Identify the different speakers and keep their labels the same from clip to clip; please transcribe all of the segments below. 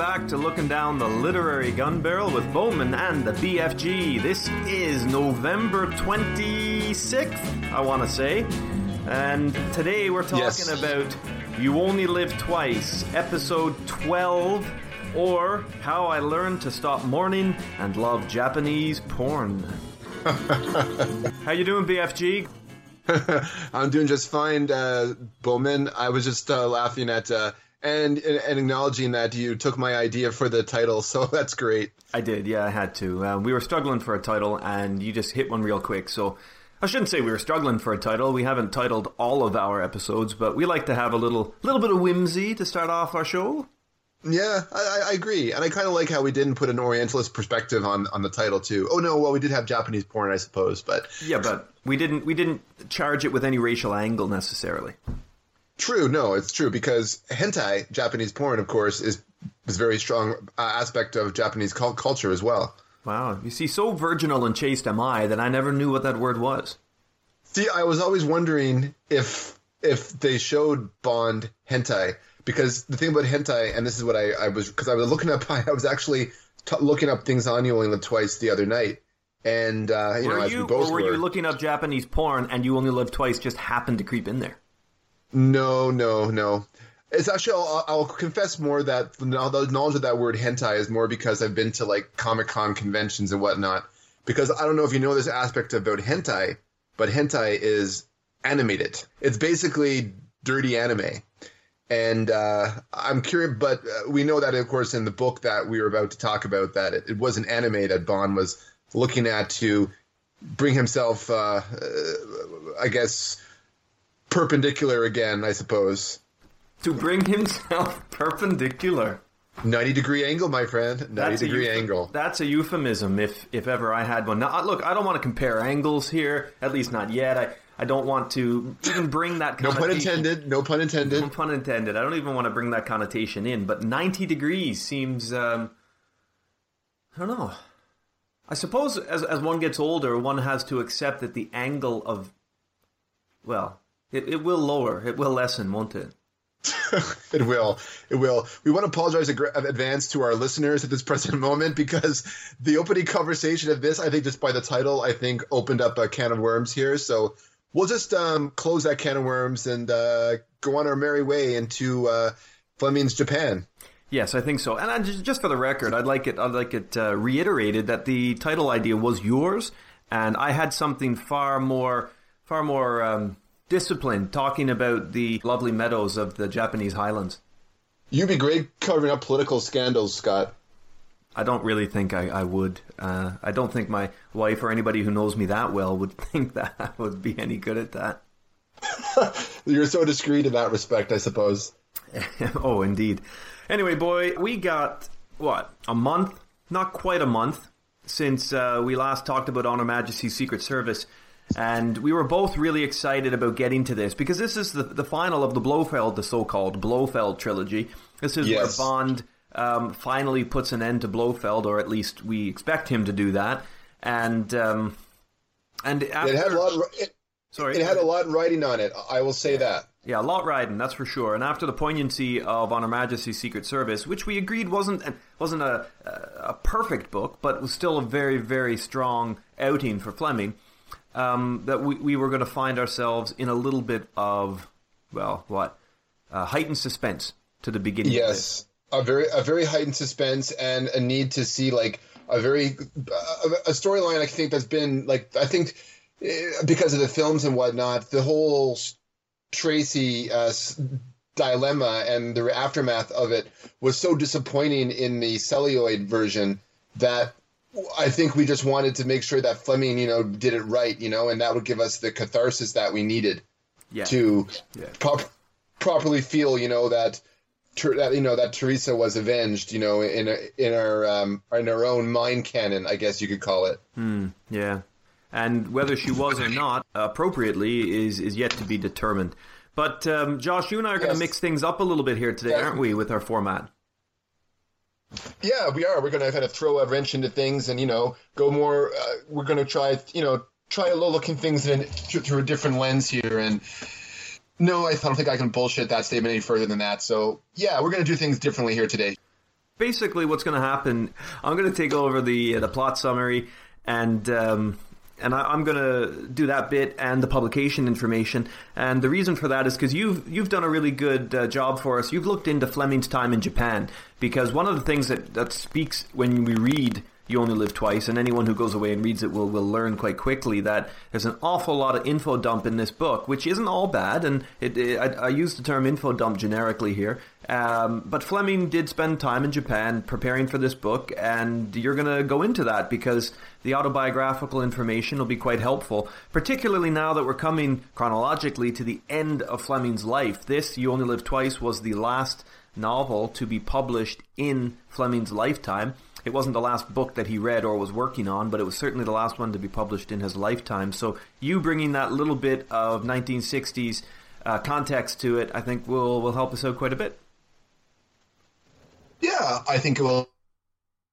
Speaker 1: back to looking down the literary gun barrel with Bowman and the BFG. This is November 26th, I want to say. And today we're talking
Speaker 2: Yes.
Speaker 1: about You Only Live Twice, episode 12, or How I Learned to Stop Mourning and Love Japanese Porn. How you doing, BFG?
Speaker 2: I'm doing just fine, uh, Bowman. I was just uh, laughing at uh, and and acknowledging that you took my idea for the title, so that's great.
Speaker 1: I did, yeah, I had to. Uh, we were struggling for a title, and you just hit one real quick. So I shouldn't say we were struggling for a title. We haven't titled all of our episodes, but we like to have a little little bit of whimsy to start off our show.
Speaker 2: Yeah, I, I- I agree, and I kind of like how we didn't put an Orientalist perspective on on the title too. Oh no, well we did have Japanese porn, I suppose, but
Speaker 1: Yeah, but we didn't we didn't charge it with any racial angle necessarily.
Speaker 2: True, no, it's true because hentai, Japanese porn, of course, is is very strong uh, aspect of Japanese cul- culture as well.
Speaker 1: Wow, you see, so virginal and chaste am I that I never knew what that word was.
Speaker 2: See, I was always wondering if if they showed Bond hentai because the thing about hentai, and this is what I, I was because I was looking up, I was actually t- looking up things on you only live twice the other night, and uh, you know
Speaker 1: were
Speaker 2: as
Speaker 1: you,
Speaker 2: we both
Speaker 1: or were
Speaker 2: were.
Speaker 1: you looking up Japanese porn and you only live twice just happened to creep in there?
Speaker 2: No, no, no. It's actually I'll, I'll confess more that the knowledge of that word hentai is more because I've been to like Comic Con conventions and whatnot. Because I don't know if you know this aspect about hentai, but hentai is animated. It's basically dirty anime. And uh, I'm curious, but uh, we know that, of course, in the book that we were about to talk about, that it, it was an anime that Bond was looking at to bring himself, uh, uh, I guess, perpendicular again, I suppose.
Speaker 1: To bring himself perpendicular.
Speaker 2: 90 degree angle, my friend. 90
Speaker 1: That's
Speaker 2: degree
Speaker 1: euph-
Speaker 2: angle.
Speaker 1: That's a euphemism, if if ever I had one. Now, look, I don't want to compare angles here, at least not yet. I, I don't want to even bring that.
Speaker 2: No pun intended. No pun intended.
Speaker 1: No pun intended. I don't even want to bring that connotation in. But ninety degrees seems. Um, I don't know. I suppose as as one gets older, one has to accept that the angle of, well, it, it will lower. It will lessen, won't it?
Speaker 2: It will. It will. We want to apologize in advance to our listeners at this present moment because the opening conversation of this, I think, just by the title, I think opened up a can of worms here. So we'll just um, close that can of worms and uh, go on our merry way into uh, Fleming's Japan.
Speaker 1: Yes, I think so. And I, just, for the record, I'd like it. I'd like it uh, reiterated that the title idea was yours, and I had something far more, far more um, disciplined, talking about the lovely meadows of the Japanese highlands.
Speaker 2: You'd be great covering up political scandals, Scott.
Speaker 1: I don't really think I, I would. Uh, I don't think my wife or anybody who knows me that well would think that I would be any good at that.
Speaker 2: You're so discreet in that respect, I suppose.
Speaker 1: oh, indeed. Anyway, boy, we got what a month, not quite a month, since uh, we last talked about On Her Majesty's Secret Service, and we were both really excited about getting to this because this is the the final of the Blofeld, the so-called Blofeld trilogy. This is
Speaker 2: Yes.
Speaker 1: where Bond um, finally puts an end to Blofeld, or at least we expect him to do that. And um, and after,
Speaker 2: It had a lot. It,
Speaker 1: sorry,
Speaker 2: it had a lot writing on it. I will say that.
Speaker 1: yeah, a lot riding, that's for sure. And after the poignancy of On Her Majesty's Secret Service, which we agreed wasn't wasn't a a perfect book, but was still a very very strong outing for Fleming, um, that we we were going to find ourselves in a little bit of well, what uh, heightened suspense to the beginning.
Speaker 2: Yes, a very a very heightened suspense and a need to see like a very a, a storyline. I think that's been like I think eh, because of the films and whatnot, the whole Tracy uh, dilemma and the aftermath of it was so disappointing in the celluloid version that. I think we just wanted to make sure that Fleming, you know, did it right, you know, and that would give us the catharsis that we needed
Speaker 1: Yeah.
Speaker 2: to
Speaker 1: Yeah.
Speaker 2: prop- properly feel, you know, that that you know that Teresa was avenged, you know, in a, in our um, in our own mind canon, I guess you could call it.
Speaker 1: Yeah, and whether she was or not appropriately is is yet to be determined. But um, Josh, you and I are going to mix things up a little bit here today,
Speaker 2: Yeah.
Speaker 1: aren't we, with our format?
Speaker 2: Yeah, we are. We're going to kind of throw a wrench into things, and you know, go more. Uh, we're going to try, you know, try a little looking things in through, a different lens here. And no, I don't think I can bullshit that statement any further than that. So yeah, we're going to do things differently here today.
Speaker 1: basically, what's going to happen? I'm going to take over the the plot summary and. Um, and I, am going to do that bit and the publication information. And the reason for that is because you've you've done a really good uh, job for us. You've looked into Fleming's time in Japan because one of the things that that speaks when we read you Only Live Twice, and anyone who goes away and reads it will, will learn quite quickly that there's an awful lot of info dump in this book, which isn't all bad, and it, it, I, I, use the term info dump generically here. Um, but Fleming did spend time in Japan preparing for this book, and you're going to go into that because the autobiographical information will be quite helpful, particularly now that we're coming chronologically to the end of Fleming's life. This, You Only Live Twice, was the last novel to be published in Fleming's lifetime. It wasn't the last book that he read or was working on, but it was certainly the last one to be published in his lifetime. So you bringing that little bit of 1960s uh, context to it, I think will will help us out quite a bit.
Speaker 2: Yeah, I think it will.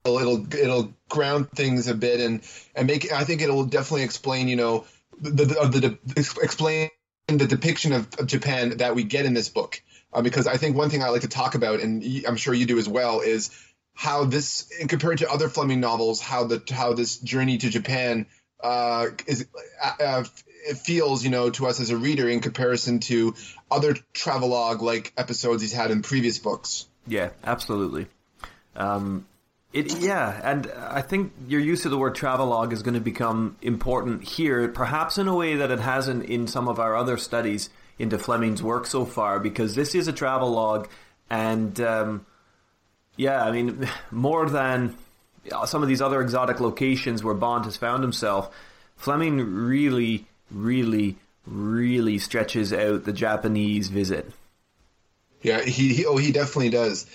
Speaker 2: It'll it'll ground things a bit and and make. I think it'll definitely explain. You know, the the, the, explain the depiction of, of, Japan that we get in this book. Uh, because I think one thing I like to talk about, and I'm sure you do as well, is how this, in compared to other Fleming novels, how the how this journey to Japan uh, is uh, uh, it feels, you know, to us as a reader in comparison to other travelogue like episodes he's had in previous books.
Speaker 1: Yeah, absolutely. Um, it yeah, and I think your use of the word travelogue is going to become important here, perhaps in a way that it hasn't in some of our other studies into Fleming's work so far, because this is a travelogue, and um, yeah, I mean, more than uh, some of these other exotic locations where Bond has found himself, Fleming really, really, really stretches out the Japanese visit.
Speaker 2: Yeah, he, he oh he definitely does,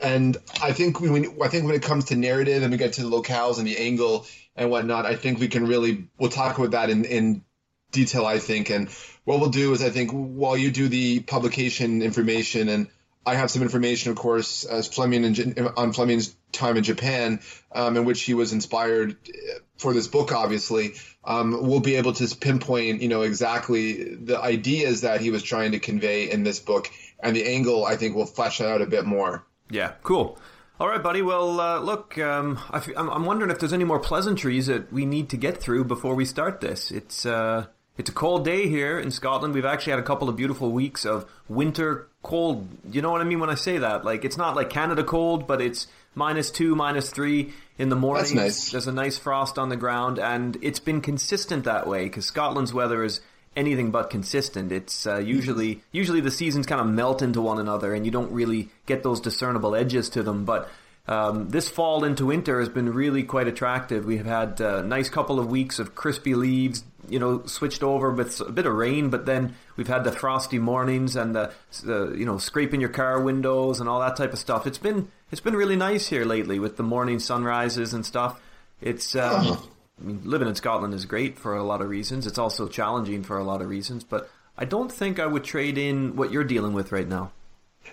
Speaker 2: and I think when I think when it comes to narrative and we get to the locales and the angle and whatnot, I think we can really we'll talk about that in in detail. I think, and what we'll do is I think while you do the publication information and I have some information, of course, as Fleming in, on Fleming's time in Japan, um, in which he was inspired uh, for this book. Obviously, um, we'll be able to pinpoint, you know, exactly the ideas that he was trying to convey in this book, and the angle. I think will flesh that out a bit more.
Speaker 1: Yeah, cool. All right, buddy. Well, uh, look, um, I am wondering if there's any more pleasantries that we need to get through before we start this. It's uh, it's a cold day here in Scotland. We've actually had a couple of beautiful weeks of winter cold. You know what I mean when I say that? Like it's not like Canada cold, but it's minus two, minus three in the morning.
Speaker 2: Nice.
Speaker 1: There's a nice frost on the ground, and it's been consistent that way because Scotland's weather is anything but consistent. It's uh, usually usually the seasons kind of melt into one another, and you don't really get those discernible edges to them. But um, this fall into winter has been really quite attractive. We have had a nice couple of weeks of crispy leaves, you know, switched over with a bit of rain, but then we've had the frosty mornings and the, the you know scraping your car windows and all that type of stuff. It's been it's been really nice here lately with the morning sunrises and stuff. It's um, I mean, living in Scotland is great for a lot of reasons. It's also challenging for a lot of reasons, but I don't think I would trade in what you're dealing with right now.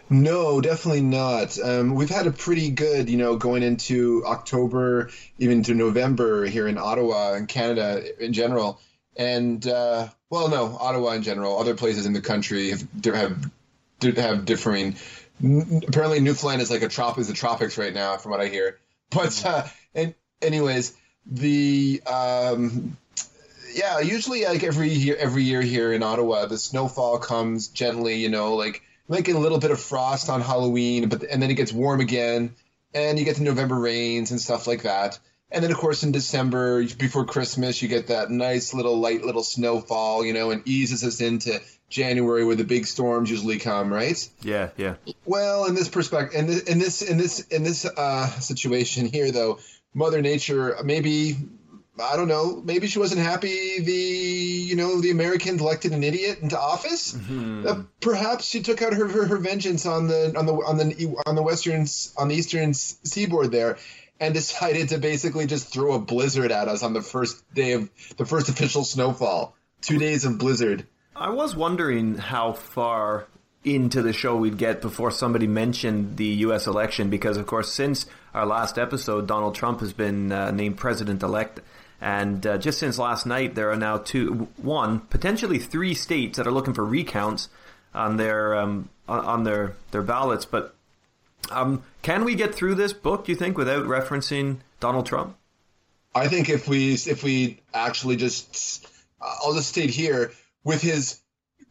Speaker 2: No, definitely not. Um, we've had a pretty good, you know, going into October, even to November here in Ottawa and Canada in general. And uh, well, no, Ottawa in general. Other places in the country have have have differing. Apparently, Newfoundland is like a trop is the tropics right now, from what I hear. But uh, and anyways, the um, yeah, usually like every year, every year here in Ottawa, the snowfall comes gently. You know, like get a little bit of frost on Halloween, but and then it gets warm again, and you get the November rains and stuff like that. And then, of course, in December before Christmas, you get that nice little light little snowfall, you know, and eases us into January where the big storms usually come, right?
Speaker 1: Yeah, yeah.
Speaker 2: Well, in this perspective, in this, in this, in this, in this uh, situation here, though, Mother Nature maybe I don't know. Maybe she wasn't happy. The you know the Americans elected an idiot into office. Mm-hmm. Uh, perhaps she took out her, her, her vengeance on the on the on the on the western on the eastern seaboard there, and decided to basically just throw a blizzard at us on the first day of the first official snowfall. Two days of blizzard.
Speaker 1: I was wondering how far into the show we'd get before somebody mentioned the U.S. election, because of course, since our last episode, Donald Trump has been uh, named president elect. And uh, just since last night, there are now two, one, potentially three states that are looking for recounts on their um, on their their ballots. But Um, can we get through this book? Do you think without referencing Donald Trump?
Speaker 2: I think if we if we actually just I'll just state here with his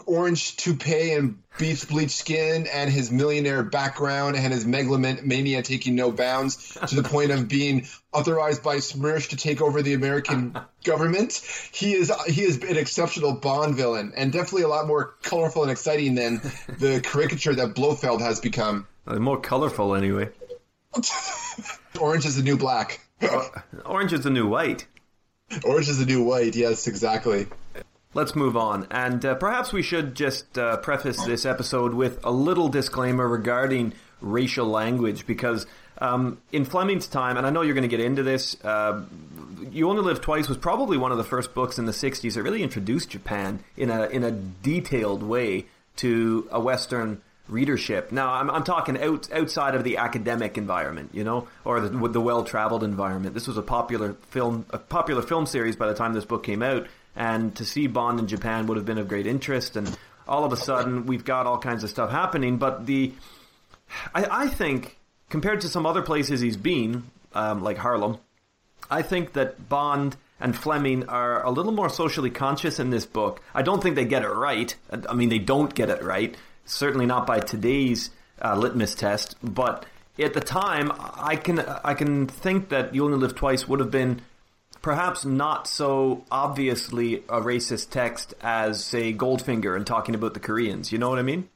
Speaker 2: orange toupee and beef bleached skin and his millionaire background and his megalomania taking no bounds to the point of being authorized by Smersh to take over the American government. He is he is an exceptional Bond villain and definitely a lot more colorful and exciting than the caricature that Blofeld has become.
Speaker 1: Uh, more colorful, anyway.
Speaker 2: Orange is the new black.
Speaker 1: Orange is the new white.
Speaker 2: Orange is the new white. Yes, exactly.
Speaker 1: Let's move on. And uh, perhaps we should just uh, preface this episode with a little disclaimer regarding racial language because um, in Fleming's time, and I know you're going to get into this, uh, You Only Live Twice was probably one of the first books in the 60s that really introduced Japan in a, in a detailed way to a Western readership. Now, I'm, I'm talking out, outside of the academic environment, you know, or the, the well-traveled environment. This was a popular film, a popular film series by the time this book came out and to see Bond in Japan would have been of great interest. And all of a sudden, we've got all kinds of stuff happening. But the, I, I think compared to some other places he's been, um, like Harlem, I think that Bond and Fleming are a little more socially conscious in this book. I don't think they get it right. I mean, they don't get it right. Certainly not by today's uh, litmus test. But at the time, I can I can think that You Only Live Twice would have been perhaps not so obviously a racist text as, say, Goldfinger and talking about the Koreans. You know what I mean?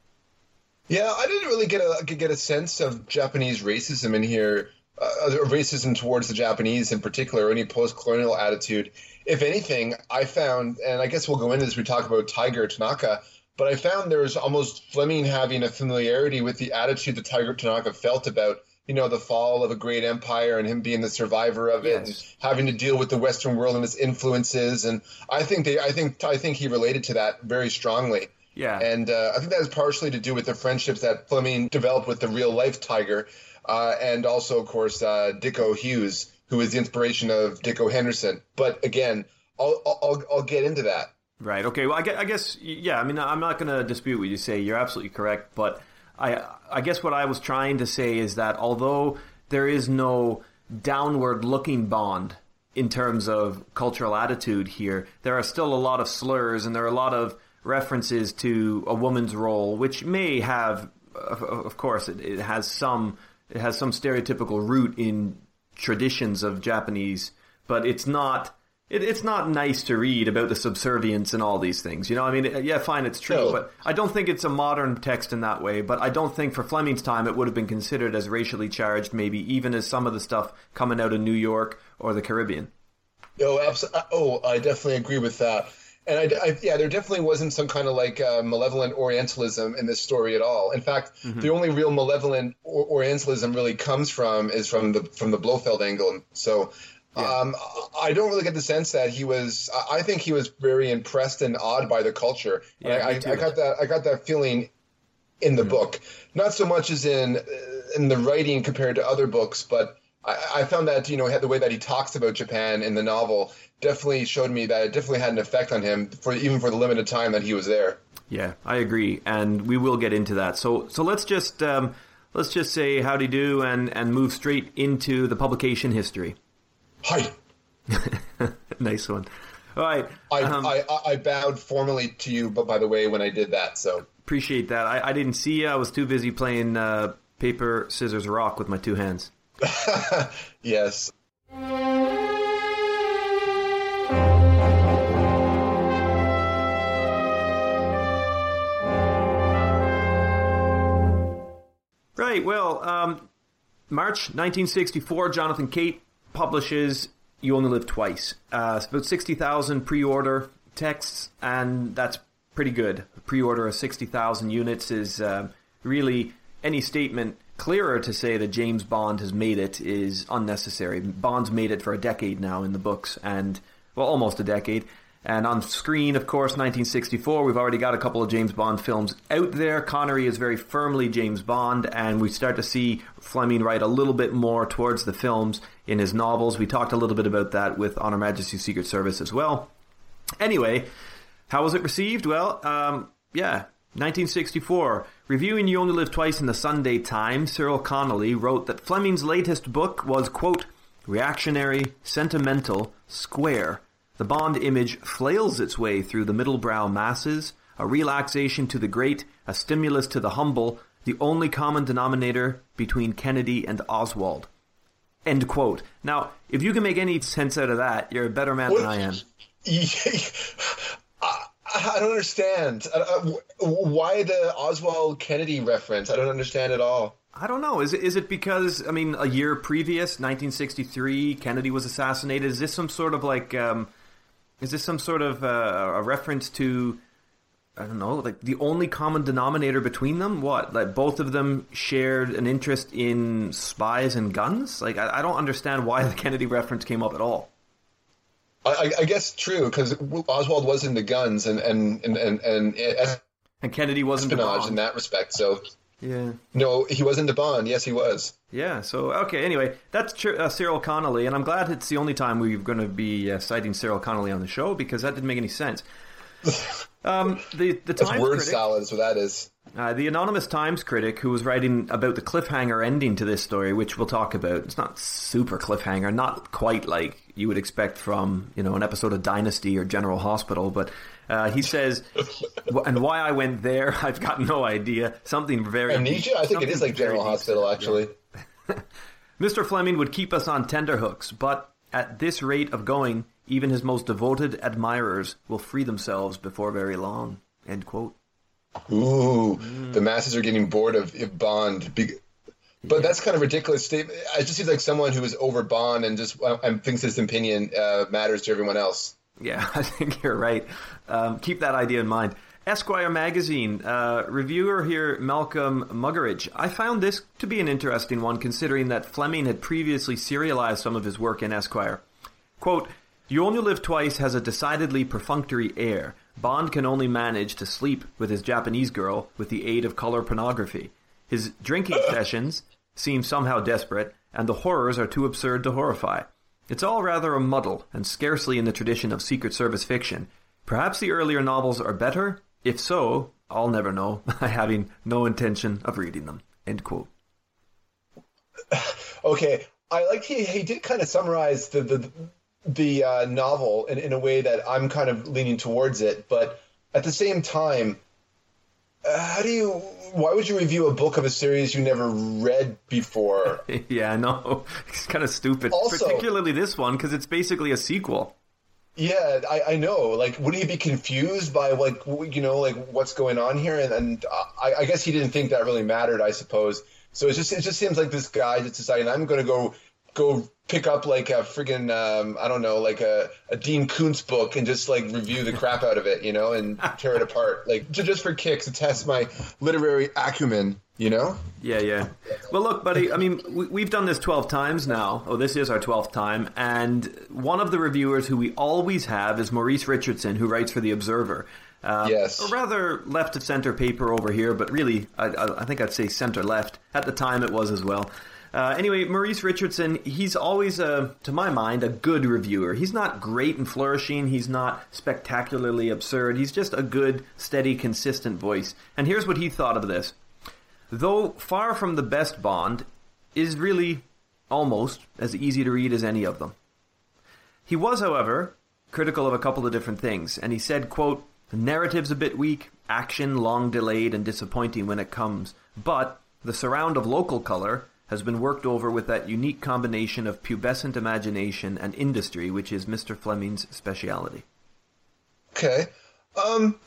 Speaker 2: Yeah, I didn't really get a get a sense of Japanese racism in here, uh, racism towards the Japanese in particular, or any post-colonial attitude. If anything, I found, and I guess we'll go into this. We talk about Tiger Tanaka, but I found there was almost Fleming having a familiarity with the attitude that Tiger Tanaka felt about you know the fall of a great empire and him being the survivor of it yes. and having to deal with the western world and its influences. And i think they i think i think he related to that very strongly.
Speaker 1: Yeah.
Speaker 2: And uh, i think that has partially to do with the friendships that fleming developed with the real life tiger uh, and also of course uh, dikko hughes who is the inspiration of dikko henderson. But again i'll i'll, I'll get into that
Speaker 1: right okay well i guess, I guess yeah i mean i'm not going to dispute what you say you're absolutely correct but I I guess what I was trying to say is that although there is no downward looking bond in terms of cultural attitude here, there are still a lot of slurs and there are a lot of references to a woman's role, which may have, of course, it, it has some it has some stereotypical root in traditions of Japanese, but it's not it, it's not nice to read about the subservience and all these things. You know, I mean, yeah, fine, it's true, no. but I don't think it's a modern text in that way. But I don't think for Fleming's time it would have been considered as racially charged, maybe even as some of the stuff coming out of New York or the Caribbean.
Speaker 2: Oh, absolutely. Oh, I definitely agree with that. And I, I, yeah, there definitely wasn't some kind of like uh, malevolent Orientalism in this story at all. In fact, mm-hmm. the only real malevolent Orientalism really comes from is from the from the Blofeld angle. So yeah. Um, I don't really get the sense that he was. I think he was very impressed and awed by the culture. Yeah, I, I, I, got that. I got that feeling in the mm-hmm. book, not so much as in in the writing compared to other books, but I, I found that you know the way that he talks about Japan in the novel definitely showed me that it definitely had an effect on him for even for the limited time that he was there.
Speaker 1: Yeah, I agree, and we will get into that. So so let's just um, let's just say howdy do and and move straight into the publication history.
Speaker 2: Hi.
Speaker 1: nice one. All right.
Speaker 2: I, um, I, I, bowed formally to you, but by the way, when I did that, so
Speaker 1: appreciate that. I, I didn't see you. I was too busy playing uh, paper, scissors, rock with my two hands.
Speaker 2: yes.
Speaker 1: Right. Well, um, March 1964, Jonathan Cape publishes You Only Live Twice. Uh, it's about 60,000 pre order texts, and that's pretty good. A pre order of 60,000 units is uh, really any statement clearer to say that James Bond has made it is unnecessary. Bond's made it for a decade now in the books, and, well, almost a decade. And on screen, of course, 1964, we've already got a couple of James Bond films out there. Connery is very firmly James Bond, and we start to see Fleming write a little bit more towards the films in his novels. We talked a little bit about that with On Her Majesty's Secret Service as well. Anyway, how was it received? Well, um, yeah, 1964, reviewing You Only Live Twice in the Sunday Times, Cyril Connolly wrote that Fleming's latest book was, quote, reactionary, sentimental, square. The Bond image flails its way through the middle-brow masses, a relaxation to the great, a stimulus to the humble, the only common denominator between Kennedy and Oswald. End quote. Now, if you can make any sense out of that, you're a better man than I am.
Speaker 2: I don't understand. Uh, uh why the Oswald Kennedy reference? I don't understand at all.
Speaker 1: I don't know. Is it, is it because, I mean, a year previous, 1963, Kennedy was assassinated? Is this some sort of like, um, is this some sort of uh, a reference to, I don't know, like the only common denominator between them? What? Like both of them shared an interest in spies and guns? Like, I, I don't understand why the Kennedy reference came up at all.
Speaker 2: I, I guess true because Oswald was into guns and and and and and,
Speaker 1: and Kennedy wasn't
Speaker 2: espionage in that respect. So
Speaker 1: yeah,
Speaker 2: no, he was in the Bond. Yes, he was.
Speaker 1: Yeah. So okay. Anyway, that's uh, Cyril Connolly, and I'm glad it's the only time we're going to be uh, citing Cyril Connolly on the show because that didn't make any sense. Um, the the
Speaker 2: Times word critic, salad is what that is.
Speaker 1: Uh, the anonymous Times critic who was writing about the cliffhanger ending to this story, which we'll talk about. It's not super cliffhanger, not quite like you would expect from you know an episode of Dynasty or General Hospital, but uh, he says, and why I went there, I've got no idea. Something very
Speaker 2: amnesia. I think it is like General Hospital, actually.
Speaker 1: Mr. Fleming would keep us on tenterhooks, but at this rate of going, even his most devoted admirers will free themselves before very long. End quote.
Speaker 2: Ooh, mm. the masses are getting bored of, Bond. But yeah. that's kind of ridiculous statement. It just seems like someone who is over Bond and just uh, and thinks his opinion uh, matters to everyone else.
Speaker 1: Yeah, I think you're right. Um, keep that idea in mind. Esquire magazine uh, reviewer here, Malcolm Muggeridge. I found this to be an interesting one, considering that Fleming had previously serialized some of his work in Esquire. Quote, you Only Live Twice has a decidedly perfunctory air. Bond can only manage to sleep with his Japanese girl with the aid of color pornography. His drinking sessions seem somehow desperate, and the horrors are too absurd to horrify. It's all rather a muddle, and scarcely in the tradition of Secret Service fiction. Perhaps the earlier novels are better? If so, I'll never know, having no intention of reading them. End quote.
Speaker 2: Okay, I like he he did kind of summarize the the the uh, novel in, in a way that I'm kind of leaning towards it, but at the same time, uh, how do you? Why would you review a book of a series you never read before?
Speaker 1: yeah, no. It's kind of stupid, also, particularly this one because it's basically a sequel.
Speaker 2: Yeah, I, I, know. Like, wouldn't he be confused by like you know like what's going on here? And, and I, I guess he didn't think that really mattered. I suppose. So it just it just seems like this guy just deciding I'm going to go go pick up like a friggin' um, I don't know, like a, a Dean Koontz book and just like review the crap out of it, you know, and tear it apart, like just for kicks to test my literary acumen, you know?
Speaker 1: Yeah, yeah. Well, look, buddy. I mean, we, have done this twelve times now. Oh, this is our twelfth time, and one of the reviewers who we always have is Maurice Richardson, who writes for the Observer.
Speaker 2: Uh, yes.
Speaker 1: A rather left of center paper over here, but really, I, I think I'd say center left. At the time, it was as well. Uh, anyway, Maurice Richardson, he's always, a, to my mind, a good reviewer. He's not great and flourishing. He's not spectacularly absurd. He's just a good, steady, consistent voice. And here's what he thought of this. Though far from the best Bond, is really almost as easy to read as any of them. He was, however, critical of a couple of different things, and he said, quote, the narrative's a bit weak, action long delayed and disappointing when it comes, but the surround of local color has been worked over with that unique combination of pubescent imagination and industry, which is Mr. Fleming's speciality.
Speaker 2: Okay, um,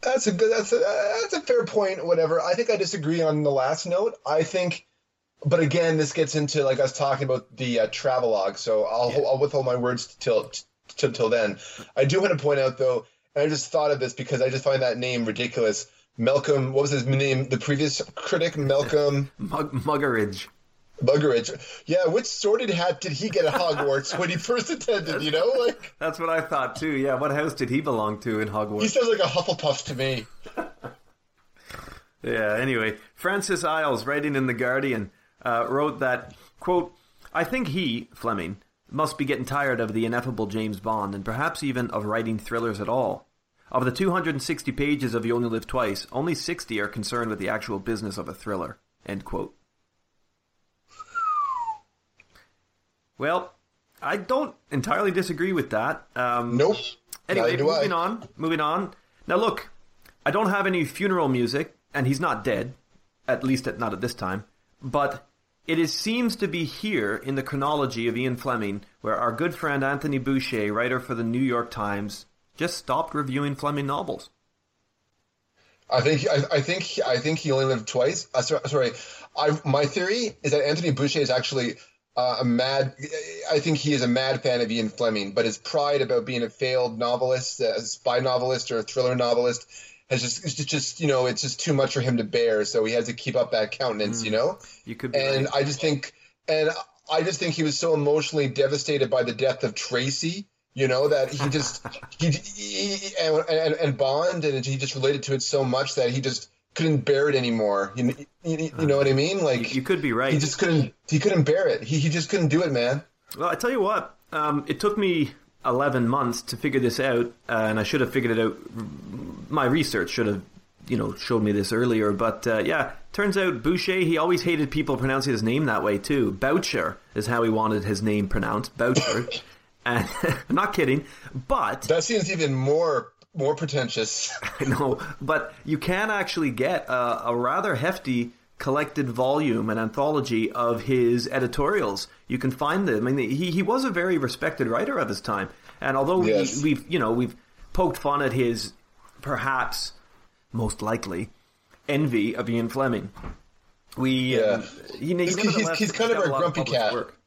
Speaker 2: that's a good. That's a that's a fair point. Whatever. I think I disagree on the last note. I think, but again, this gets into like was talking about the uh, travelogue. So I'll yeah. I'll withhold my words till till till then. I do want to point out though, and I just thought of this because I just find that name ridiculous. Malcolm, what was his name? The previous critic, Malcolm
Speaker 1: Mug- Muggeridge.
Speaker 2: Muggeridge. Yeah, which sorting hat did he get at Hogwarts when he first attended? You know, like
Speaker 1: that's what I thought too. Yeah, what house did he belong to in Hogwarts?
Speaker 2: He sounds like a Hufflepuff to me.
Speaker 1: yeah. Anyway, Francis Iles, writing in the Guardian, uh, wrote that quote: "I think he Fleming must be getting tired of the ineffable James Bond, and perhaps even of writing thrillers at all." Of the 260 pages of You Only Live Twice, only 60 are concerned with the actual business of a thriller. End quote. Well, I don't entirely disagree with that. Um,
Speaker 2: Nope.
Speaker 1: Anyway,
Speaker 2: do I.
Speaker 1: moving on. Moving on. Now, look, I don't have any funeral music, and he's not dead, at least at, not at this time. But it is, seems to be here in the chronology of Ian Fleming, where our good friend Anthony Boucher, writer for the New York Times, just stopped reviewing Fleming novels.
Speaker 2: I think I, I think I think he only lived twice. Uh, sorry, sorry. I, my theory is that Anthony Boucher is actually uh, a mad. I think he is a mad fan of Ian Fleming, but his pride about being a failed novelist, a spy novelist, or a thriller novelist has just it's just, you know it's just too much for him to bear. So he has to keep up that countenance, you know.
Speaker 1: You could be
Speaker 2: And
Speaker 1: right.
Speaker 2: I just think, and I just think he was so emotionally devastated by the death of Tracy. You know that he just he, he and, and, and Bond, and he just related to it so much that he just couldn't bear it anymore. You, you, you know what I mean? Like
Speaker 1: You could be right.
Speaker 2: he just couldn't he couldn't bear it. He he just couldn't do it, man.
Speaker 1: Well, I tell you what, um, it took me 11 months to figure this out, uh, and I should have figured it out. My research should have, you know, showed me this earlier. But uh, yeah, turns out Boucher, he always hated people pronouncing his name that way too. Boucher is how he wanted his name pronounced, Boucher. and I'm not kidding, but
Speaker 2: That seems even more more pretentious.
Speaker 1: I know, but you can actually get a, a rather hefty collected volume, an anthology of his editorials. You can find them. I mean, he he was a very respected writer of his time, and although
Speaker 2: Yes.
Speaker 1: we, we've you know we've poked fun at his perhaps most likely envy of Ian Fleming, we
Speaker 2: Yeah.
Speaker 1: um, he, he
Speaker 2: He's- he's- he's kind of
Speaker 1: a
Speaker 2: our grumpy cat.
Speaker 1: work.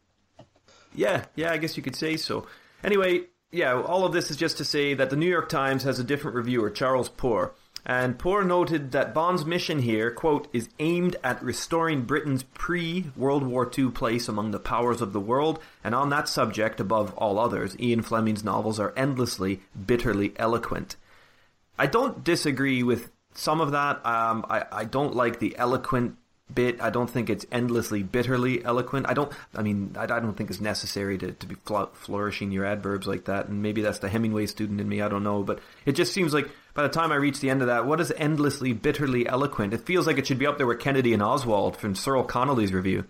Speaker 1: Yeah, yeah, I guess you could say so. Anyway, yeah, all of this is just to say that the New York Times has a different reviewer, Charles Poore. And Poore noted that Bond's mission here, quote, is aimed at restoring Britain's pre World War II place among the powers of the world, and on that subject, above all others, Ian Fleming's novels are endlessly, bitterly eloquent. I don't disagree with some of that. Um, I, I don't like the eloquent bit. I don't think it's endlessly bitterly eloquent. I don't. I mean, I, I don't think it's necessary to, to be fl- flourishing your adverbs like that. And maybe that's the Hemingway student in me. I don't know. But it just seems like by the time I reach the end of that, what is endlessly bitterly eloquent? It feels like it should be up there with Kennedy and Oswald from Cyril Connolly's review.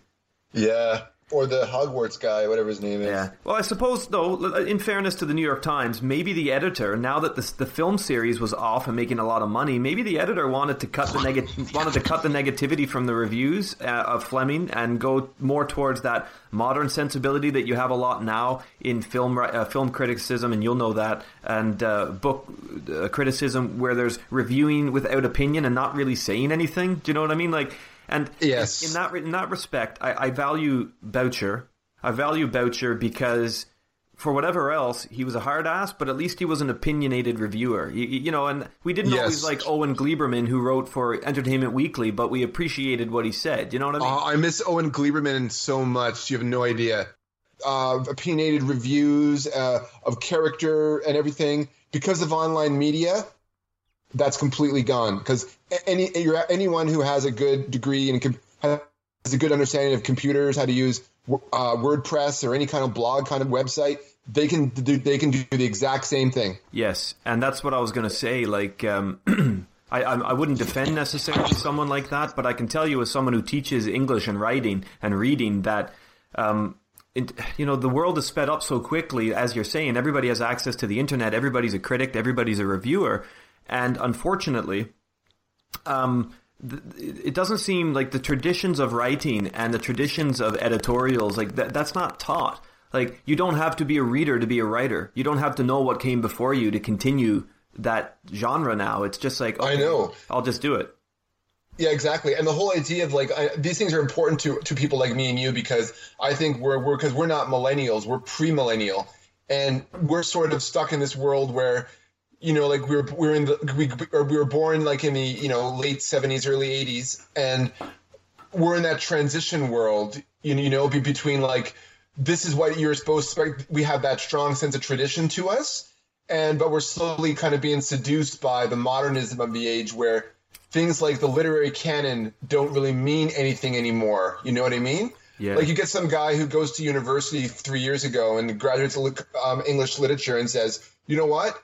Speaker 2: yeah, or the Hogwarts guy, whatever his name is.
Speaker 1: Yeah. Well, I suppose though, in fairness to the New York Times, maybe the editor, now that the the film series was off and making a lot of money, maybe the editor wanted to cut the neg- wanted to cut the negativity from the reviews uh, of Fleming and go more towards that modern sensibility that you have a lot now in film uh, film criticism, and you'll know that, and uh, book uh, criticism where there's reviewing without opinion and not really saying anything. Do you know what I mean? Like. And
Speaker 2: Yes.
Speaker 1: in that in that respect, I, I value Boucher. I value Boucher because for whatever else, he was a hard ass, but at least he was an opinionated reviewer. You, you know, and we didn't
Speaker 2: Yes.
Speaker 1: always like Owen Gleiberman, who wrote for Entertainment Weekly, but we appreciated what he said. You know what I mean?
Speaker 2: Oh, I miss Owen Gleiberman so much. You have no idea. Uh, opinionated reviews uh, of character and everything because of online media. That's completely gone. Because any anyone who has a good degree and has a good understanding of computers, how to use uh, WordPress or any kind of blog kind of website, they can do they can do the exact same thing.
Speaker 1: Yes, and that's what I was going to say. Like, um, I, I I wouldn't defend necessarily someone like that, but I can tell you as someone who teaches English and writing and reading that. Um, you know the world is sped up so quickly as you're saying everybody has access to the internet everybody's a critic everybody's a reviewer and unfortunately um, th- it doesn't seem like the traditions of writing and the traditions of editorials like that, that's not taught. Like you don't have to be a reader to be a writer. You don't have to know what came before you to continue that genre now. It's just like
Speaker 2: I know.
Speaker 1: i'll just do it.
Speaker 2: Yeah, exactly. And the whole idea of like I, these things are important to to people like me and you because I think we're we're because we're not millennials, we're pre-millennial, and we're sort of stuck in this world where, you know, like we're we're in the we or we were born like in the you know late seventies, early eighties, and we're in that transition world. You know, you know, be between like this is what you're supposed to. We have that strong sense of tradition to us, and but we're slowly kind of being seduced by the modernism of the age where things like the literary canon don't really mean anything anymore. You know what I mean?
Speaker 1: Yeah.
Speaker 2: Like you get some guy who goes to university three years ago and graduates um, English literature and says, you know what?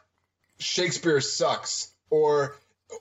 Speaker 2: Shakespeare sucks, or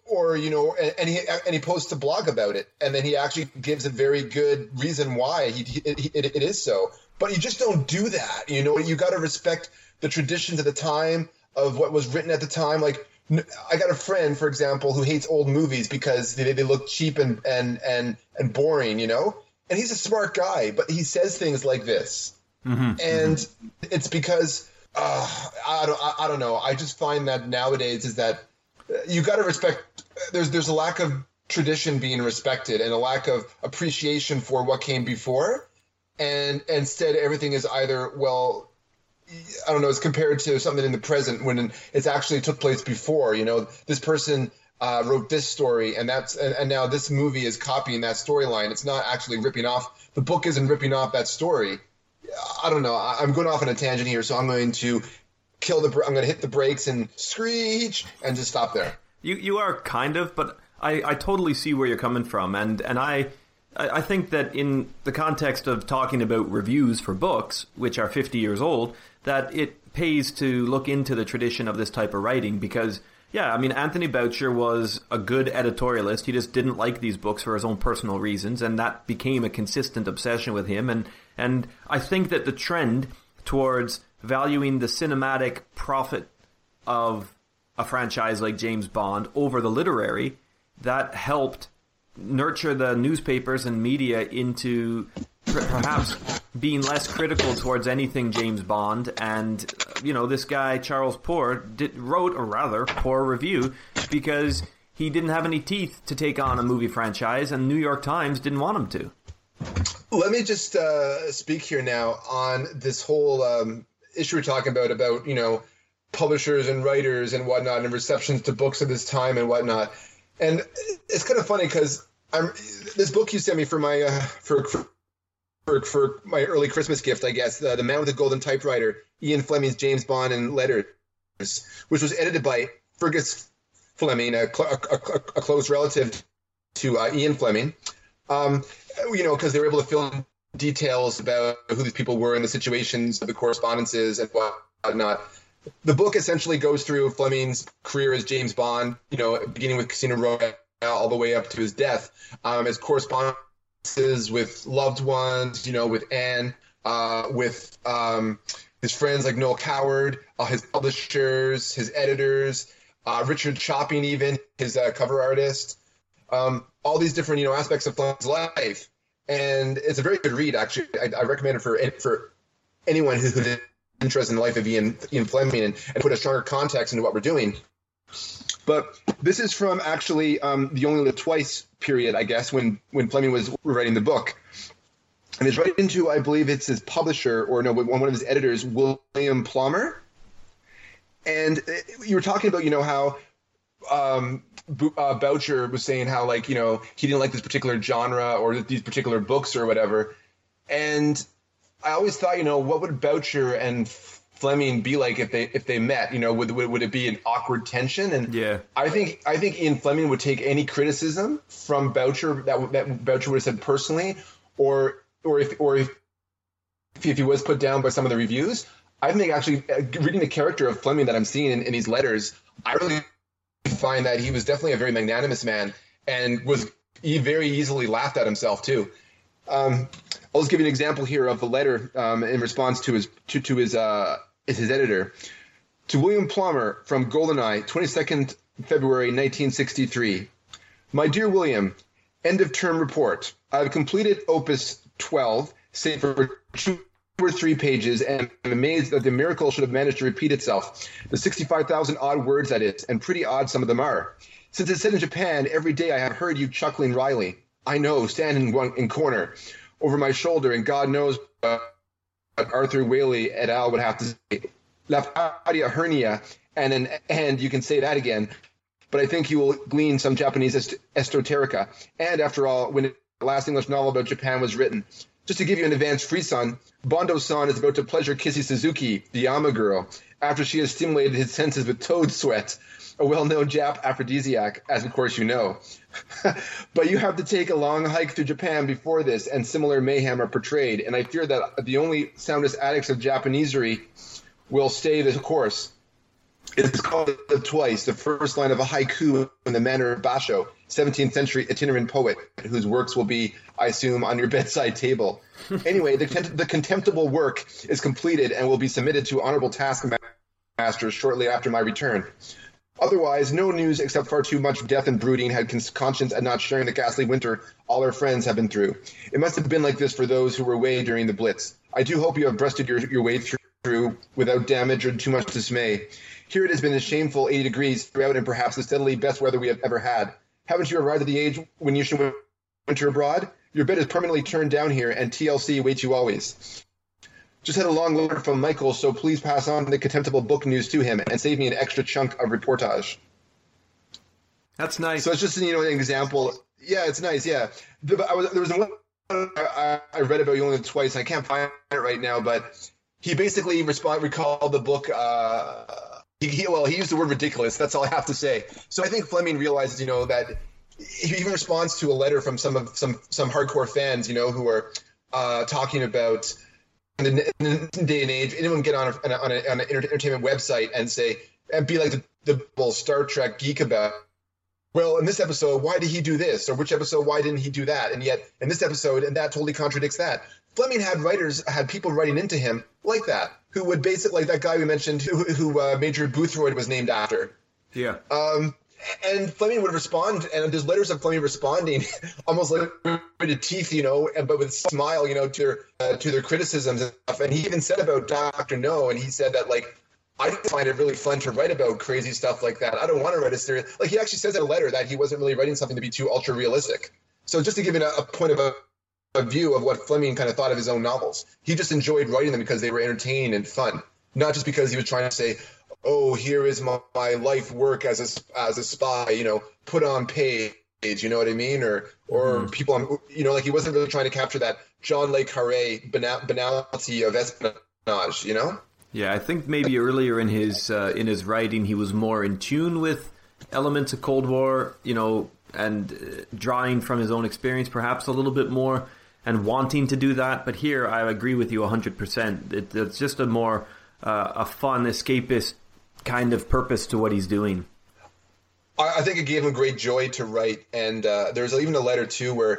Speaker 2: or you know, and, he and he posts a blog about it, and then he actually gives a very good reason why he, it, it, it is so. But you just don't do that. You know, you got to respect the traditions of the time of what was written at the time. Like I got a friend, for example, who hates old movies because they, they look cheap and, and and and boring. You know, and he's a smart guy, but he says things like this, mm-hmm. and mm-hmm. it's because uh, I don't I, I don't know. I just find that nowadays is that you got to respect. There's there's a lack of tradition being respected and a lack of appreciation for what came before, and instead everything is either well. I don't know. It's compared to something in the present when it's actually took place before. You know, this person uh, wrote this story, and that's and, and, now this movie is copying that storyline. It's not actually ripping off. The book isn't ripping off that story. I don't know. I'm going off on a tangent here, so I'm going to kill the. I'm going to hit the brakes and screech and just stop there.
Speaker 1: You you are kind of, but I, I totally see where you're coming from, and and I I think that in the context of talking about reviews for books, which are 50 years old, that it pays to look into the tradition of this type of writing because, yeah, I mean, Anthony Boucher was a good editorialist. He just didn't like these books for his own personal reasons, and that became a consistent obsession with him. And, and I think that the trend towards valuing the cinematic profit of a franchise like James Bond over the literary, that helped nurture the newspapers and media into perhaps being less critical towards anything James Bond. And, uh, you know, this guy, Charles Poore, did, wrote a rather poor review because he didn't have any teeth to take on a movie franchise, and New York Times didn't want him to.
Speaker 2: Let me just uh, speak here now on this whole um, issue we're talking about about you know publishers and writers and whatnot and receptions to books of this time and whatnot. And it's kind of funny because I'm this book you sent me for my uh, for, for for my early Christmas gift, I guess, uh, the Man with the Golden Typewriter, Ian Fleming's James Bond and Letters, which was edited by Fergus Fleming, a, a, a, a close relative to uh, Ian Fleming. Um, you know, because they were able to fill in details about who these people were and the situations, of the correspondences, and whatnot. The book essentially goes through Fleming's career as James Bond, you know, beginning with Casino Royale all the way up to his death, um, as correspondences with loved ones, you know, with Anne, uh, with um, his friends like Noel Coward, uh, his publishers, his editors, uh, Richard Chopping, even his uh, cover artist, um, all these different you know aspects of Fleming's life and it's a very good read. Actually, I, I recommend it for for anyone who, who's interested in the life of Ian Ian Fleming and, and put a stronger context into what we're doing. But this is from actually um, the Only Live Twice period, I guess, when when Fleming was writing the book. And it's right into, I believe it's his publisher or no, one of his editors, William Plomer. And uh, you were talking about, you know, how um, uh, Boucher was saying how like you know he didn't like this particular genre or these particular books or whatever, and I always thought you know what would Boucher and Fleming be like if they if they met? You know, would, would would it be an awkward tension? And
Speaker 1: yeah,
Speaker 2: I think I think Ian Fleming would take any criticism from Boucher that that Boucher would have said personally, or or if or if if he was put down by some of the reviews. I think actually uh, reading the character of Fleming that I'm seeing in, in these letters, I really find that he was definitely a very magnanimous man and was he very easily laughed at himself too. Um, I'll just give you an example here of the letter um, in response to his to, to his uh, his editor to William Plomer from Goldeneye, 22nd February 1963. My dear William, end of term report. I've completed Opus 12, save for two or three pages, and I'm amazed that the miracle should have managed to repeat itself. The 65,000 odd words that is, and pretty odd some of them are. Since it's set in Japan, every day I have heard you chuckling wryly. I know, standing in one in corner, over my shoulder, and God knows what Arthur Waley et al. would have to say. Lafcadio Hearn, and an, and you can say that again. But I think you will glean some Japanese est- esoterica. And after all, when the last English novel about Japan was written, just to give you an advanced frisson, Bondo-san is about to pleasure Kissy Suzuki, the Ama girl, after she has stimulated his senses with toad sweat, a well-known Jap aphrodisiac, as of course you know. but you have to take a long hike through Japan before this, and similar mayhem are portrayed, and I fear that the only soundest addicts of Japanesery will stay the course. It's called twice. The first line of a haiku in the manner of Basho, 17th century itinerant poet, whose works will be, I assume, on your bedside table. anyway, the, the contemptible work is completed and will be submitted to honorable taskmasters shortly after my return. Otherwise, no news except far too much death and brooding had conscience at not sharing the ghastly winter all our friends have been through. It must have been like this for those who were away during the Blitz. I do hope you have breasted your, your way through without damage or too much dismay. Here it has been a shameful 80 degrees throughout and perhaps the steadily best weather we have ever had. Haven't you arrived at the age when you should winter abroad? Your bed is permanently turned down here, and TLC waits you always. Just had a long letter from Michael, so please pass on the contemptible book news to him and save me an extra chunk of reportage.
Speaker 1: That's nice.
Speaker 2: So it's just you know an example. Yeah, it's nice. Yeah, the, was, there was one I, I, read about you only twice. I can't find it right now, but he basically respond recalled the book. Uh, he, well, he used the word ridiculous. That's all I have to say. So I think Fleming realizes, you know, that he even responds to a letter from some of some some hardcore fans, you know, who are uh, talking about in the, in the, day and age, anyone get on a, on, a, on an entertainment website and say and be like the, the Star Trek geek about. Well, in this episode, why did he do this? Or which episode, why didn't he do that? And yet, in this episode, and that totally contradicts that. Fleming had writers, had people writing into him like that, who would basically, like that guy we mentioned, who, who uh, Major Boothroyd was named after.
Speaker 1: Yeah.
Speaker 2: Um, and Fleming would respond, and there's letters of Fleming responding, almost like with teeth, you know, and but with a smile, you know, to their uh, to their criticisms and stuff. And he even said about Doctor No, and he said that like I find it really fun to write about crazy stuff like that. I don't want to write a serious like he actually says in a letter that he wasn't really writing something to be too ultra realistic. So just to give you a, a point of a, view of what Fleming kind of thought of his own novels, he just enjoyed writing them because they were entertaining and fun, not just because he was trying to say, oh, here is my, my life work as a as a spy, you know, put on page, you know what I mean, or or mm-hmm. people, on, you know, like he wasn't really trying to capture that John Le Carre banality of espionage, you know.
Speaker 1: Yeah, I think maybe earlier in his uh, in his writing, he was more in tune with elements of Cold War, you know, and uh, drawing from his own experience, perhaps a little bit more, and wanting to do that. But here, I agree with you hundred percent. It's just a more uh, a fun escapist kind of purpose to what he's doing.
Speaker 2: I think it gave him great joy to write, and uh, there's even a letter too where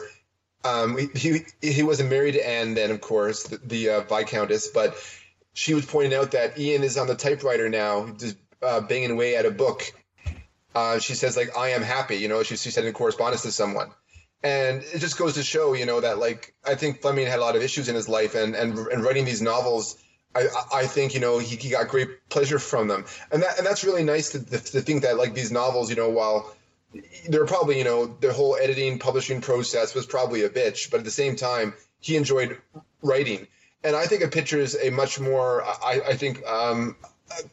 Speaker 2: um, he he wasn't married to Anne then, of course, the, the uh, viscountess, but she was pointing out that Ian is on the typewriter now, just uh, banging away at a book. Uh, she says like, "I am happy," you know. She she said in correspondence to someone, and it just goes to show, you know, that like I think Fleming had a lot of issues in his life, and and and writing these novels I, I think you know he, he got great pleasure from them, and that and that's really nice to, to think that like these novels, you know, while they're probably you know the whole editing publishing process was probably a bitch, but at the same time he enjoyed writing, and I think it pictures a much more I, I think um,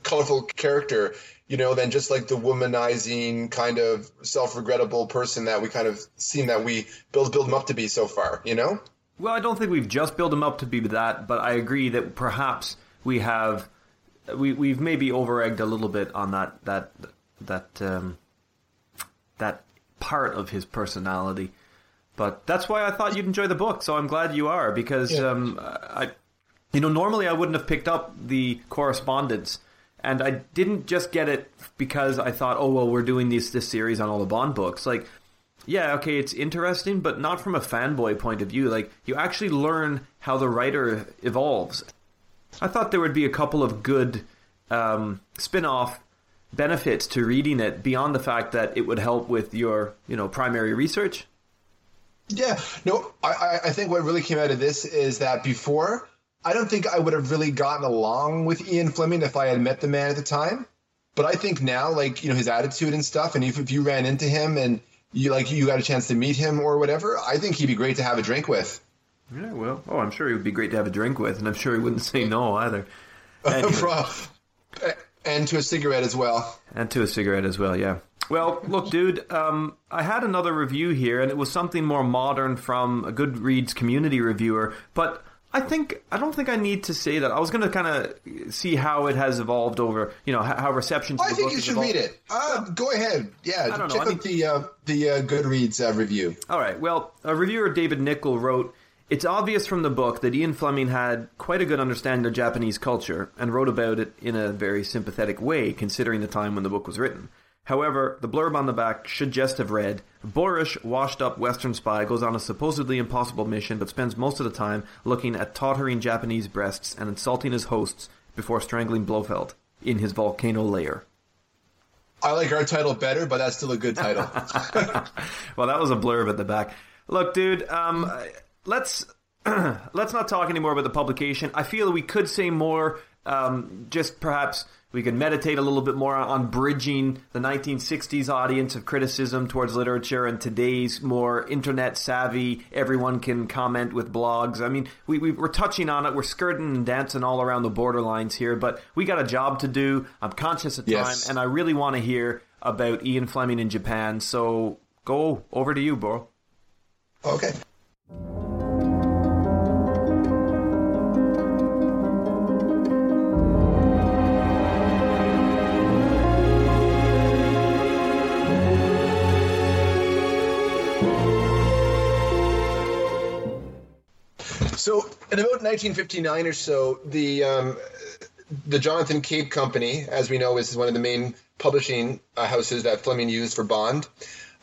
Speaker 2: colorful character, you know, than just like the womanizing kind of self-regrettable person that we kind of seen that we build build him up to be so far, you know.
Speaker 1: Well, I don't think we've just built him up to be that, but I agree that perhaps we have we we've maybe over-egged a little bit on that that that um, that part of his personality. But that's why I thought you'd enjoy the book. So I'm glad you are because yeah. um, I, you know, normally I wouldn't have picked up the correspondence, and I didn't just get it because I thought, oh well, we're doing this this series on all the Bond books. Like yeah, okay, it's interesting, but not from a fanboy point of view. Like, you actually learn how the writer evolves. I thought there would be a couple of good um, spin off benefits to reading it beyond the fact that it would help with your, you know, primary research.
Speaker 2: Yeah, no, I, I think what really came out of this is that before, I don't think I would have really gotten along with Ian Fleming if I had met the man at the time. But I think now, like, you know, his attitude and stuff, and if, if you ran into him and you like you got a chance to meet him or whatever, I think he'd be great to have a drink with.
Speaker 1: Yeah, well, oh, I'm sure he would be great to have a drink with, and I'm sure he wouldn't say no either.
Speaker 2: Anyway. and to a cigarette as well.
Speaker 1: And to a cigarette as well, yeah. Well, look, dude, um, I had another review here, and it was something more modern from a Goodreads community reviewer, but I think I don't think I need to say that. I was going to kind of see how it has evolved over, you know, how, reception. To
Speaker 2: I think you should evolved. read it. Uh, go ahead. Yeah, check out I mean, the uh, the uh, Goodreads uh, review.
Speaker 1: All right. Well, a reviewer David Nickel wrote. It's obvious from the book that Ian Fleming had quite a good understanding of Japanese culture and wrote about it in a very sympathetic way, considering the time when the book was written. However, the blurb on the back should just have read Boorish, washed up Western spy goes on a supposedly impossible mission but spends most of the time looking at tottering Japanese breasts and insulting his hosts before strangling Blofeld in his volcano lair.
Speaker 2: I like our title better, but that's still a good title.
Speaker 1: well, that was a blurb at the back. Look, dude, um, let's let's not talk anymore about the publication. I feel we could say more. Um, just perhaps we could meditate a little bit more on bridging the 1960s audience of criticism towards literature and today's more internet savvy. Everyone can comment with blogs. I mean, we, we we're touching on it. We're skirting and dancing all around the borderlines here, but we got a job to do. I'm conscious of time,
Speaker 2: Yes.
Speaker 1: and I really want to hear about Ian Fleming in Japan. So go over to you, bro.
Speaker 2: okay. So, in about 1959 or so, the um, the Jonathan Cape Company, as we know, is one of the main publishing uh, houses that Fleming used for Bond,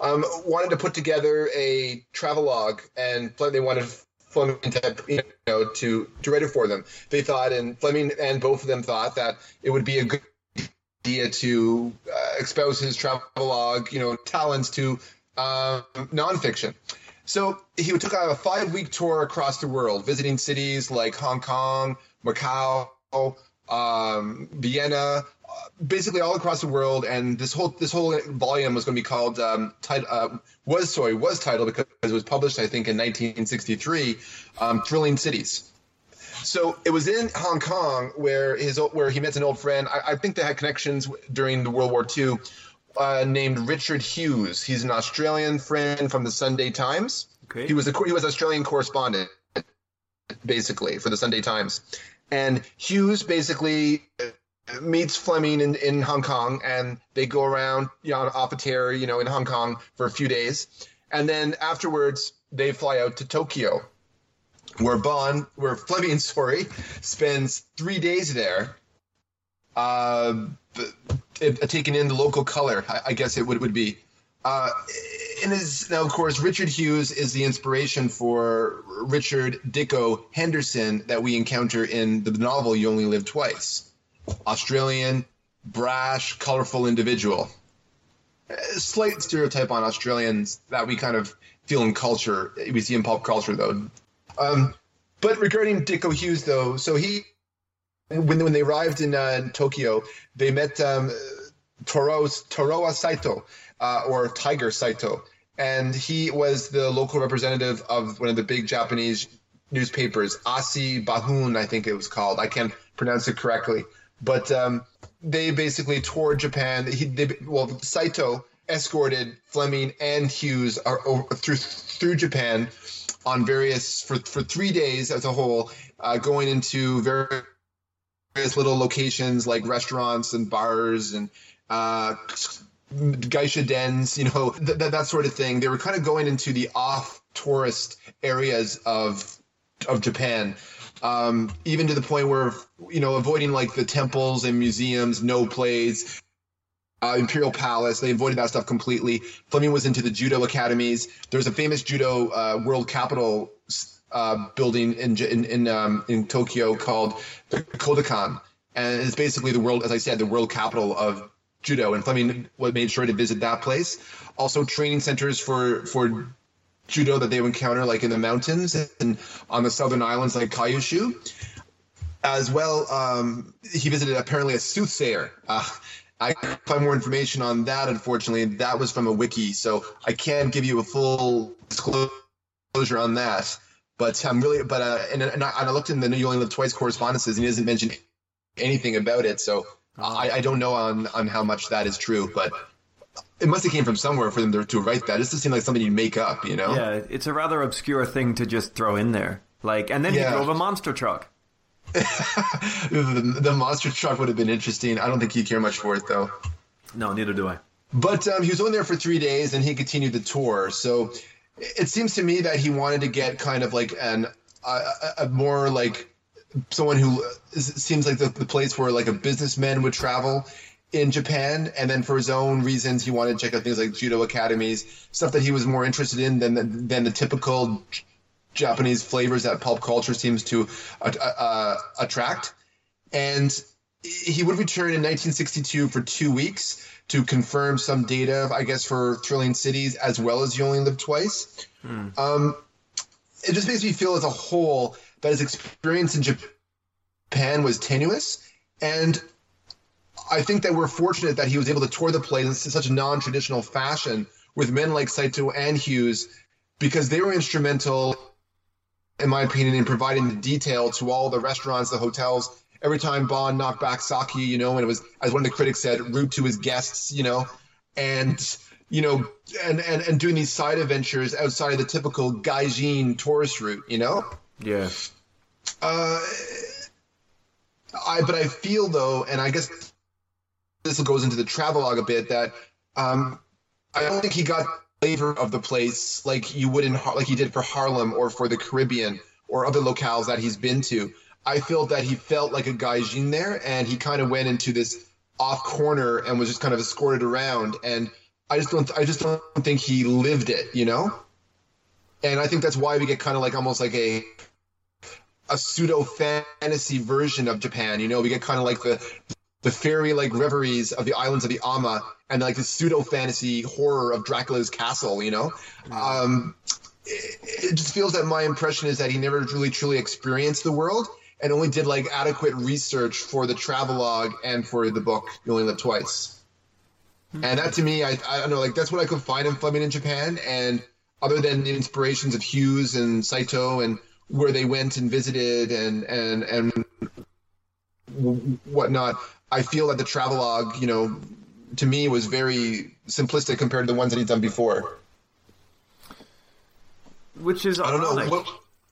Speaker 2: um, wanted to put together a travelogue, and they wanted Fleming to, you know, to to write it for them. They thought, and Fleming and both of them thought that it would be a good idea to uh, expose his travelogue, you know, talents to um, nonfiction. So he took a five week tour across the world, visiting cities like Hong Kong, Macau, um, Vienna, uh, basically all across the world. And this whole this whole volume was going to be called um, tit- uh, was sorry was titled because it was published I think in 1963, um, Thrilling Cities. So it was in Hong Kong where his where he met an old friend. I, I think they had connections during the World War II. Uh, named Richard Hughes. He's an Australian friend from the Sunday Times.
Speaker 1: Okay.
Speaker 2: He was a he was Australian correspondent, basically for the Sunday Times, and Hughes basically uh, meets Fleming in, in Hong Kong, and they go around you know, off a tear, you know, in Hong Kong for a few days, and then afterwards they fly out to Tokyo, where Bond, where Fleming, sorry, spends three days there, uh, it- taking in the local color. I, I guess it would would be. Uh, and is now, of course, Richard Hughes is the inspiration for Richard Dikko Henderson that we encounter in the novel "You Only Live Twice." Australian, brash, colorful individual. A slight stereotype on Australians that we kind of feel in culture. We see in pop culture, though. Um, but regarding Dikko Hughes, though, so he when when they arrived in uh, Tokyo, they met um, Toro's Torao Saito uh, or Tiger Saito, and he was the local representative of one of the big Japanese newspapers, Asi Bahun, I think it was called. I can't pronounce it correctly, but um, they basically toured Japan. He, they, well, Saito escorted Fleming and Hughes over, through through Japan on various for for three days as a whole, uh, going into various various little locations like restaurants and bars and uh, geisha dens, you know, th- th- that sort of thing. They were kind of going into the off tourist areas of of Japan, um, even to the point where you know avoiding like the temples and museums, no plays. Uh, Imperial Palace, they avoided that stuff completely. Fleming was into the judo academies. There's a famous judo uh, world capital uh, building in in in, um, in Tokyo called Kodokan, and it's basically the world, as I said, the world capital of judo. And Fleming made sure to visit that place. Also, training centers for for judo that they would encounter, like in the mountains and on the southern islands, like Kyushu. As well, um, he visited apparently a soothsayer. Uh, I can find more information on that. Unfortunately, that was from a wiki, so I can't give you a full disclosure on that. But I'm really, but uh, and, and, I, and I looked in the You Only Live Twice correspondences, and he doesn't mention anything about it. So I, I don't know on on how much that is true, but it must have came from somewhere for them to, to write that. It doesn't seem like something you make up, you know?
Speaker 1: Yeah, it's a rather obscure thing to just throw in there. Like, and then
Speaker 2: Yeah.
Speaker 1: he drove a monster truck.
Speaker 2: the, the monster truck would have been interesting. I don't think he'd care much for it though.
Speaker 1: No, neither do I.
Speaker 2: But um, he was only there for three days, and he continued the tour. So it seems to me that he wanted to get kind of like an a, more like someone who seems like the, the place where like a businessman would travel in Japan, and then for his own reasons, he wanted to check out things like judo academies, stuff that he was more interested in than the, than the typical Japanese flavors that pulp culture seems to uh, uh, attract. And he would return in 1962 for two weeks to confirm some data, I guess, for Thrilling Cities as well as You Only Live Twice. Hmm. Um, it just makes me feel as a whole that his experience in Japan was tenuous. And I think that we're fortunate that he was able to tour the place in such a non traditional fashion with men like Saito and Hughes because they were instrumental, in my opinion, in providing the detail to all the restaurants, the hotels, every time Bond knocked back sake, you know, and it was, as one of the critics said, rude to his guests, you know, and you know, and and and doing these side adventures outside of the typical gaijin tourist route, you know.
Speaker 1: Yeah.
Speaker 2: Uh, I but I feel though, and I guess this goes into the travelogue a bit that um, I don't think he got flavor of the place like you would in like he did for Harlem or for the Caribbean or other locales that he's been to. I feel that he felt like a gaijin there, and he kind of went into this off corner and was just kind of escorted around. And I just don't, I just don't think he lived it, you know. And I think that's why we get kind of like almost like a a pseudo fantasy version of Japan. You know, we get kind of like the the fairy like reveries of the islands of the Ama and like the pseudo fantasy horror of Dracula's castle. You know. Um, it, it just feels that my impression is that he never really truly experienced the world and only did like adequate research for the travelogue and for the book You Only Live Twice. Mm-hmm. And that to me, I, I don't know, like that's what I could find in Fleming in Japan. And other than the inspirations of Hughes and Saito and where they went and visited and and and whatnot, I feel that the travelogue, you know, to me was very simplistic compared to the ones that he'd done before.
Speaker 1: Which is I don't know. What,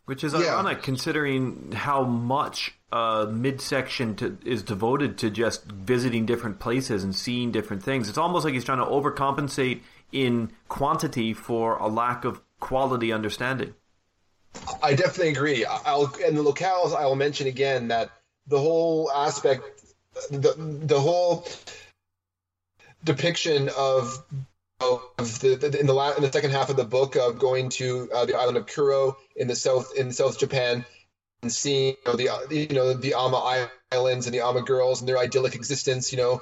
Speaker 1: which is yeah. ironic considering how much uh, midsection to, is devoted to just visiting different places and seeing different things. It's almost like he's trying to overcompensate in quantity for a lack of quality understanding.
Speaker 2: I definitely agree. I'll and the locales. I will mention again that the whole aspect, the the whole depiction of of the, the, in the la- in the second half of the book of going to uh, the island of Kuro in the south in South Japan and seeing you know, the you know the Ama Islands and the Ama girls and their idyllic existence, you know,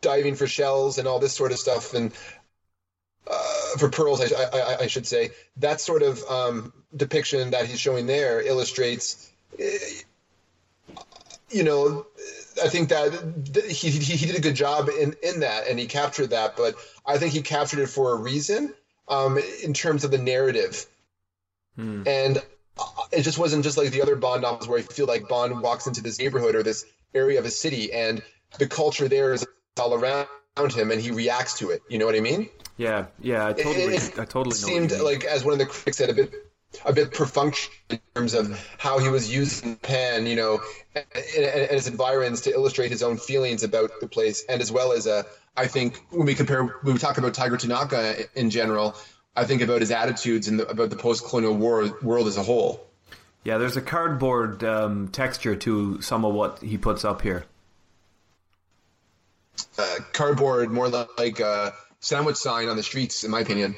Speaker 2: diving for shells and all this sort of stuff and uh, for pearls, I, I, I, should say. That sort of um, depiction that he's showing there illustrates, eh, you know, I think that he, he, he did a good job in, in that and he captured that, but I think he captured it for a reason um, in terms of the narrative. Hmm. And uh, it just wasn't just like the other Bond novels where I feel like Bond walks into this neighborhood or this area of a city and the culture there is all around him and he reacts to it. You know what I mean?
Speaker 1: Yeah, yeah, I totally, it, it I totally
Speaker 2: seemed like, as one of the critics said, a bit a bit perfunctory in terms of how he was using pen, you know, and, and, his environs to illustrate his own feelings about the place, and as well as a, I think when we compare, when we talk about Tiger Tanaka in general, I think about his attitudes and about the post-colonial war world as a whole.
Speaker 1: Yeah, there's a cardboard um, texture to some of what he puts up here.
Speaker 2: Uh, cardboard, more like a sandwich sign on the streets, in my opinion.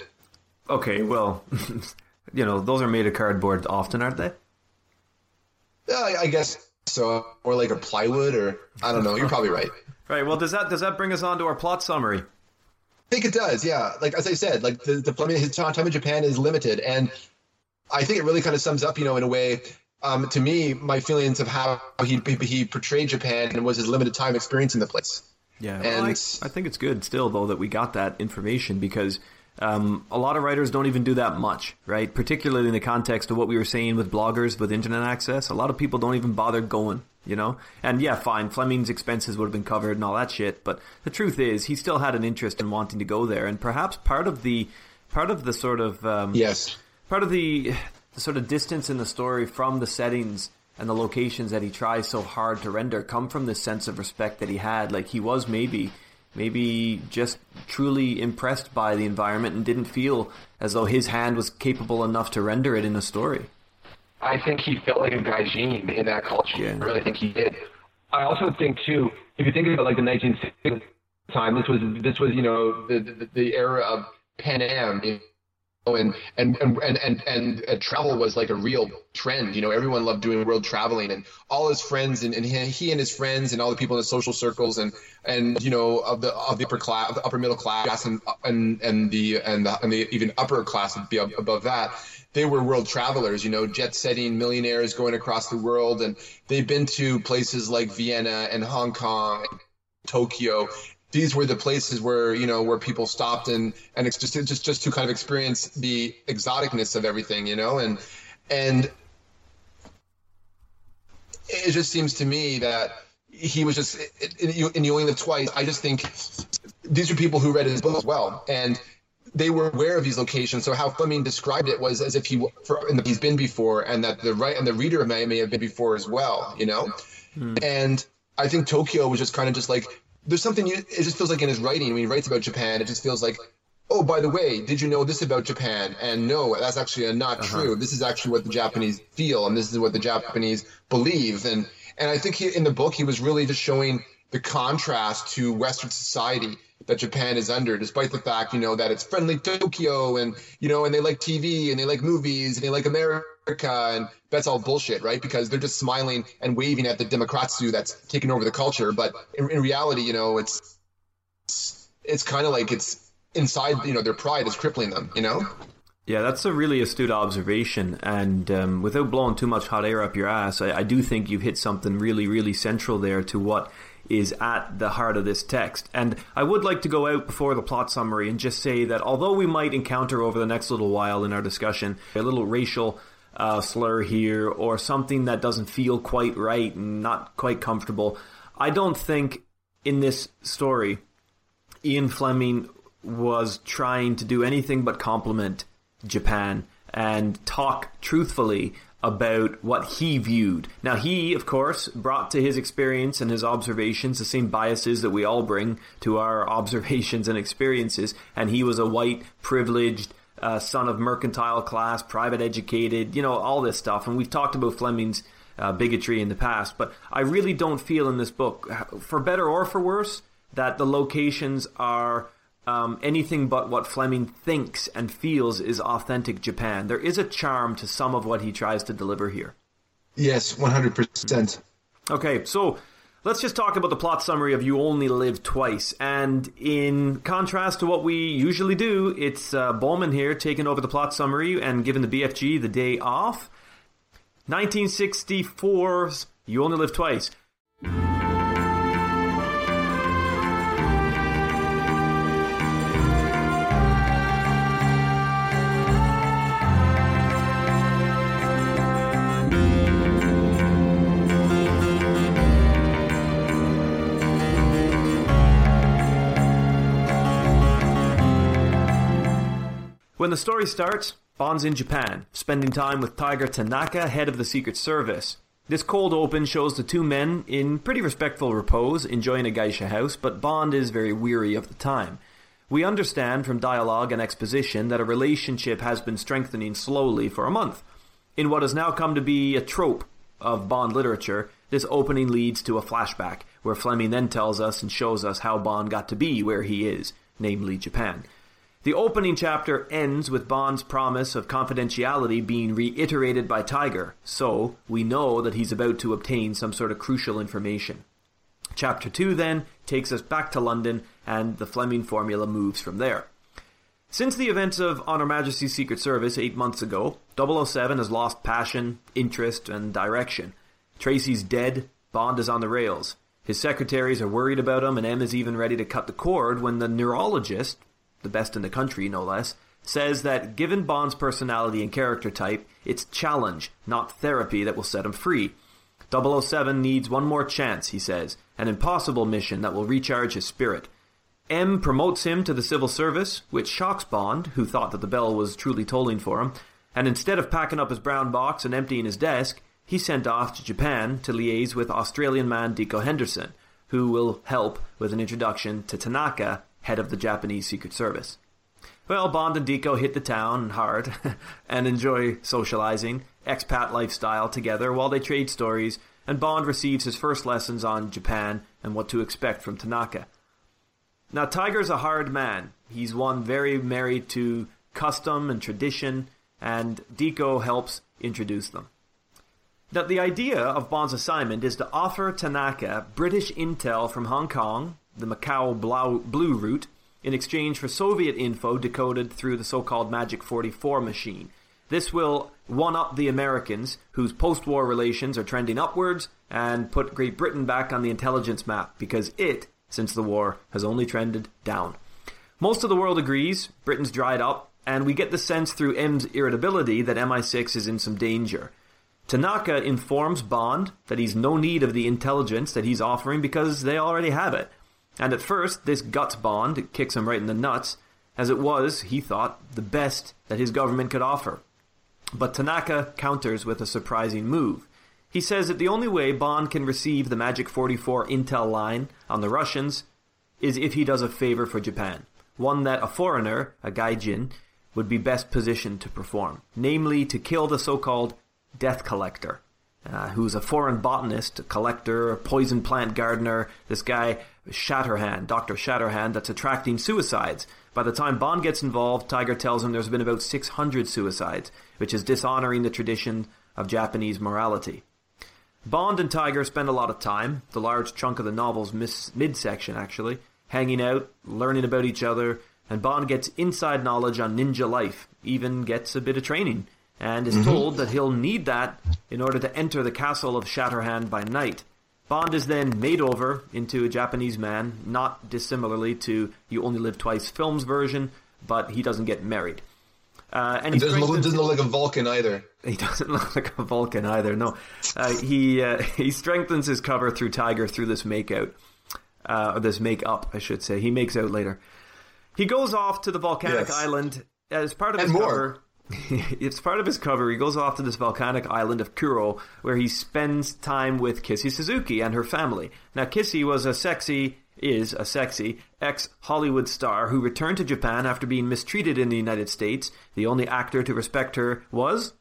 Speaker 1: Okay, well, you know, those are made of cardboard often, aren't they?
Speaker 2: Yeah, I guess so. Or like a plywood, or I don't know. You're probably right.
Speaker 1: Right. Well, does that does that bring us on to our plot summary? I
Speaker 2: think it does. Yeah. Like as I said, like the the his time in Japan is limited, and I think it really kind of sums up, you know, in a way. Um, to me, my feelings of how he he portrayed Japan and was his limited time experience in the place.
Speaker 1: Yeah, and well, I, I think it's good still though that we got that information because um, a lot of writers don't even do that much, right? Particularly in the context of what we were saying with bloggers with internet access. A lot of people don't even bother going, you know? And yeah, fine, Fleming's expenses would have been covered and all that shit, but the truth is, he still had an interest in wanting to go there. And perhaps part of the, part of the sort of, um,
Speaker 2: yes,
Speaker 1: part of the, the sort of distance in the story from the settings and the locations that he tries so hard to render come from this sense of respect that he had. Like he was maybe maybe just truly impressed by the environment and didn't feel as though his hand was capable enough to render it in a story.
Speaker 2: I think he felt like a gaijin in that culture. Yeah. I really think he did. I also think too, if you think about like the 1960s time, this was this was you know the the, the era of Pan Am. You and and and and and, and travel was like a real trend. You know, everyone loved doing world traveling, and all his friends and, and he, and his friends and all the people in the social circles and and you know of the of the upper class, the upper middle class, and and and the and the, and the even upper class would be above that they were world travelers, you know, jet setting millionaires going across the world. And they've been to places like Vienna and Hong Kong, Tokyo. These were the places where, you know, where people stopped and, and it's just, just, just to kind of experience the exoticness of everything, you know, and, and it just seems to me that he was just, and you, and you only live twice. I just think these are people who read his book as well. And, they were aware of these locations. So how Fleming described it was as if he for, the, he's been before, and that the right and the reader may may have been before as well. You know, hmm. and I think Tokyo was just kind of just like there's something. You, it just feels like in his writing when he writes about Japan, it just feels like. Oh, by the way, did you know this about Japan? And no, that's actually not uh-huh. true. This is actually what the Japanese feel, and this is what the Japanese believe. And and I think he, in the book he was really just showing the contrast to Western society that Japan is under, despite the fact, you know, that it's friendly Tokyo and, you know, and they like TV and they like movies and they like America and that's all bullshit, right? Because they're just smiling and waving at the Democratsu that's taking over the culture. But in, in reality, you know, it's, it's kind of like it's inside, you know, their pride is crippling them, you know?
Speaker 1: Yeah, that's a really astute observation. And um, without blowing too much hot air up your ass, I, I do think you've hit something really, really central there to what is at the heart of this text. And I would like to go out before the plot summary and just say that although we might encounter over the next little while in our discussion a little racial uh, slur here or something that doesn't feel quite right and not quite comfortable, I don't think in this story Ian Fleming was trying to do anything but compliment Japan and talk truthfully about what he viewed. Now, he, of course, brought to his experience and his observations the same biases that we all bring to our observations and experiences, and he was a white, privileged, uh, son of mercantile class, private educated, you know, all this stuff. And we've talked about Fleming's uh, bigotry in the past, but I really don't feel in this book, for better or for worse, that the locations are um, anything but what Fleming thinks and feels is authentic Japan. There is a charm to some of what he tries to deliver here.
Speaker 3: Yes, 100%.
Speaker 1: Okay, so let's just talk about the plot summary of You Only Live Twice. And in contrast to what we usually do, it's uh, Bowman here taking over the plot summary and giving the BFG the day off. 1964's You Only Live Twice. When the story starts, Bond's in Japan, spending time with Tiger Tanaka, head of the Secret Service. This cold open shows the two men in pretty respectful repose, enjoying a geisha house, but Bond is very weary of the time. We understand from dialogue and exposition that a relationship has been strengthening slowly for a month. In what has now come to be a trope of Bond literature, this opening leads to a flashback, where Fleming then tells us and shows us how Bond got to be where he is, namely Japan. The opening chapter ends with Bond's promise of confidentiality being reiterated by Tiger, so we know that he's about to obtain some sort of crucial information. Chapter 2 then takes us back to London, and the Fleming formula moves from there. Since the events of On Her Majesty's Secret Service eight months ago, 007 has lost passion, interest, and direction. Tracy's dead, Bond is on the rails. His secretaries are worried about him, and M is even ready to cut the cord when the neurologist, the best in the country no less, says that given Bond's personality and character type, it's challenge, not therapy, that will set him free. 007 needs one more chance, he says, an impossible mission that will recharge his spirit. M promotes him to the civil service, which shocks Bond, who thought that the bell was truly tolling for him, and instead of packing up his brown box and emptying his desk, he's sent off to Japan to liaise with Australian man Dikko Henderson, who will help with an introduction to Tanaka, head of the Japanese Secret Service. Well, Bond and Dikko hit the town hard and enjoy socializing, expat lifestyle together while they trade stories, and Bond receives his first lessons on Japan and what to expect from Tanaka. Now, Tiger's a hard man. He's one very married to custom and tradition, and Dikko helps introduce them. Now, the idea of Bond's assignment is to offer Tanaka British intel from Hong Kong, the Macau Blue route, in exchange for Soviet info decoded through the so-called Magic 44 machine. This will one up the Americans, whose post-war relations are trending upwards, and put Great Britain back on the intelligence map, because it, since the war, has only trended down. Most of the world agrees, Britain's dried up, and we get the sense through M's irritability that MI6 is in some danger. Tanaka informs Bond that he's no need of the intelligence that he's offering because they already have it. And at first, this guts Bond kicks him right in the nuts, as it was, he thought, the best that his government could offer. But Tanaka counters with a surprising move. He says that the only way Bond can receive the Magic 44 intel line on the Russians is if he does a favor for Japan, one that a foreigner, a gaijin, would be best positioned to perform, namely to kill the so-called Death Collector, uh, who's a foreign botanist, a collector, a poison plant gardener, this guy Shatterhand, Dr. Shatterhand, that's attracting suicides. By the time Bond gets involved, Tiger tells him there's been about 600 suicides, which is dishonoring the tradition of Japanese morality. Bond and Tiger spend a lot of time, the large chunk of the novel's midsection actually, hanging out, learning about each other, and Bond gets inside knowledge on ninja life, even gets a bit of training, and is mm-hmm. told that he'll need that in order to enter the castle of Shatterhand by night. Bond is then made over into a Japanese man, not dissimilarly to You Only Live Twice film's version, but he doesn't get married.
Speaker 2: Uh, and he doesn't look, doesn't look like a Vulcan either.
Speaker 1: He doesn't look like a Vulcan either. No, uh, he uh, he strengthens his cover through Tiger through this makeout, uh, or this make up, I should say. He makes out later. He goes off to the volcanic yes. island as part of and his more. cover. it's part of his cover. He goes off to this volcanic island of Kuro, where he spends time with Kissy Suzuki and her family. Now, Kissy was a sexy, is a sexy ex Hollywood star who returned to Japan after being mistreated in the United States. The only actor to respect her was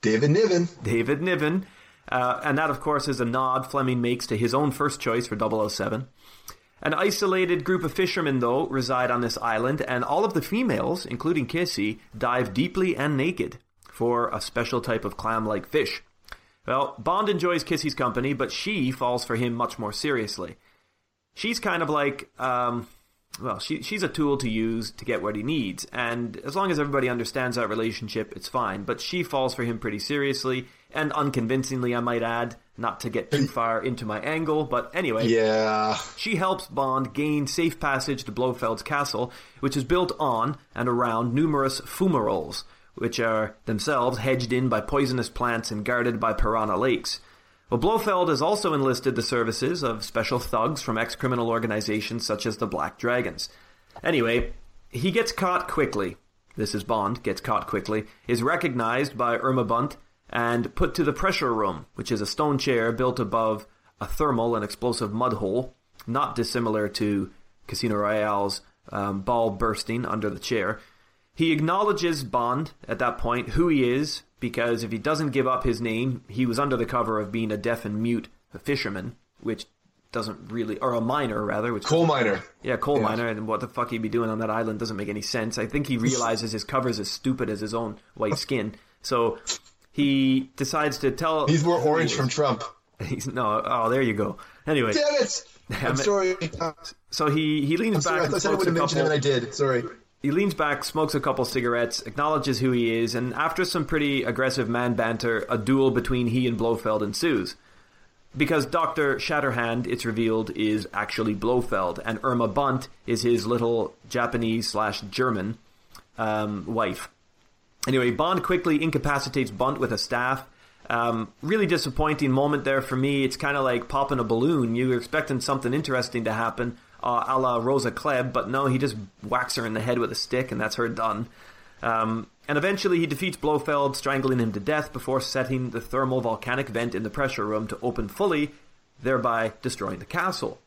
Speaker 2: David Niven.
Speaker 1: David Niven. Uh, and that, of course, is a nod Fleming makes to his own first choice for 007. An isolated group of fishermen, though, reside on this island, and all of the females, including Kissy, dive deeply and naked for a special type of clam-like fish. Well, Bond enjoys Kissy's company, but she falls for him much more seriously. She's kind of like, um, well, she, she's a tool to use to get what he needs, and as long as everybody understands that relationship, it's fine. But she falls for him pretty seriously, and unconvincingly, I might add, not to get too far into my angle, but anyway.
Speaker 2: Yeah.
Speaker 1: She helps Bond gain safe passage to Blofeld's castle, which is built on and around numerous fumaroles, which are themselves hedged in by poisonous plants and guarded by piranha lakes. Well, Blofeld has also enlisted the services of special thugs from ex-criminal organizations such as the Black Dragons. Anyway, he gets caught quickly. This is Bond, gets caught quickly, is recognized by Irma Bunt, and put to the pressure room, which is a stone chair built above a thermal and explosive mud hole, not dissimilar to Casino Royale's um, ball bursting under the chair. He acknowledges Bond at that point, who he is, because if he doesn't give up his name, he was under the cover of being a deaf and mute fisherman, which doesn't really, or a miner rather, which
Speaker 2: coal miner.
Speaker 1: Yeah, coal yeah. miner, and what the fuck he'd be doing on that island doesn't make any sense. I think he realizes his cover's as stupid as his own white skin. So he decides to tell.
Speaker 2: He's more orange from Trump.
Speaker 1: He's no. Oh, there you go. Anyway,
Speaker 2: damn it! I'm sorry.
Speaker 1: So he he leans
Speaker 2: I'm
Speaker 1: back.
Speaker 2: Sorry, I thought I would have mentioned him, and I did. Sorry.
Speaker 1: He leans back, smokes a couple cigarettes, acknowledges who he is, and after some pretty aggressive man banter, a duel between he and Blofeld ensues. Because Dr. Shatterhand, it's revealed, is actually Blofeld, and Irma Bunt is his little Japanese slash German um, wife. Anyway, Bond quickly incapacitates Bunt with a staff. Um, really disappointing moment there for me. It's kind of like popping a balloon. You were expecting something interesting to happen, uh, a la Rosa Klebb, but no, he just whacks her in the head with a stick, and that's her done. Um, and eventually he defeats Blofeld, strangling him to death before setting the thermal volcanic vent in the pressure room to open fully thereby destroying the castle.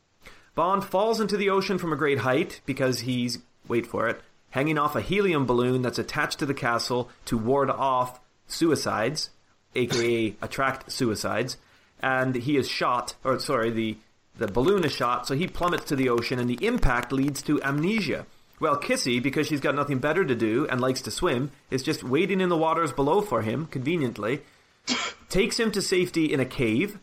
Speaker 1: Bond falls into the ocean from a great height because he's, wait for it, hanging off a helium balloon that's attached to the castle to ward off suicides, aka attract suicides, and he is shot, or sorry, the, the balloon is shot, so he plummets to the ocean, and the impact leads to amnesia. Well, Kissy, because she's got nothing better to do and likes to swim, is just waiting in the waters below for him, conveniently, takes him to safety in a cave,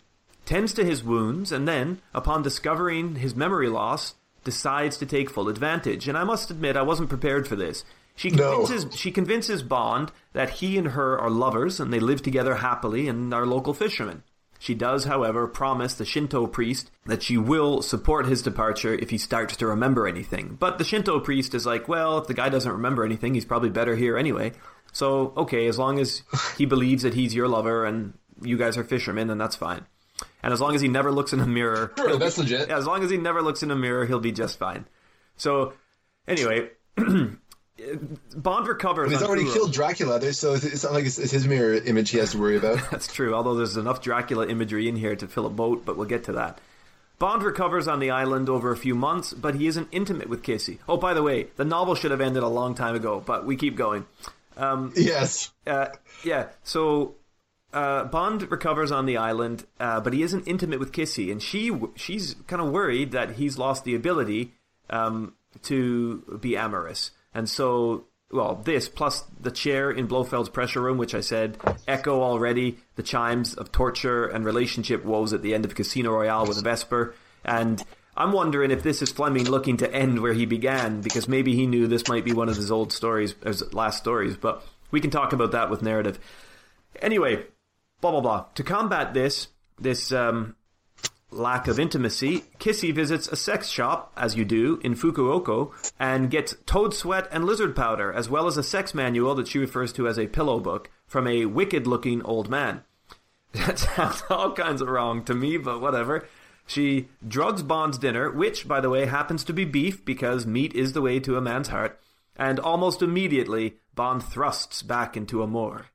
Speaker 1: tends to his wounds, and then, upon discovering his memory loss, decides to take full advantage. And I must admit, I wasn't prepared for this. She
Speaker 2: No.
Speaker 1: convinces she convinces Bond that he and her are lovers and they live together happily and are local fishermen. She does, however, promise the Shinto priest that she will support his departure if he starts to remember anything. But the Shinto priest is like, well, if the guy doesn't remember anything, he's probably better here anyway. So, okay, as long as he believes that he's your lover and you guys are fishermen, then that's fine. And as long as he never looks in a mirror,
Speaker 2: Sure, that's legit.
Speaker 1: yeah, as long as he never looks in a mirror, he'll be just fine. So, anyway, Bond recovers.
Speaker 2: He's already killed Dracula, so it's not like it's, his mirror image he has to worry about.
Speaker 1: That's true, although there's enough Dracula imagery in here to fill a boat, but we'll get to that. Bond recovers on the island over a few months, but he isn't intimate with Casey. Oh, by the way, the novel should have ended a long time ago, but we keep going.
Speaker 2: yes.
Speaker 1: Uh, yeah, so uh, Bond recovers on the island, uh, but he isn't intimate with Kissy, and she she's kind of worried that he's lost the ability um, to be amorous, and so. Well, this plus the chair in Blofeld's pressure room, which I said echo already the chimes of torture and relationship woes at the end of Casino Royale with Vesper. And I'm wondering if this is Fleming looking to end where he began, because maybe he knew this might be one of his old stories, his last stories. But we can talk about that with narrative. Anyway, blah blah blah. To combat this, this um, lack of intimacy, Kissy visits a sex shop, as you do, in Fukuoka, and gets toad sweat and lizard powder, as well as a sex manual that she refers to as a pillow book from a wicked-looking old man. That sounds all kinds of wrong to me, but whatever. She drugs Bond's dinner, which, by the way, happens to be beef because meat is the way to a man's heart, and almost immediately, Bond thrusts back into a moor.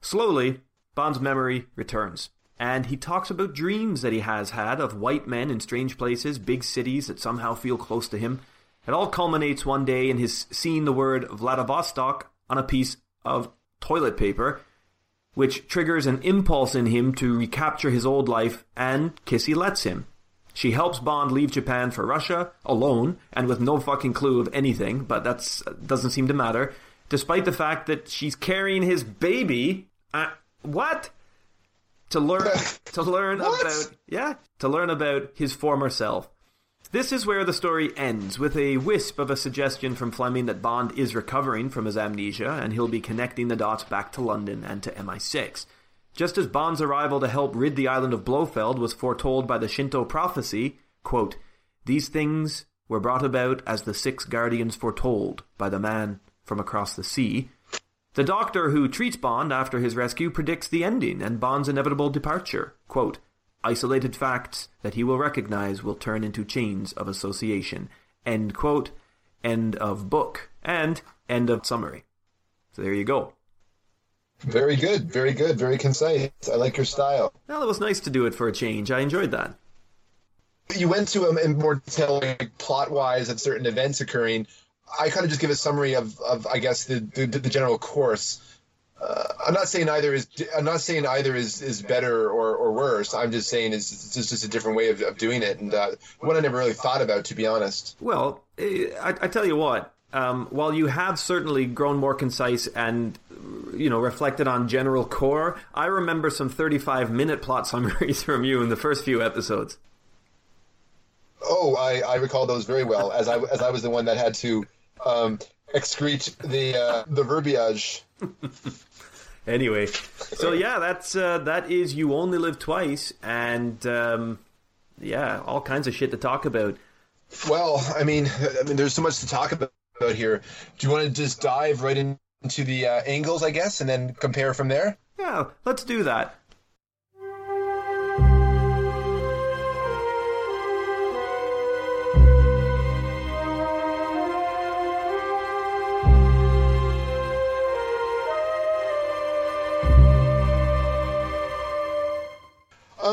Speaker 1: Slowly, Bond's memory returns, and he talks about dreams that he has had of white men in strange places, big cities that somehow feel close to him. It all culminates one day in his seeing the word Vladivostok on a piece of toilet paper, which triggers an impulse in him to recapture his old life, and Kissy lets him. She helps Bond leave Japan for Russia alone and with no fucking clue of anything, but that's doesn't seem to matter. Despite the fact that she's carrying his baby, uh, what? To learn to learn about yeah, to learn about his former self. This is where the story ends, with a wisp of a suggestion from Fleming that Bond is recovering from his amnesia and he'll be connecting the dots back to London and to MI6. Just as Bond's arrival to help rid the island of Blofeld was foretold by the Shinto prophecy, quote, These things were brought about as the six guardians foretold by the man from across the sea. The doctor who treats Bond after his rescue predicts the ending and Bond's inevitable departure. Quote, Isolated facts that he will recognize will turn into chains of association. End quote. End of book. And end of summary. So there you go.
Speaker 2: Very good. Very good. Very concise. I like your style.
Speaker 1: Well, it was nice to do it for a change. I enjoyed that.
Speaker 2: You went to in more detail, like, plot wise, of certain events occurring. I kind of just give a summary of, of I guess, the, the, the general course. Uh, I'm not saying either is I'm not saying either is, is better or, or worse. I'm just saying it's, it's just, just a different way of, of doing it, and uh, one I never really thought about, to be honest.
Speaker 1: Well, eh, I, I tell you what. Um, while you have certainly grown more concise and you know reflected on general core, I remember some 35 minute plot summaries from you in the first few episodes.
Speaker 2: Oh, I, I recall those very well, as I as I was the one that had to um, excrete the uh, the verbiage.
Speaker 1: Anyway, so yeah, that's uh, that is you only live twice, and um, yeah, all kinds of shit to talk about.
Speaker 2: Well, I mean, I mean, there's so much to talk about here. Do you want to just dive right in, into the uh, angles, I guess, and then compare from there?
Speaker 1: Yeah, let's do that.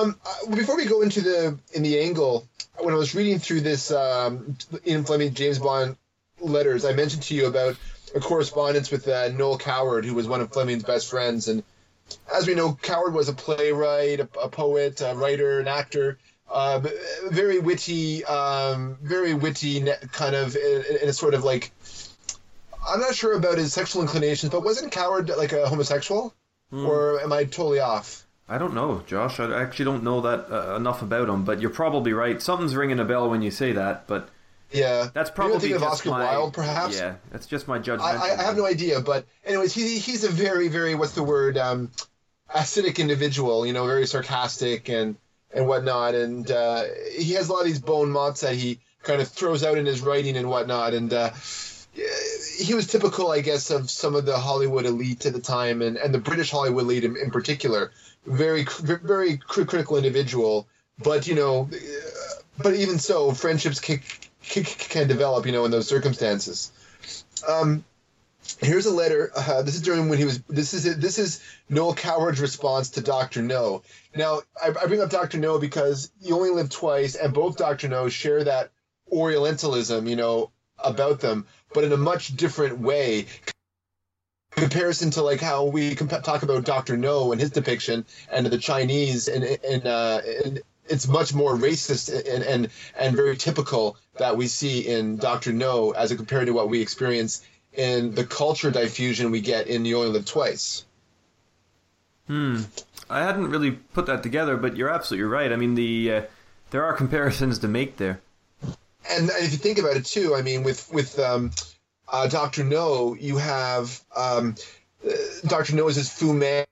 Speaker 2: Um, before we go into the in the angle, when I was reading through this um, Ian Fleming James Bond letters, I mentioned to you about a correspondence with uh, Noel Coward, who was one of Fleming's best friends, and as we know, Coward was a playwright, a, a poet, a writer, an actor. Uh, very witty, um, very witty, kind of in, in a sort of like. I'm not sure about his sexual inclinations, but wasn't Coward like a homosexual,
Speaker 1: Hmm.
Speaker 2: or am I totally off?
Speaker 1: I don't know, Josh. I actually don't know that uh, enough about him, but you're probably right. Something's ringing a bell when you say that, but
Speaker 2: Yeah,
Speaker 1: that's probably
Speaker 2: thinking of Oscar
Speaker 1: my,
Speaker 2: Wilde, perhaps.
Speaker 1: Yeah, that's just my judgment.
Speaker 2: I, I have no idea, but anyways, he he's a very very what's the word um, acidic individual. You know, very sarcastic and and whatnot, and uh, he has a lot of these bon mots that he kind of throws out in his writing and whatnot, and. Uh, he was typical, I guess, of some of the Hollywood elite at the time, and, and the British Hollywood elite in, in particular. Very, very critical individual, but you know, but even so, friendships can, can, can develop, you know, in those circumstances. Um, here's a letter. Uh, this is during when he was. This is this is Noel Coward's response to Doctor No. Now, I, I bring up Doctor No because you only live twice, and both Doctor No share that Orientalism, you know, about them, but in a much different way. Comparison to like how we comp- talk about Doctor No and his depiction, and the Chinese, and and, uh, and it's much more racist and, and and very typical that we see in Doctor No as compared to what we experience in the culture diffusion we get in You Only Live Twice.
Speaker 1: Hmm. I hadn't really put that together, but you're absolutely right. I mean, the uh, there are comparisons to make there.
Speaker 2: And if you think about it too, I mean, with with um, uh, Doctor No, you have um, uh, Doctor No is this Fu Manchu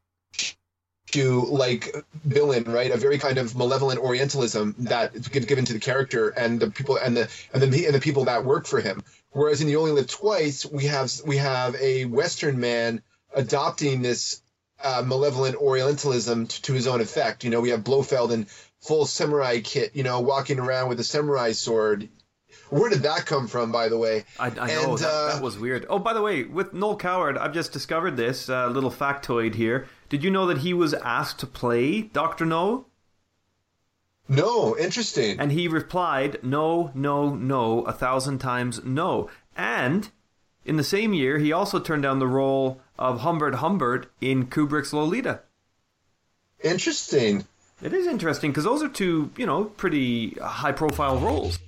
Speaker 2: like villain, right? A very kind of malevolent Orientalism that is given to the character and the people and the and the and the people that work for him. Whereas in You Only Live Twice, we have we have a Western man adopting this uh, malevolent Orientalism to, to his own effect. You know, we have Blofeld in full samurai kit, you know, walking around with a samurai sword. Where did that come from, by the way?
Speaker 1: I, I know
Speaker 2: And,
Speaker 1: that,
Speaker 2: uh,
Speaker 1: that was weird. Oh, by the way, with Noel Coward, I've just discovered this uh, little factoid here. Did you know that he was asked to play Doctor No,
Speaker 2: No, interesting.
Speaker 1: and he replied, "No, no, no," a thousand times no. And in the same year, he also turned down the role of Humbert Humbert in Kubrick's Lolita.
Speaker 2: Interesting.
Speaker 1: It is interesting because those are two, you know, pretty high-profile roles.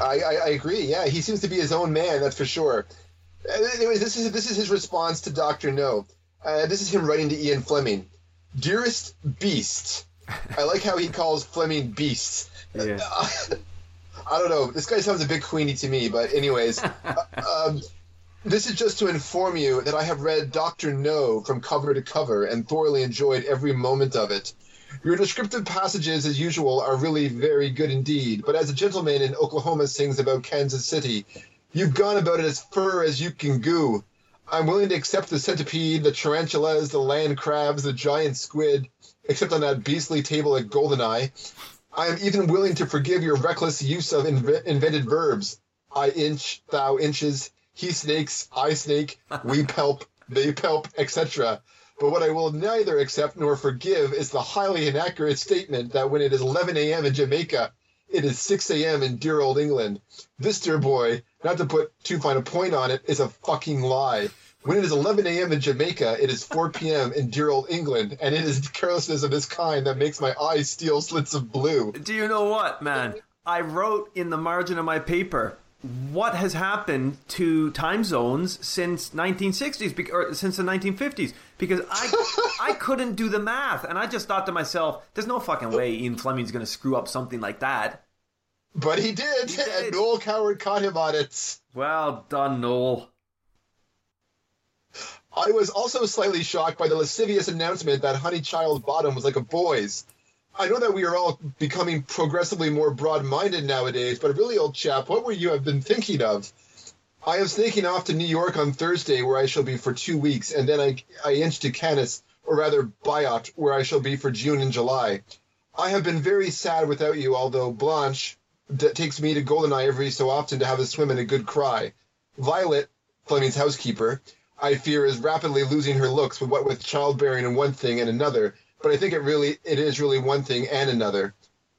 Speaker 2: I, I, I agree. Yeah, he seems to be his own man. That's for sure. Uh, Anyways, this is this is his response to Doctor No. Uh, this is him writing to Ian Fleming. Dearest Beast. I like how he calls Fleming Beast.
Speaker 1: Yeah.
Speaker 2: I don't know. This guy sounds a bit queeny to me, but anyways, uh, um, this is just to inform you that I have read Doctor No from cover to cover and thoroughly enjoyed every moment of it. Your descriptive passages, as usual, are really very good indeed. But as a gentleman in Oklahoma sings about Kansas City, you've gone about it as fur as you can goo. I'm willing to accept the centipede, the tarantulas, the land crabs, the giant squid, except on that beastly table at Goldeneye. I am even willing to forgive your reckless use of inv- invented verbs. I inch, thou inches, he snakes, I snake, we pelp, they pelp, etc. But what I will neither accept nor forgive is the highly inaccurate statement that when it is 11 a.m. in Jamaica, it is 6 a.m. in dear old England. This, dear boy, not to put too fine a point on it, is a fucking lie. When it is 11 a.m. in Jamaica, it is 4 p.m. in dear old England, and it is carelessness of this kind that makes my eyes steal slits of blue.
Speaker 1: Do you know what, man? I wrote in the margin of my paper what has happened to time zones since 1960s or since the 1950s because I I couldn't do the math and I just thought to myself there's no fucking way Ian Fleming's going to screw up something like that.
Speaker 2: But he did,
Speaker 1: did.
Speaker 2: and Noel Coward caught him on it.
Speaker 1: Well done, Noel.
Speaker 2: I was also slightly shocked by the lascivious announcement that Honey Child Bottom was like a boy's. I know that we are all becoming progressively more broad minded nowadays, but really, old chap, what would you have been thinking of? I am sneaking off to New York on Thursday, where I shall be for two weeks, and then I, I inch to Canis, or rather Bayot, where I shall be for June and July. I have been very sad without you, although Blanche d- takes me to Goldeneye every so often to have a swim and a good cry. Violet, Fleming's housekeeper, I fear is rapidly losing her looks, with what with childbearing and one thing and another, but I think it really it is really one thing and another.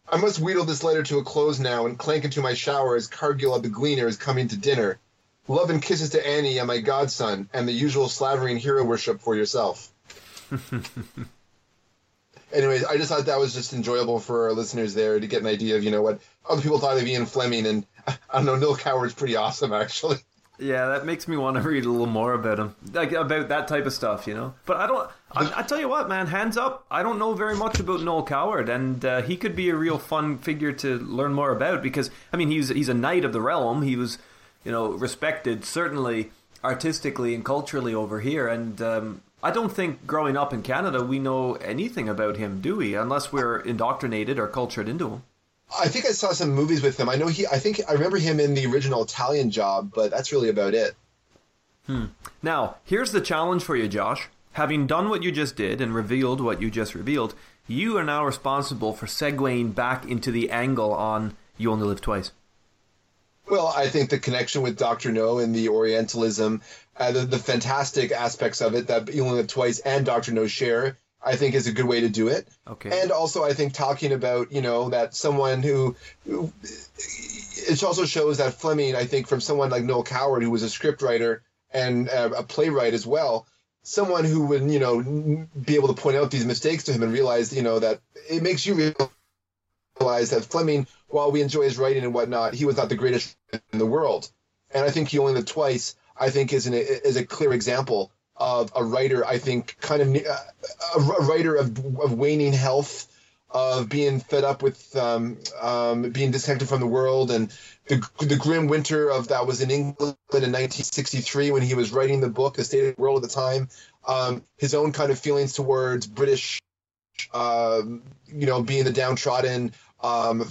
Speaker 2: I must wheedle this letter to a close now and clank into my shower as Cargill the Gleaner is coming to dinner. Love and kisses to Annie and my godson, and the usual slavering hero worship for yourself. Anyways, I just thought that was just enjoyable for our listeners there to get an idea of, you know, what other people thought of Ian Fleming. And I don't know, Noel Coward's pretty awesome, actually.
Speaker 1: Yeah, that makes me want to read a little more about him, like about that type of stuff, you know. But I don't. I, I tell you what, man, hands up. I don't know very much about Noel Coward, and uh, he could be a real fun figure to learn more about because I mean, he's he's a knight of the realm. He was, you know, respected certainly artistically and culturally over here, and um, I don't think growing up in Canada we know anything about him, do we? Unless we're indoctrinated or cultured into him.
Speaker 2: I think I saw some movies with him. I know he. I think I remember him in the original Italian Job, but that's really about it.
Speaker 1: Hmm. Now, here's the challenge for you, Josh. Having done what you just did and revealed what you just revealed, you are now responsible for segueing back into the angle on "You Only Live Twice."
Speaker 2: Well, I think the connection with Doctor No and the Orientalism, uh, the, the fantastic aspects of it that Only Live Twice and Doctor No share, I think is a good way to do it.
Speaker 1: Okay.
Speaker 2: And also, I think talking about you know that someone who, who it also shows that Fleming, I think, from someone like Noel Coward, who was a scriptwriter and uh, a playwright as well, someone who would you know be able to point out these mistakes to him and realize you know that it makes you realize that Fleming, while we enjoy his writing and whatnot, he was not the greatest in the world. And I think he only lived twice. I think is an is a clear example of a writer, I think, kind of uh, a writer of, of waning health, of being fed up with um, um, being disconnected from the world, and the, the grim winter of that was in England in 1963 when he was writing the book, The State of the World at the time. Um, his own kind of feelings towards British, uh, you know, being the downtrodden, um,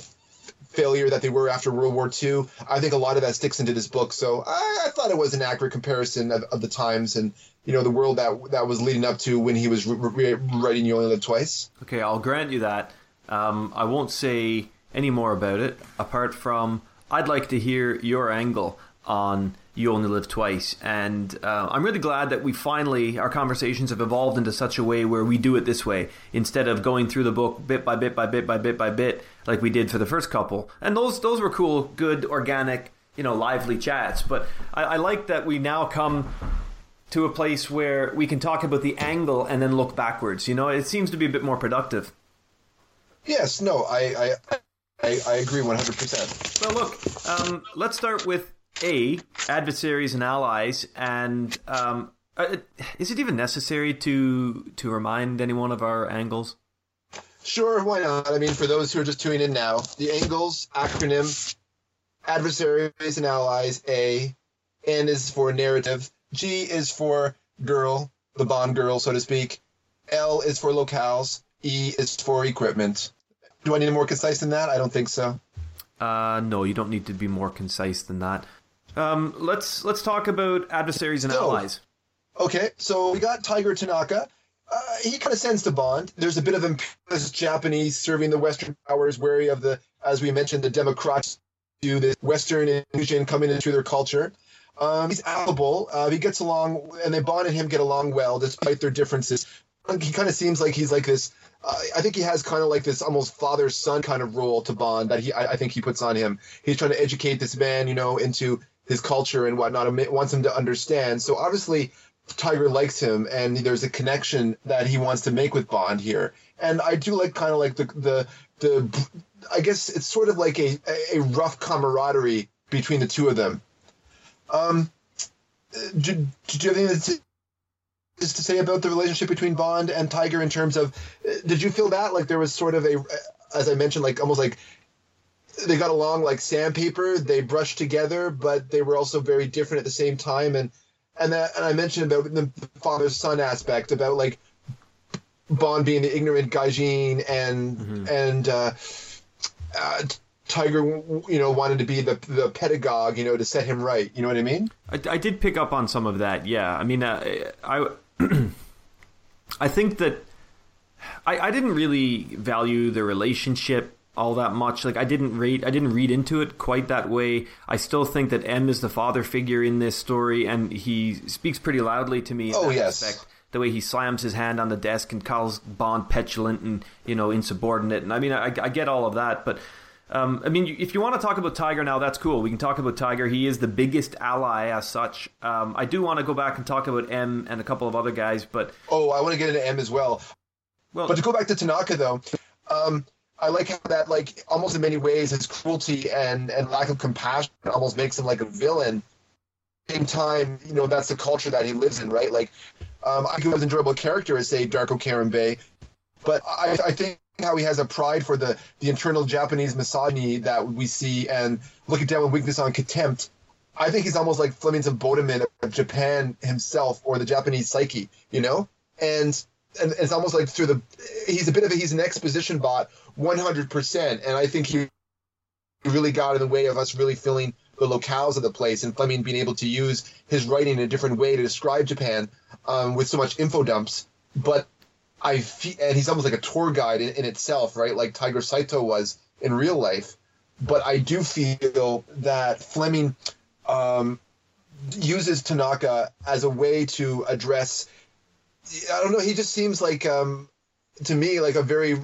Speaker 2: failure that they were after World War II. I think a lot of that sticks into this book. So I, I thought it was an accurate comparison of, of, the times and you know the world that that was leading up to when he was re- re- writing "You Only Live Twice."
Speaker 1: Okay, I'll grant you that. Um, I won't say any more about it apart from I'd like to hear your angle on you only live twice. And uh, I'm really glad that we finally, our conversations have evolved into such a way where we do it this way instead of going through the book bit by bit by bit by bit by bit like we did for the first couple. And those those were cool, good, organic, you know, lively chats. But I, I like that we now come to a place where we can talk about the angle and then look backwards. You know, it seems to be a bit more productive.
Speaker 2: Yes, no, I I, I, I agree 100%.
Speaker 1: Well, look, um, let's start with A, adversaries and allies. And um, uh, is it even necessary to to remind anyone of our angles?
Speaker 2: Sure, why not? I mean, for those who are just tuning in now, the angles acronym adversaries and allies. A, N is for narrative. G is for girl, the Bond girl, so to speak. L is for locales. E is for equipment. Do I need more concise than that? I don't think so.
Speaker 1: Uh, no, you don't need to be more concise than that. Um, let's let's talk about adversaries and
Speaker 2: So-
Speaker 1: allies.
Speaker 2: Okay, so we got Tiger Tanaka. Uh, he kind of sends to Bond. There's a bit of imperialist Japanese serving the Western powers, wary of the, as we mentioned, the Democrats do this Western inclusion coming into their culture. Um, he's affable. Uh, he gets along, and then Bond and him get along well despite their differences. He kind of seems like he's like this. Uh, I think he has kind of like this almost father son kind of role to Bond that he I, I think he puts on him. He's trying to educate this man, you know, into his culture and whatnot, and wants him to understand. So obviously, Tiger likes him, and there's a connection that he wants to make with Bond here. And I do like kind of like the the the. I guess it's sort of like a a rough camaraderie between the two of them. Um, do, do you have anything to, say about the relationship between Bond and Tiger in terms of? uh, Did you feel that like there was sort of a, as I mentioned, like almost like they got along like sandpaper. They brushed together, but they were also very different at the same time. And and that and I mentioned about the father son aspect about like Bond being the ignorant gaijin and and uh, uh, Tiger, you know, wanted to be the the pedagogue, you know, to set him right. You know what I mean?
Speaker 1: I, I did pick up on some of that. Yeah, I mean, uh, I I think that I, I didn't really value the relationship all that much. Like I didn't read I didn't read into it quite that way. I still think that M is the father figure in this story, and he speaks pretty loudly to me.
Speaker 2: Oh, yes.
Speaker 1: aspect. the way he slams his hand on the desk and calls Bond petulant and you know insubordinate. And I mean, I, I get all of that, but um, I mean, if you want to talk about Tiger now, that's cool. We can talk about Tiger. He is the biggest ally as such. Um, I do want to go back and talk about M and a couple of other guys, but
Speaker 2: oh, I want to get into M as well.
Speaker 1: Well,
Speaker 2: but to go back to Tanaka though, um, I like how that like almost in many ways his cruelty and and lack of compassion almost makes him like a villain. Same time, you know that's the culture that he lives in, right? Like, um, I think it was enjoyable character as say Darko Kerim Bey, but I, I think how he has a pride for the the internal Japanese misogyny that we see and looking down with weakness on contempt. I think he's almost like Fleming's embodiment of Japan himself or the Japanese psyche, you know? And and it's almost like through the he's a bit of a he's an exposition bot 100% and I think he really got in the way of us really feeling the locales of the place and Fleming being able to use his writing in a different way to describe Japan um, with so much info dumps. But I feel, and he's almost like a tour guide in, in itself, right? Like Tiger Saito was in real life. But I do feel that Fleming um, uses Tanaka as a way to address. I don't know. He just seems like, um, to me, like a very.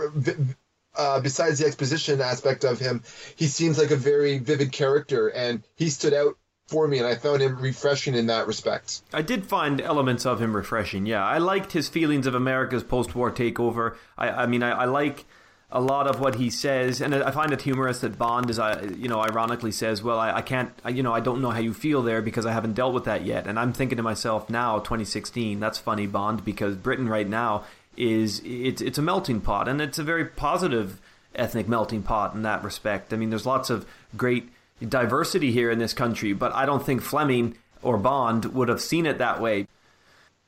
Speaker 2: Uh, besides the exposition aspect of him, he seems like a very vivid character, and he stood out for me, and I found him refreshing in that respect.
Speaker 1: I did find elements of him refreshing. Yeah, I liked his feelings of America's post-war takeover. I, I mean, I, I like a lot of what he says, and I find it humorous that Bond is, uh, you know, ironically says, "Well, I, I can't, I, you know, I don't know how you feel there because I haven't dealt with that yet." And I'm thinking to myself now, 2016, that's funny, Bond, because Britain right now is it's it's a melting pot, and it's a very positive ethnic melting pot in that respect. I mean, there's lots of great diversity here in this country, but I don't think Fleming or Bond would have seen it that way.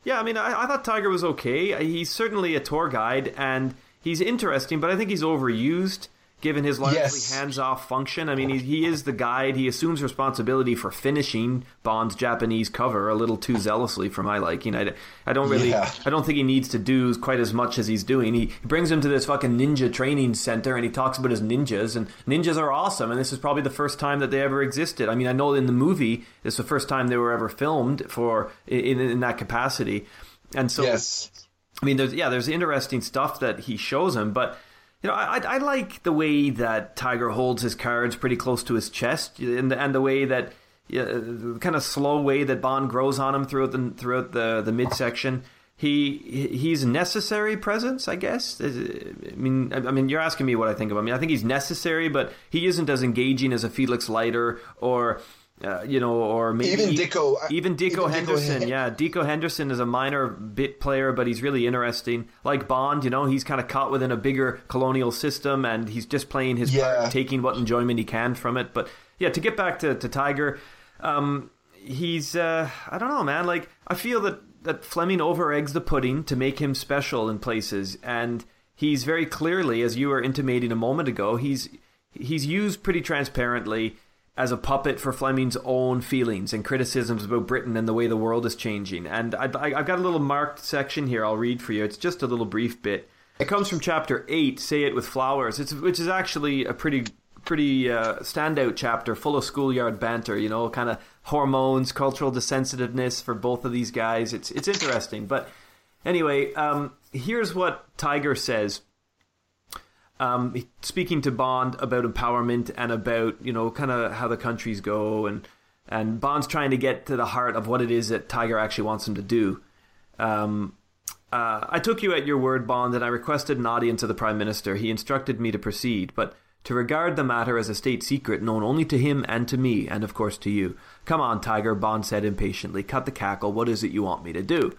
Speaker 1: Yeah, I mean, I, I thought Tiger was okay. He's certainly a tour guide and he's interesting, but I think he's overused given his largely yes. hands-off function. I mean, he, he is the guide. He assumes responsibility for finishing Bond's Japanese cover a little too zealously for my liking. I, I don't really, yeah. I don't think he needs to do quite as much as he's doing. He, he brings him to this fucking ninja training center and he talks about his ninjas and ninjas are awesome. And this is probably the first time that they ever existed. I mean, I know in the movie it's the first time they were ever filmed for in, in that capacity. And so,
Speaker 2: yes.
Speaker 1: I mean, there's yeah, there's interesting stuff that he shows him, but you know, I, I like the way that Tiger holds his cards pretty close to his chest, and the, and the way that yeah, the kind of slow way that Bond grows on him throughout the throughout the the midsection. He he's a necessary presence, I guess. I mean, I mean, you're asking me what I think of him. I mean, I think he's necessary, but he isn't as engaging as a Felix Leiter or uh, you know, or maybe
Speaker 2: even Dikko,
Speaker 1: even Dikko even Henderson. Dikko, yeah, Dikko Henderson is a minor bit player, but he's really interesting. Like Bond, you know, he's kind of caught within a bigger colonial system, and he's just playing his yeah. part, taking what enjoyment he can from it. But yeah, to get back to, to Tiger, um, he's uh, I don't know, man. Like I feel that that Fleming over eggs the pudding to make him special in places, and he's very clearly, as you were intimating a moment ago, he's he's used pretty transparently as a puppet for Fleming's own feelings and criticisms about Britain and the way the world is changing. And I, have got a little marked section here I'll read for you. It's just a little brief bit. It comes from chapter 8, Say It With Flowers, it's, which is actually a pretty pretty uh, standout chapter full of schoolyard banter, you know, kind of hormones, cultural desensitiveness for both of these guys. It's, it's interesting. But anyway, um, here's what Tiger says um, speaking to Bond about empowerment and about you know kind of how the countries go and and Bond's trying to get to the heart of what it is that Tiger actually wants him to do. Um, uh, I took you at your word, Bond, and I requested an audience of the Prime Minister. He instructed me to proceed, but to regard the matter as a state secret known only to him and to me, and of course to you. Come on, Tiger, Bond said impatiently. Cut the cackle. What is it you want me to do?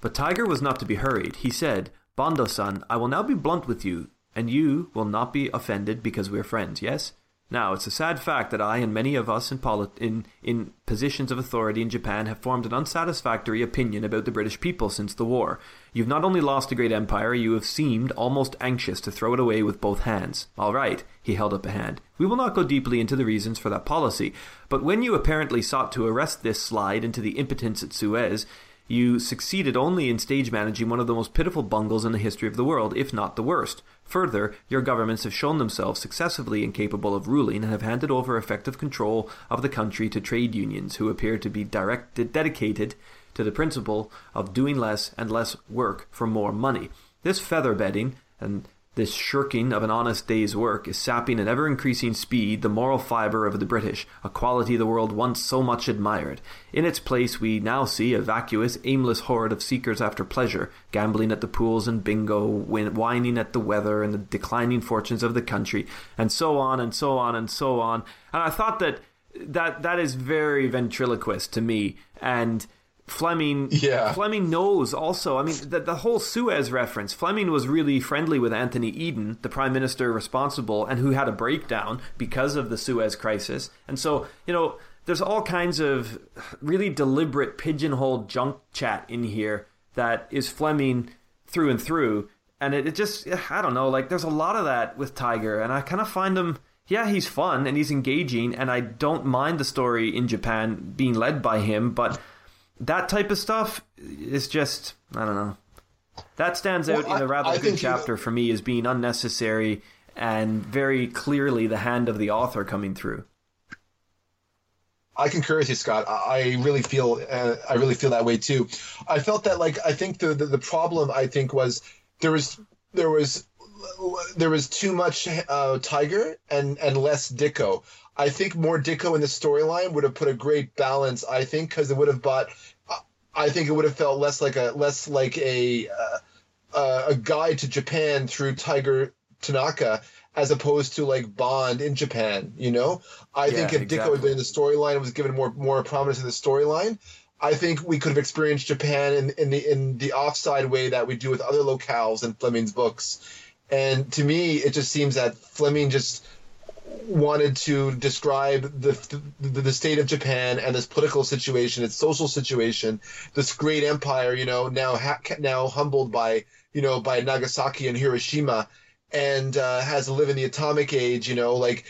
Speaker 1: But Tiger was not to be hurried. He said, Bondo-san, I will now be blunt with you. And you will not be offended because we're friends, yes? Now, it's a sad fact that I and many of us in, in, in positions of authority in Japan have formed an unsatisfactory opinion about the British people since the war. You've not only lost a great empire, you have seemed almost anxious to throw it away with both hands. All right, he held up a hand. We will not go deeply into the reasons for that policy, but when you apparently sought to arrest this slide into the impotence at Suez, you succeeded only in stage managing one of the most pitiful bungles in the history of the world, if not the worst. Further, your governments have shown themselves successively incapable of ruling and have handed over effective control of the country to trade unions who appear to be directed, dedicated to the principle of doing less and less work for more money. This feather bedding and this shirking of an honest day's work is sapping at ever increasing speed the moral fibre of the British, a quality the world once so much admired. In its place, we now see a vacuous, aimless horde of seekers after pleasure, gambling at the pools and bingo, whining at the weather and the declining fortunes of the country, and so on and so on and so on. And I thought that that that is very ventriloquist to me, and Fleming,
Speaker 2: yeah.
Speaker 1: Fleming knows also. I mean, the, the whole Suez reference. Fleming was really friendly with Anthony Eden, the prime minister responsible, and who had a breakdown because of the Suez crisis. And so, you know, there's all kinds of really deliberate pigeonhole junk chat in here that is Fleming through and through. And it, it just, I don't know, like there's a lot of that with Tiger, and I kind of find him yeah, he's fun and he's engaging, and I don't mind the story in Japan being led by him, but that type of stuff is just I don't know. That stands out well, in a rather I, I good chapter for me as being unnecessary and very clearly the hand of the author coming through.
Speaker 2: I concur with you, Scott. I really feel uh, I really feel that way too. I felt that like I think the, the, the problem I think was there was there was there was too much uh, Tiger and and less Dikko. I think more Dikko in the storyline would have put a great balance. I think because it would have brought I think it would have felt less like a less like a uh, uh, a guide to Japan through Tiger Tanaka as opposed to like Bond in Japan. You know, I yeah, think if exactly. Dikko had been in the storyline was given more more prominence in the storyline, I think we could have experienced Japan in, in the in the offside way that we do with other locales in Fleming's books. And to me, it just seems that Fleming just wanted to describe the, the, the state of Japan and this political situation, its social situation, this great empire, you know, now ha- now humbled by you know by Nagasaki and Hiroshima, and uh, has to live in the atomic age, you know, like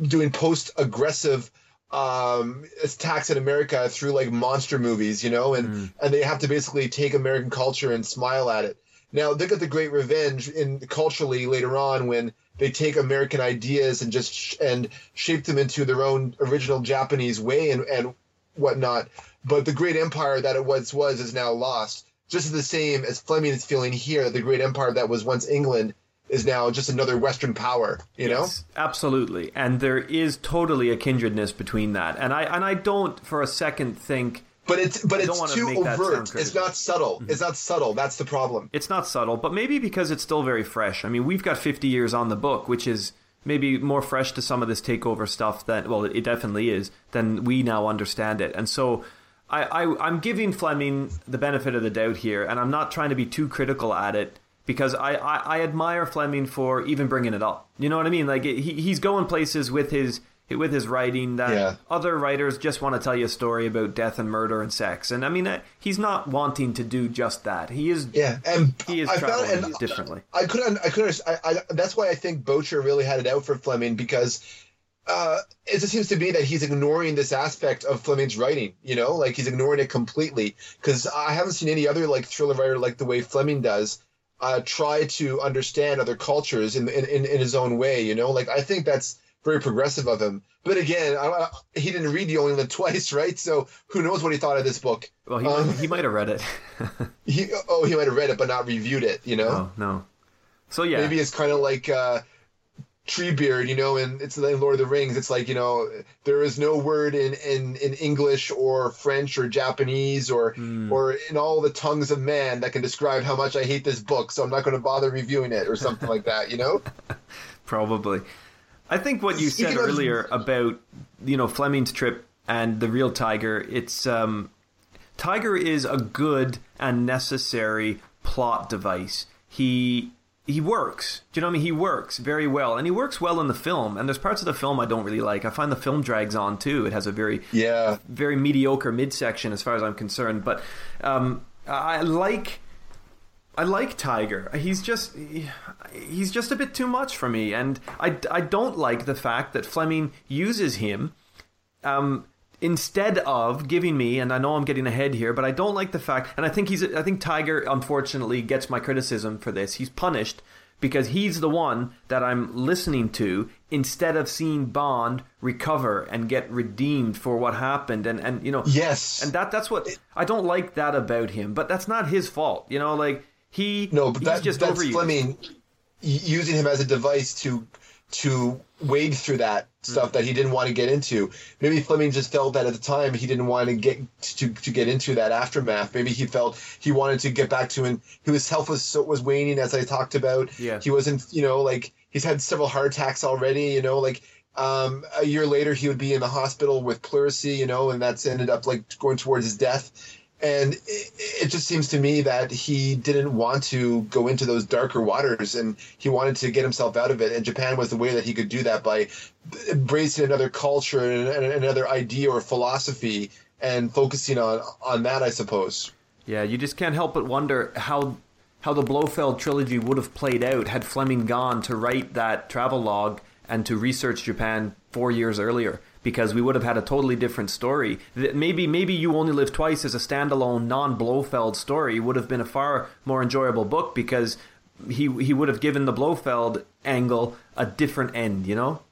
Speaker 2: doing post aggressive um attacks in America through like monster movies, you know, and mm. and they have to basically take American culture and smile at it. Now they got the great revenge in culturally later on when they take American ideas and just sh- and shape them into their own original Japanese way and, and whatnot. But the great empire that it once was is now lost. Just the same as Fleming is feeling here the great empire that was once England is now just another Western power. You yes,
Speaker 1: know, absolutely, and there is totally a kindredness between that. And I and I don't for a second think
Speaker 2: but it's but it's too overt. It's not subtle. Mm-hmm. It's not subtle. That's the problem.
Speaker 1: It's not subtle, but maybe because it's still very fresh. I mean, we've got 50 years on the book, which is maybe more fresh to some of this takeover stuff than well, it definitely is than we now understand it. And so I, I I'm giving Fleming the benefit of the doubt here, and I'm not trying to be too critical at it because I, I, I admire Fleming for even bringing it up. You know what I mean? Like he, he's going places with his with his writing that yeah. other writers just want to tell you a story about death and murder and sex. And I mean, uh, he's not wanting to do just that. He is.
Speaker 2: Yeah, and
Speaker 1: he is I traveling found, differently.
Speaker 2: I couldn't. I couldn't. I, I, that's why I think Boucher really had it out for Fleming because. Uh, it just seems to me that he's ignoring this aspect of Fleming's writing. You know, like he's ignoring it completely. Because I haven't seen any other like thriller writer like the way Fleming does uh, try to understand other cultures in, in in his own way. You know, like I think that's very progressive of him. But again, I, he didn't read the only Lived Twice, right? So who knows what he thought of this book?
Speaker 1: Well, he, um, might, he might have read it.
Speaker 2: he oh, he might have read it, but not reviewed it. You know?
Speaker 1: Oh, no. So yeah,
Speaker 2: maybe it's kind of like uh, Treebeard, you know, and it's in Lord of the Rings. It's like you know, there is no word in in, in English or French or Japanese or mm. or in all the tongues of man that can describe how much I hate this book. So I'm not going to bother reviewing it or something like that. You know?
Speaker 1: Probably. I think what you said earlier about you know Fleming's trip and the real Tiger, it's um, Tiger is a good and necessary plot device. He he works. Do you know what I mean? He works very well, and he works well in the film. And there's parts of the film I don't really like. I find the film drags on too. It has a very
Speaker 2: yeah
Speaker 1: very mediocre midsection as far as I'm concerned. But um, I like I like Tiger. He's just he's just a bit too much for me, and I, I don't like the fact that Fleming uses him um, instead of giving me. And I know I'm getting ahead here, but I don't like the fact. And I think he's I think Tiger unfortunately gets my criticism for this. He's punished because he's the one that I'm listening to instead of seeing Bond recover and get redeemed for what happened and and you know
Speaker 2: Yes.
Speaker 1: and that that's what I don't like that about him but that's not his fault you know like he
Speaker 2: No, but that,
Speaker 1: just
Speaker 2: that's
Speaker 1: overused.
Speaker 2: Fleming using him as a device to to wade through that stuff that he didn't want to get into. Maybe Fleming just felt that at the time he didn't want to get to, to get into that aftermath. Maybe he felt he wanted to get back to and his health was so, was waning as I talked about.
Speaker 1: Yeah.
Speaker 2: He wasn't, you know, like he's had several heart attacks already, you know, like um, a year later he would be in the hospital with pleurisy, you know, and that's ended up like going towards his death. And it, it just seems to me that he didn't want to go into those darker waters and he wanted to get himself out of it. And Japan was the way that he could do that by embracing another culture and, another idea or philosophy and focusing on, on that, I suppose.
Speaker 1: Yeah, you just can't help but wonder how how the Blofeld trilogy would have played out had Fleming gone to write that travel log and to research Japan four years earlier, because we would have had a totally different story. Maybe maybe you only live twice as a standalone non-Blofeld story would have been a far more enjoyable book because he he would have given the Blofeld angle a different end, you know.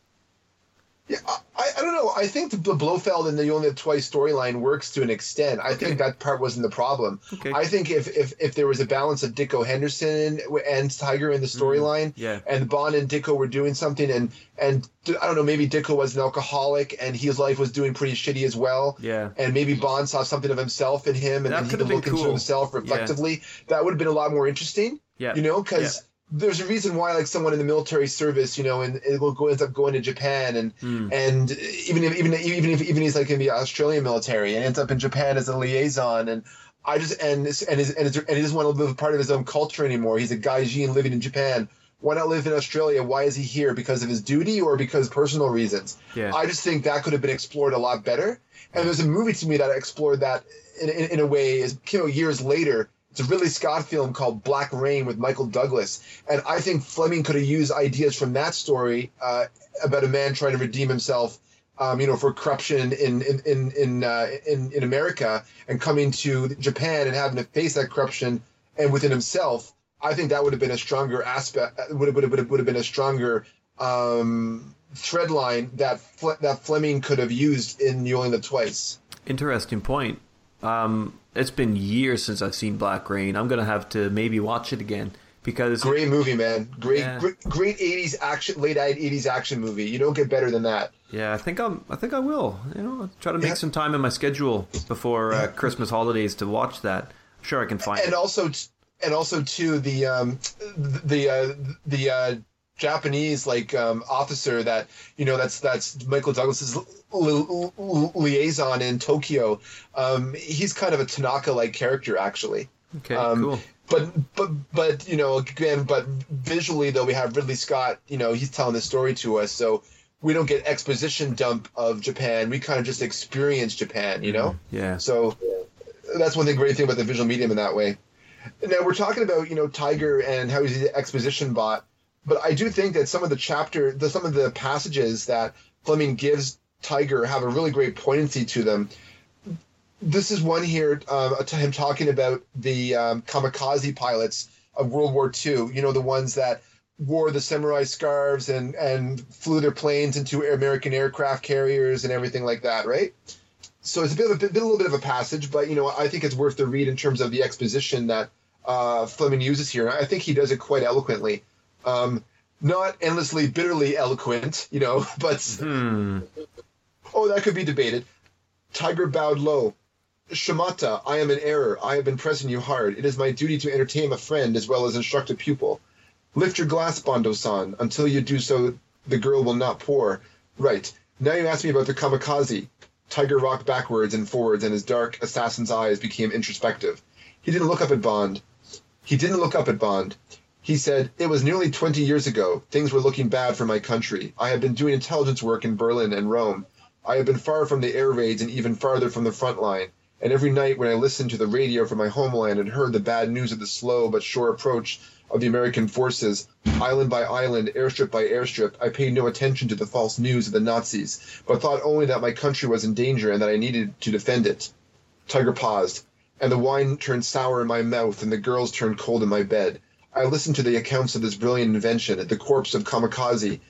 Speaker 2: Yeah, I, I don't know. I think the Blofeld and the Only Twice storyline works to an extent. I think that part wasn't the problem.
Speaker 1: Okay.
Speaker 2: I think if, if if there was a balance of Dikko Henderson and Tiger in the mm, storyline,
Speaker 1: yeah.
Speaker 2: and Bond and Dikko were doing something, and and I don't know, maybe Dikko was an alcoholic and his life was doing pretty shitty as well.
Speaker 1: Yeah.
Speaker 2: And maybe Bond saw something of himself in him, and
Speaker 1: That
Speaker 2: then he
Speaker 1: could have been
Speaker 2: into himself reflectively. That would have been a lot more interesting.
Speaker 1: Yeah.
Speaker 2: You know, because there's a reason why like someone in the military service, you know, and it will go ends up going to Japan and
Speaker 1: Hmm.
Speaker 2: and even if even even if even he's like in the Australian military and ends up in Japan as a liaison and I just and this- and his, and, his, and he doesn't want to live part of his own culture anymore. He's a gaijin living in Japan. Why not live in Australia? Why is he here? Because of his duty or because personal reasons?
Speaker 1: Yeah.
Speaker 2: I just think that could have been explored a lot better. And there's a movie to me that explored that in, in, in a way, is you know, years later. It's a Ridley Scott film called Black Rain with Michael Douglas, and I think Fleming could have used ideas from that story uh, about a man trying to redeem himself, um, you know, for corruption in in in in, uh, in in America and coming to Japan and having to face that corruption and within himself. I think that would have been a stronger aspect. Would have would have, would have would have been a stronger um, thread line that Fle- that Fleming could have used in Only Live Twice.
Speaker 1: Interesting point. Um, it's been years since I've seen Black Rain. I'm gonna have to maybe watch it again because
Speaker 2: Great movie, man. Great,
Speaker 1: Yeah.
Speaker 2: great, great '80s action, late '80s action movie. You don't get better than that.
Speaker 1: Yeah, I think I'm. I think I will. You know, I'll try to make
Speaker 2: Yeah.
Speaker 1: some time in my schedule before uh, Christmas holidays to watch that. I'm sure I can find
Speaker 2: and
Speaker 1: it.
Speaker 2: also t- and also too the um the uh the uh Japanese like um officer that you know that's that's Michael Douglas's li- li- liaison in Tokyo um he's kind of a Tanaka like character actually
Speaker 1: Okay,
Speaker 2: um,
Speaker 1: cool.
Speaker 2: but but but you know again but visually though we have Ridley Scott you know he's telling the story to us so we don't get exposition dump of Japan we kind of just experience Japan you know
Speaker 1: Yeah.
Speaker 2: so that's one thing great thing about the visual medium in that way. Now we're talking about you know Tiger and how he's the exposition bot, but I do think that some of the chapter, the, some of the passages that Fleming gives Tiger have a really great poignancy to them. This is one here, to him talking about the um, kamikaze pilots of World War II. You know the ones that wore the samurai scarves and and flew their planes into American aircraft carriers and everything like that, right? so it's a bit of a, bit, a little bit of a passage, but you know I think it's worth the read in terms of the exposition that uh, Fleming uses here. I think he does it quite eloquently, um, not endlessly bitterly eloquent, you know, but
Speaker 1: Hmm.
Speaker 2: oh, that could be debated. Tiger bowed low. Shamata, I am in error. I have been pressing you hard. It is my duty to entertain a friend as well as instruct a pupil. Lift your glass, Bondo-san. Until you do so, the girl will not pour. Right. Now you ask me about the kamikaze. Tiger rocked backwards and forwards, and his dark assassin's eyes became introspective. He didn't look up at Bond. He didn't look up at Bond. He said, It was nearly 20 years ago. Things were looking bad for my country. I had been doing intelligence work in Berlin and Rome. I had been far from the air raids and even farther from the front line. And every night when I listened to the radio from my homeland and heard the bad news of the slow but sure approach of the American forces, island by island, airstrip by airstrip, I paid no attention to the false news of the Nazis, but thought only that my country was in danger and that I needed to defend it. Tiger paused, and the wine turned sour in my mouth and the girls turned cold in my bed. I listened to the accounts of this brilliant invention, the corpse of Kamikaze.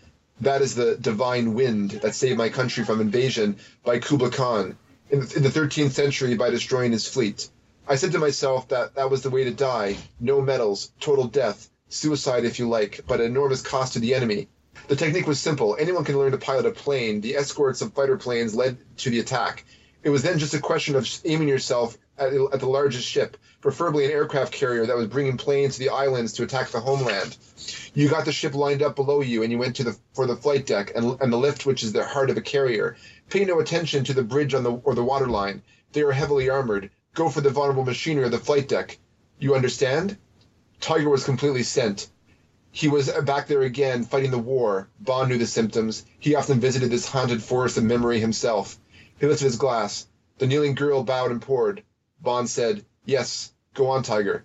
Speaker 2: That is the divine wind that saved my country from invasion by Kublai Khan in the, in the 13th century by destroying his fleet. I said to myself that that was the way to die. No medals, total death, suicide if you like, but enormous cost to the enemy. The technique was simple. Anyone can learn to pilot a plane. The escorts of fighter planes led to the attack. It was then just a question of aiming yourself at, at the largest ship, preferably an aircraft carrier that was bringing planes to the islands to attack the homeland. You got the ship lined up below you, and you went to the for the flight deck and, and the lift, which is the heart of a carrier. Pay no attention to the bridge on the or the waterline. They are heavily armored. Go for the vulnerable machinery of the flight deck. You understand? Tiger was completely sent. He was back there again, fighting the war. Bond knew the symptoms. He often visited this haunted forest of memory himself. He lifted his glass. The kneeling girl bowed and poured. Bond said, Yes, go on, Tiger.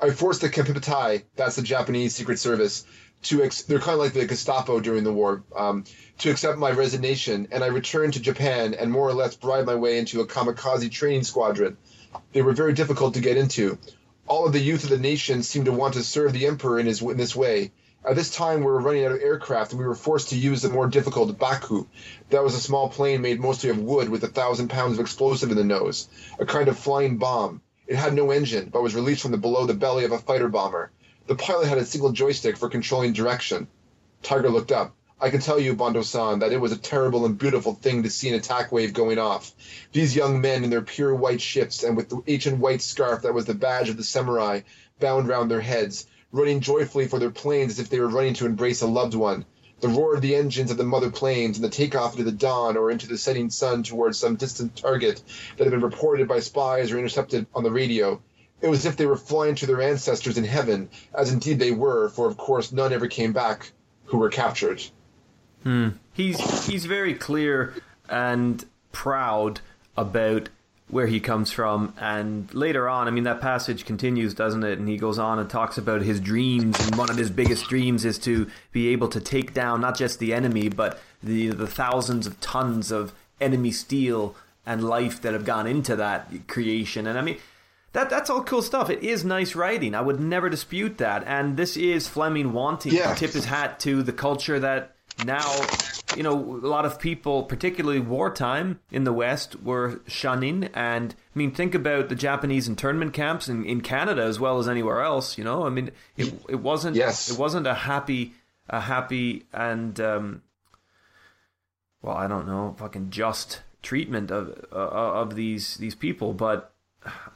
Speaker 2: I forced the Kempeitai, that's the Japanese Secret Service, to ex- they're kind of like the Gestapo during the war, um, to accept my resignation, and I returned to Japan and more or less bribed my way into a kamikaze training squadron. They were very difficult to get into. All of the youth of the nation seemed to want to serve the emperor in, his, in this way. At this time, we were running out of aircraft, and we were forced to use the more difficult Baku. That was a small plane made mostly of wood with a thousand pounds of explosive in the nose, a kind of flying bomb. It had no engine, but was released from the below the belly of a fighter bomber. The pilot had a single joystick for controlling direction. Tiger looked up. I can tell you, Bondo-san, that it was a terrible and beautiful thing to see an attack wave going off. These young men in their pure white ships and with the ancient white scarf that was the badge of the samurai bound round their heads, running joyfully for their planes as if they were running to embrace a loved one. The roar of the engines of the mother planes and the takeoff into the dawn or into the setting sun towards some distant target that had been reported by spies or intercepted on the radio. It was as if they were flying to their ancestors in heaven, as indeed they were, for of course none ever came back who were captured.
Speaker 1: Hmm. He's he's very clear and proud about where he comes from. And later on, I mean, that passage continues, doesn't it? And he goes on and talks about his dreams. And one of his biggest dreams is to be able to take down not just the enemy, but the, the thousands of tons of enemy steel and life that have gone into that creation. And I mean, that that's all cool stuff. It is nice writing. I would never dispute that. And this is Fleming wanting
Speaker 2: Yeah.
Speaker 1: to tip his hat to the culture that now, you know, a lot of people, particularly wartime in the West, were shunning. And I mean, think about the Japanese internment camps in, in Canada as well as anywhere else. You know, I mean, it it wasn't
Speaker 2: Yes.
Speaker 1: it wasn't a happy a happy and um, well, I don't know, fucking just treatment of uh, of these these people. But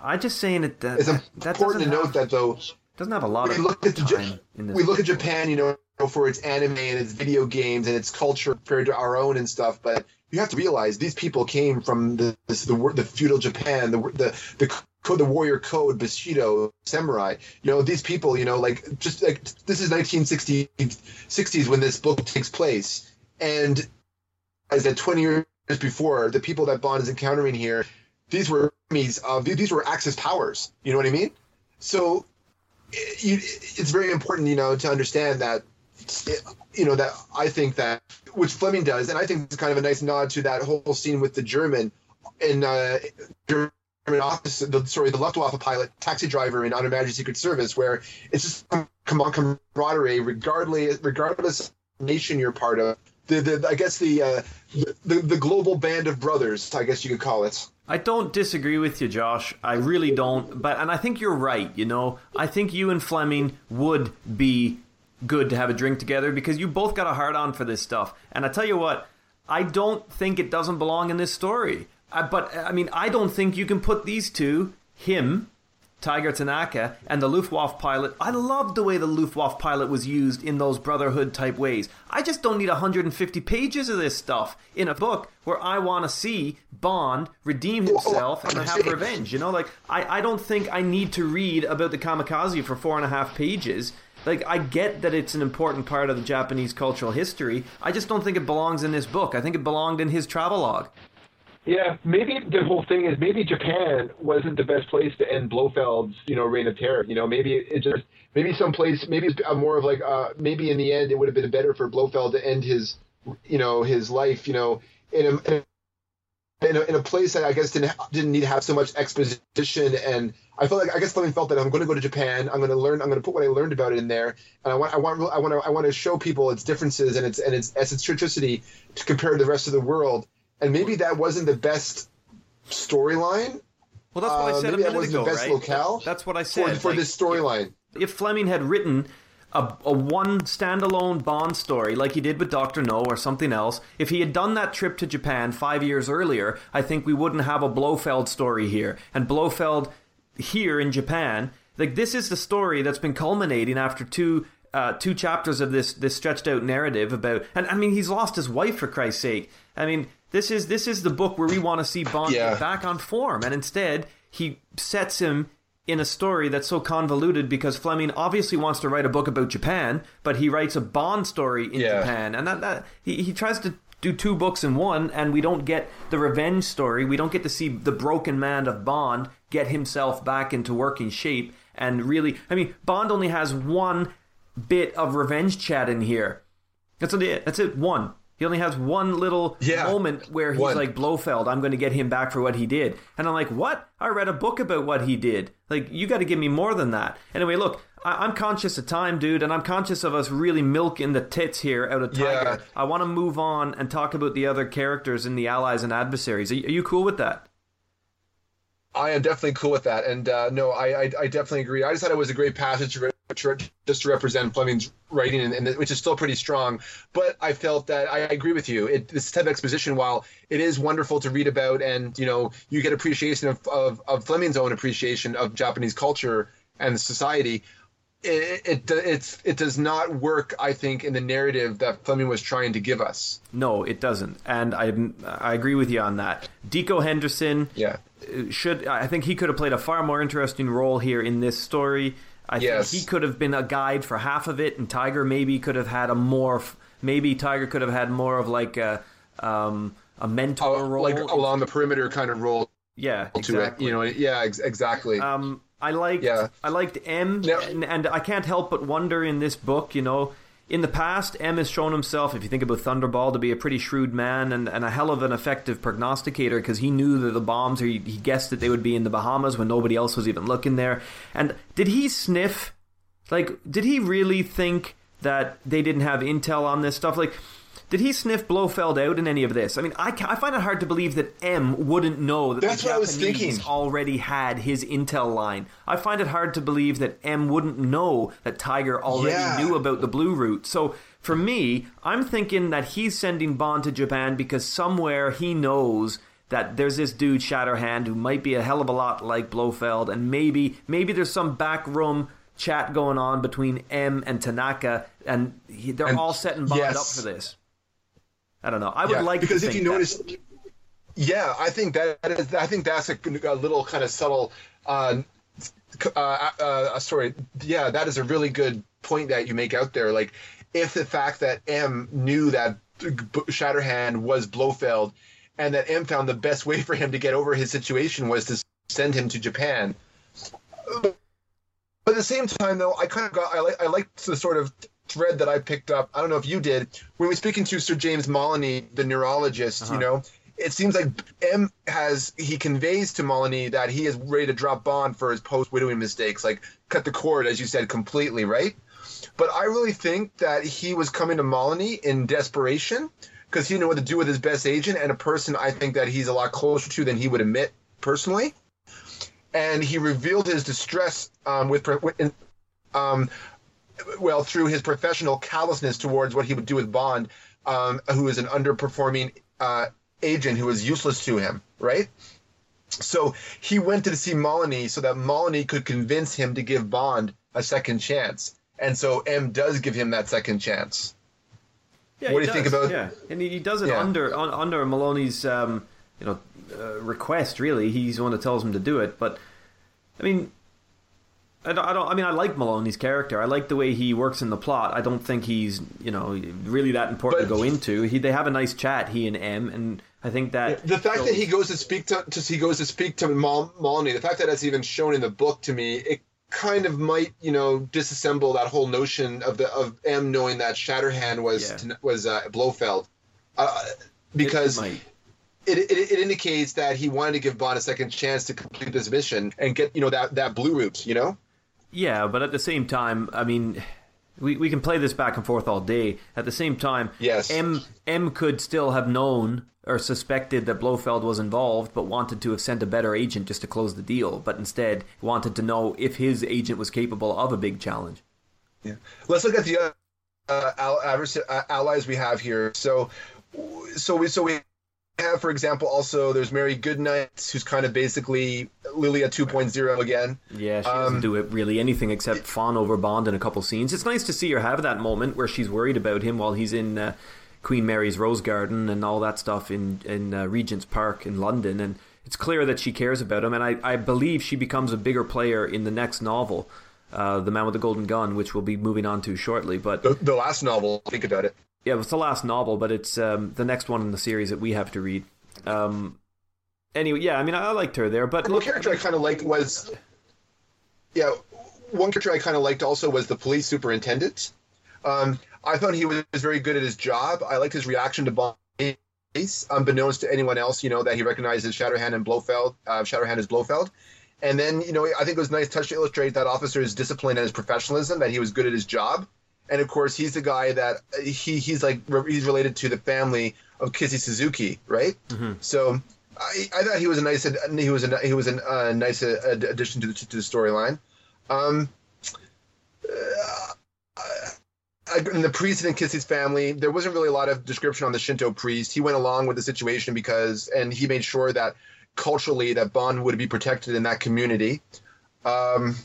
Speaker 1: I just saying it that
Speaker 2: It's
Speaker 1: that
Speaker 2: important
Speaker 1: doesn't
Speaker 2: to note
Speaker 1: have,
Speaker 2: that though
Speaker 1: doesn't have a lot
Speaker 2: we
Speaker 1: of
Speaker 2: look at the
Speaker 1: time
Speaker 2: Ja-
Speaker 1: in this.
Speaker 2: we look at Japan, you know, for its anime and its video games and its culture compared to our own and stuff. But you have to realize these people came from the this, the the feudal Japan, the the the code, the warrior code, Bushido, samurai. You know, these people, you know, like just like this is 1960s 60s when this book takes place, and as that 20 years before, the people that Bond is encountering here, these were enemies of these were Axis powers. You know what I mean? So it, it's very important, you know, to understand that, you know, that I think that which Fleming does, and I think it's kind of a nice nod to that whole scene with the German in uh, German office, the, sorry, the Luftwaffe pilot, taxi driver in On Her Majesty's Secret Service, where it's just camaraderie, regardless, regardless nation you're part of. The, the I guess the, uh, the the global band of brothers, I guess you could call it.
Speaker 1: I don't disagree with you, Josh. I really don't. But and I think you're right. You know, I think you and Fleming would be good to have a drink together because you both got a hard on for this stuff. And I tell you what, I don't think it doesn't belong in this story. I, but I mean, I don't think you can put these two, him, Tiger Tanaka, and the Luftwaffe pilot. I loved the way the Luftwaffe pilot was used in those Brotherhood type ways. I just don't need 150 pages of this stuff in a book where I want to see Bond redeem himself and have revenge. You know, like, I, I don't think I need to read about the kamikaze for four and a half pages. Like, I get that it's an important part of the Japanese cultural history. I just don't think it belongs in this book. I think it belonged in his travelogue.
Speaker 4: Yeah, maybe the whole thing is maybe Japan wasn't the best place to end Blofeld's, you know, reign of terror. You know, maybe it just
Speaker 2: maybe someplace maybe it's more of like uh maybe in the end it would have been better for Blofeld to end his you know his life you know in a, in in a, in a place that I guess didn't didn't need to have so much exposition and I felt like I guess Fleming felt that I'm going to go to Japan. I'm going to learn. I'm going to put what I learned about it in there, and I want. I want. I want to. I want to show people its differences and its and its eccentricity to compare to the rest of the world. And maybe that wasn't the best storyline.
Speaker 1: Well, that's what I
Speaker 2: Uh,
Speaker 1: said a
Speaker 2: maybe that wasn't
Speaker 1: ago,
Speaker 2: the best
Speaker 1: right?
Speaker 2: locale
Speaker 1: That's what I
Speaker 2: for,
Speaker 1: said.
Speaker 2: for
Speaker 1: like,
Speaker 2: this storyline.
Speaker 1: if Fleming had written a, a one standalone Bond story like he did with Doctor No or something else, if he had done that trip to Japan five years earlier, I think we wouldn't have a Blofeld story here. And Blofeld here in Japan, like this is the story that's been culminating after two. Uh, two chapters of this this stretched out narrative about, and I mean, he's lost his wife for Christ's sake. I mean, this is this is the book where we want to see Bond
Speaker 2: Yeah.
Speaker 1: get back on form, and instead he sets him in a story that's so convoluted because Fleming obviously wants to write a book about Japan, but he writes a Bond story in
Speaker 2: Yeah.
Speaker 1: Japan, and that, that he, he tries to do two books in one, and we don't get the revenge story. We don't get to see the broken man of Bond get himself back into working shape, and really, I mean, Bond only has one bit of revenge chat in here. That's it. That's it. One. He only has one little
Speaker 2: Yeah.
Speaker 1: moment where he's
Speaker 2: One.
Speaker 1: like Blofeld. I'm going to get him back for what he did, and I'm like, what? I read a book about what he did. Like, you got to give me more than that. Anyway, look, I- I'm conscious of time, dude, and I'm conscious of us really milking the tits here out of Tiger.
Speaker 2: Yeah.
Speaker 1: I want to move on and talk about the other characters in the allies and adversaries. Are you, are you cool with that?
Speaker 2: I am definitely cool with that, and uh, no, I, I I definitely agree. I just thought it was a great passage to re- to re- just to represent Fleming's writing, and, and which is still pretty strong. But I felt that I agree with you. It, this type of exposition, while it is wonderful to read about, and you know, you get appreciation of, of, of Fleming's own appreciation of Japanese culture and society. It, it it's it does not work, I think, in the narrative that Fleming was trying to give us.
Speaker 1: No, it doesn't, and I I agree with you on that. Dikko Henderson,
Speaker 2: Yeah.
Speaker 1: should I think he could have played a far more interesting role here in this story. I
Speaker 2: Yes.
Speaker 1: think he could have been a guide for half of it, and Tiger maybe could have had a more. Maybe Tiger could have had more of like a um, a mentor role.
Speaker 2: Oh, like along the perimeter kind of role
Speaker 1: yeah, exactly.
Speaker 2: it. You know, yeah, ex- exactly.
Speaker 1: Um, I liked
Speaker 2: Yeah.
Speaker 1: I liked M,
Speaker 2: Now-
Speaker 1: and, and I can't help but wonder in this book, you know, in the past, M has shown himself, if you think about Thunderball, to be a pretty shrewd man and, and a hell of an effective prognosticator because he knew that the bombs, or he, he guessed that they would be in the Bahamas when nobody else was even looking there. And did he sniff? Like, did he really think that they didn't have intel on this stuff? Like, did he sniff Blofeld out in any of this? I mean, I, I find it hard to believe that M wouldn't know that
Speaker 2: That's
Speaker 1: the
Speaker 2: what I was
Speaker 1: Japanese already had his intel line. I find it hard to believe that M wouldn't know that Tiger already
Speaker 2: Yeah.
Speaker 1: knew about the blue route. So for me, I'm thinking that he's sending Bond to Japan because somewhere he knows that there's this dude Shatterhand who might be a hell of a lot like Blofeld, and maybe maybe there's some backroom chat going on between M and Tanaka, and he, they're
Speaker 2: And-
Speaker 1: all setting Bond
Speaker 2: yes.
Speaker 1: up for this. I don't know. I would
Speaker 2: Yeah,
Speaker 1: like
Speaker 2: because if you
Speaker 1: think that.
Speaker 2: notice, yeah, I think that is. I think that's a, a little kind of subtle. Uh, uh, uh, sorry, yeah, that is a really good point that you make out there. Like, if the fact that M knew that Shatterhand was Blofeld, and that M found the best way for him to get over his situation was to send him to Japan. But at the same time, though, I kind of got I like I liked the sort of thread that I picked up. I don't know if you did when we were speaking to Sir James Molyneux, the neurologist. You know, it seems like M has he conveys to Molyneux that he is ready to drop Bond for his post widowing mistakes, like cut the cord, as you said, completely, right? But I really think that he was coming to Molyneux in desperation because he didn't know what to do with his best agent and a person I think that he's a lot closer to than he would admit personally and he revealed his distress um, with, with um, well through his professional callousness towards what he would do with Bond, um, who is an underperforming uh, agent who is useless to him, right? So he went to see Molyneux so that Molyneux could convince him to give Bond a second chance, and so M does give him that second chance.
Speaker 1: Yeah,
Speaker 2: What do you think about-
Speaker 1: Yeah, and he, does it
Speaker 2: Yeah.
Speaker 1: under un, under Maloney's um, you know uh, request. Really, he's the one that tells him to do it. But I mean, I don't, I don't. I mean, I like Maloney's character. I like the way he works in the plot. I don't think he's you know really that important
Speaker 2: But-
Speaker 1: to go into. He they have a nice chat, he and M, and I think that
Speaker 2: The fact that he goes to speak to, to he goes to speak to Mol- Molyneux, the fact that that's even shown in the book to me, it kind of might you know disassemble that whole notion of the of M knowing that Shatterhand was
Speaker 1: Yeah.
Speaker 2: was uh, Blofeld, uh, because
Speaker 1: it
Speaker 2: it, it, it indicates that he wanted to give Bond a second chance to complete this mission and get you know that that blue route. You know.
Speaker 1: Yeah, but at the same time, I mean, we, we can play this back and forth all day. At the same time,
Speaker 2: Yes.
Speaker 1: M M could still have known or suspected that Blofeld was involved, but wanted to have sent a better agent just to close the deal. But instead, wanted to know if his agent was capable of a big challenge.
Speaker 2: Yeah. Let's look at the other uh, al- uh, allies we have here. So, so we so we for example, also there's Mary Goodnight, who's kind of basically Loelia 2.0 again.
Speaker 1: Yeah, she
Speaker 2: Um,
Speaker 1: doesn't do it really anything except fawn over Bond in a couple scenes. It's nice to see her have that moment where she's worried about him while he's in uh, Queen Mary's Rose Garden and all that stuff in in uh, Regent's Park in London, and it's clear that she cares about him. And I, I believe she becomes a bigger player in the next novel, uh, The Man with the Golden Gun, which we'll be moving on to shortly. But
Speaker 2: The, the last novel, think about it.
Speaker 1: Yeah, it's the last novel, but it's um, the next one in the series that we have to read. Um, anyway, yeah, I mean, I liked her there, but
Speaker 2: One
Speaker 1: look,
Speaker 2: character I kind of liked was, yeah, one character I kind of liked also was the police superintendent. Um, I thought he was very good at his job. I liked his reaction to Bond, unbeknownst to anyone else, you know, that he recognizes Shatterhand and Blofeld, uh, Shatterhand as Blofeld. And then, you know, I think it was a nice touch to illustrate that officer's discipline and his professionalism, that he was good at his job. And of course, he's the guy that he he's like he's related to the family of Kissy Suzuki, right? So I, I thought he was a nice he was a he was a uh, nice uh, addition to the to the storyline. Um, uh, in the priest and Kissy's family, there wasn't really a lot of description on the Shinto priest. He went along with the situation because, and he made sure that culturally that Bond would be protected in that community. Um,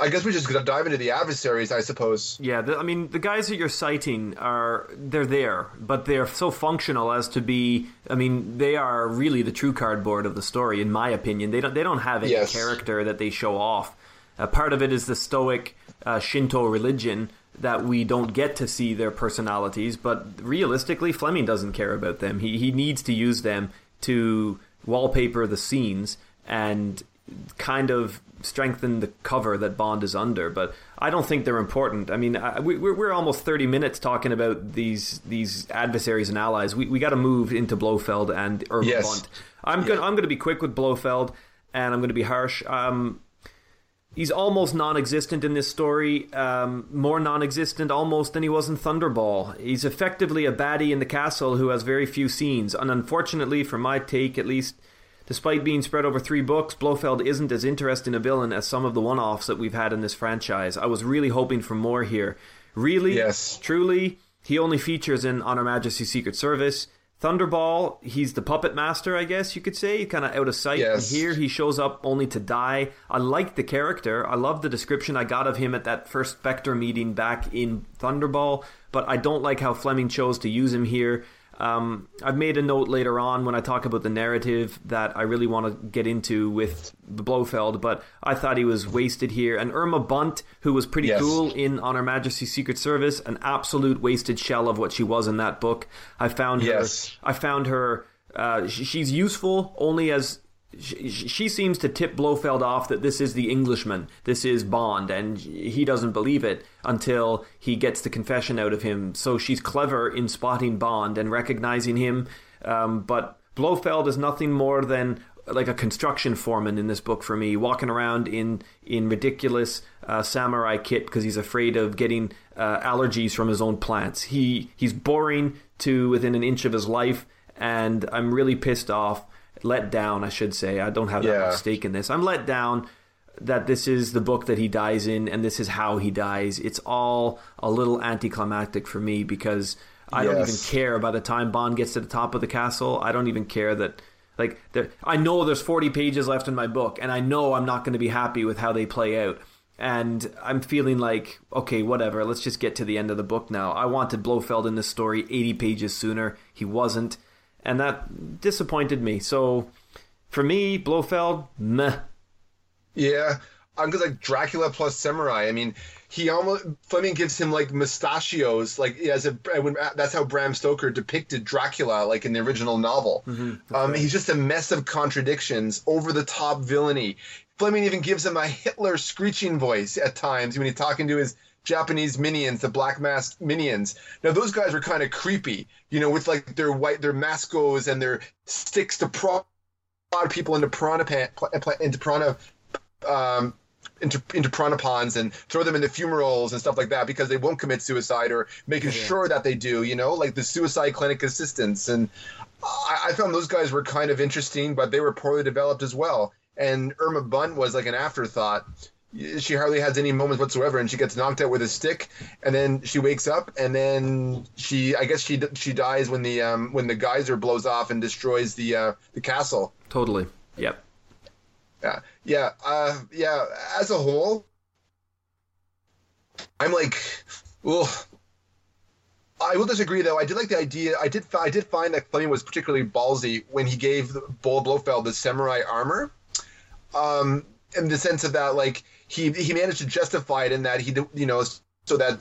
Speaker 2: I guess we just dive into the adversaries, I suppose.
Speaker 1: Yeah, the, I mean, the guys that you're citing are they're there, but they're so functional as to be. I mean, they are really the true cardboard of the story, in my opinion. They don't they don't have any
Speaker 2: Yes.
Speaker 1: character that they show off. Uh, part of it is the Stoic uh, Shinto religion that we don't get to see their personalities, but realistically, Fleming doesn't care about them. He he needs to use them to wallpaper the scenes and kind of strengthen the cover that Bond is under. But I don't think they're important. I mean, I, we, we're we're almost thirty minutes talking about these these adversaries and allies. We we got to move into Blofeld and Irma
Speaker 2: Yes.
Speaker 1: Bunt. I'm gonna I'm gonna be quick with Blofeld, and I'm gonna be harsh. Um, he's almost non-existent in this story um, more non-existent almost than he was in thunderball he's effectively a baddie in the castle who has very few scenes and unfortunately for my take at least despite being spread over three books blofeld isn't as interesting a villain as some of the one-offs that we've had in this franchise i was really hoping for more here really
Speaker 2: Yes.
Speaker 1: truly he only features in on her majesty's secret service Thunderball, he's the puppet master, I guess you could say, kind of out of sight.
Speaker 2: Yes.
Speaker 1: And here he shows up only to die. I like the character. I love the description I got of him at that first Spectre meeting back in Thunderball, but I don't like how Fleming chose to use him here. Um, I've made a note later on when I talk about the narrative that I really want to get into with the Blofeld, but I thought he was wasted here. And Irma Bunt, who was pretty
Speaker 2: Yes.
Speaker 1: cool in On Her Majesty's Secret Service, an absolute wasted shell of what she was in that book. I found
Speaker 2: Yes.
Speaker 1: her. I found her. Uh, she's useful only as she, seems to tip Blofeld off that this is the Englishman, this is Bond, and he doesn't believe it until he gets the confession out of him. So she's clever in spotting Bond and recognizing him, um, but Blofeld is nothing more than like a construction foreman in this book for me, walking around in in ridiculous uh, samurai kit because he's afraid of getting uh, allergies from his own plants. He he's boring to within an inch of his life, and I'm really pissed off, let down, I should say. I don't have that
Speaker 2: Yeah.
Speaker 1: much stake in this. I'm let down that this is the book that he dies in, and this is how he dies. It's all a little anticlimactic for me because I don't even care by the time Bond gets to the top of the castle. I don't even care that like there, I know there's 40 pages left in my book and I know I'm not going to be happy with how they play out. And I'm feeling like, okay, whatever, let's just get to the end of the book now. I wanted Blofeld in this story 80 pages sooner. He wasn't. And that disappointed me. So for me, Blofeld, meh.
Speaker 2: Yeah, I'm good like Dracula plus samurai. I mean, he almost Fleming gives him like mustachios, like as a when, that's how Bram Stoker depicted Dracula, like in the original novel. um, he's just a mess of contradictions, over the top villainy. Fleming even gives him a Hitler screeching voice at times when he's talking to his Japanese minions, the black masked minions. Now those guys were kind of creepy you know, with like their white, their mascos and their sticks to prod people into piranha pan, into piranha, um, into into piranha ponds and throw them into fumaroles and stuff like that because they won't commit suicide or making yeah. sure that they do. You know, like the suicide clinic assistants and. I, I found those guys were kind of interesting, but they were poorly developed as well. And Irma Bunt was like an afterthought she hardly has any moments whatsoever, and she gets knocked out with a stick, and then she wakes up, and then she, I guess she she dies when the um, when the geyser blows off and destroys the uh, the castle.
Speaker 1: Totally. Yep.
Speaker 2: Yeah. Yeah. Uh, yeah. As a whole, I'm like, well, I will disagree though. I did like the idea. I did. I did find that Fleming was particularly ballsy when he gave Bull Blofeld the samurai armor. Um, in the sense of that, like he he managed to justify it in that he you know so that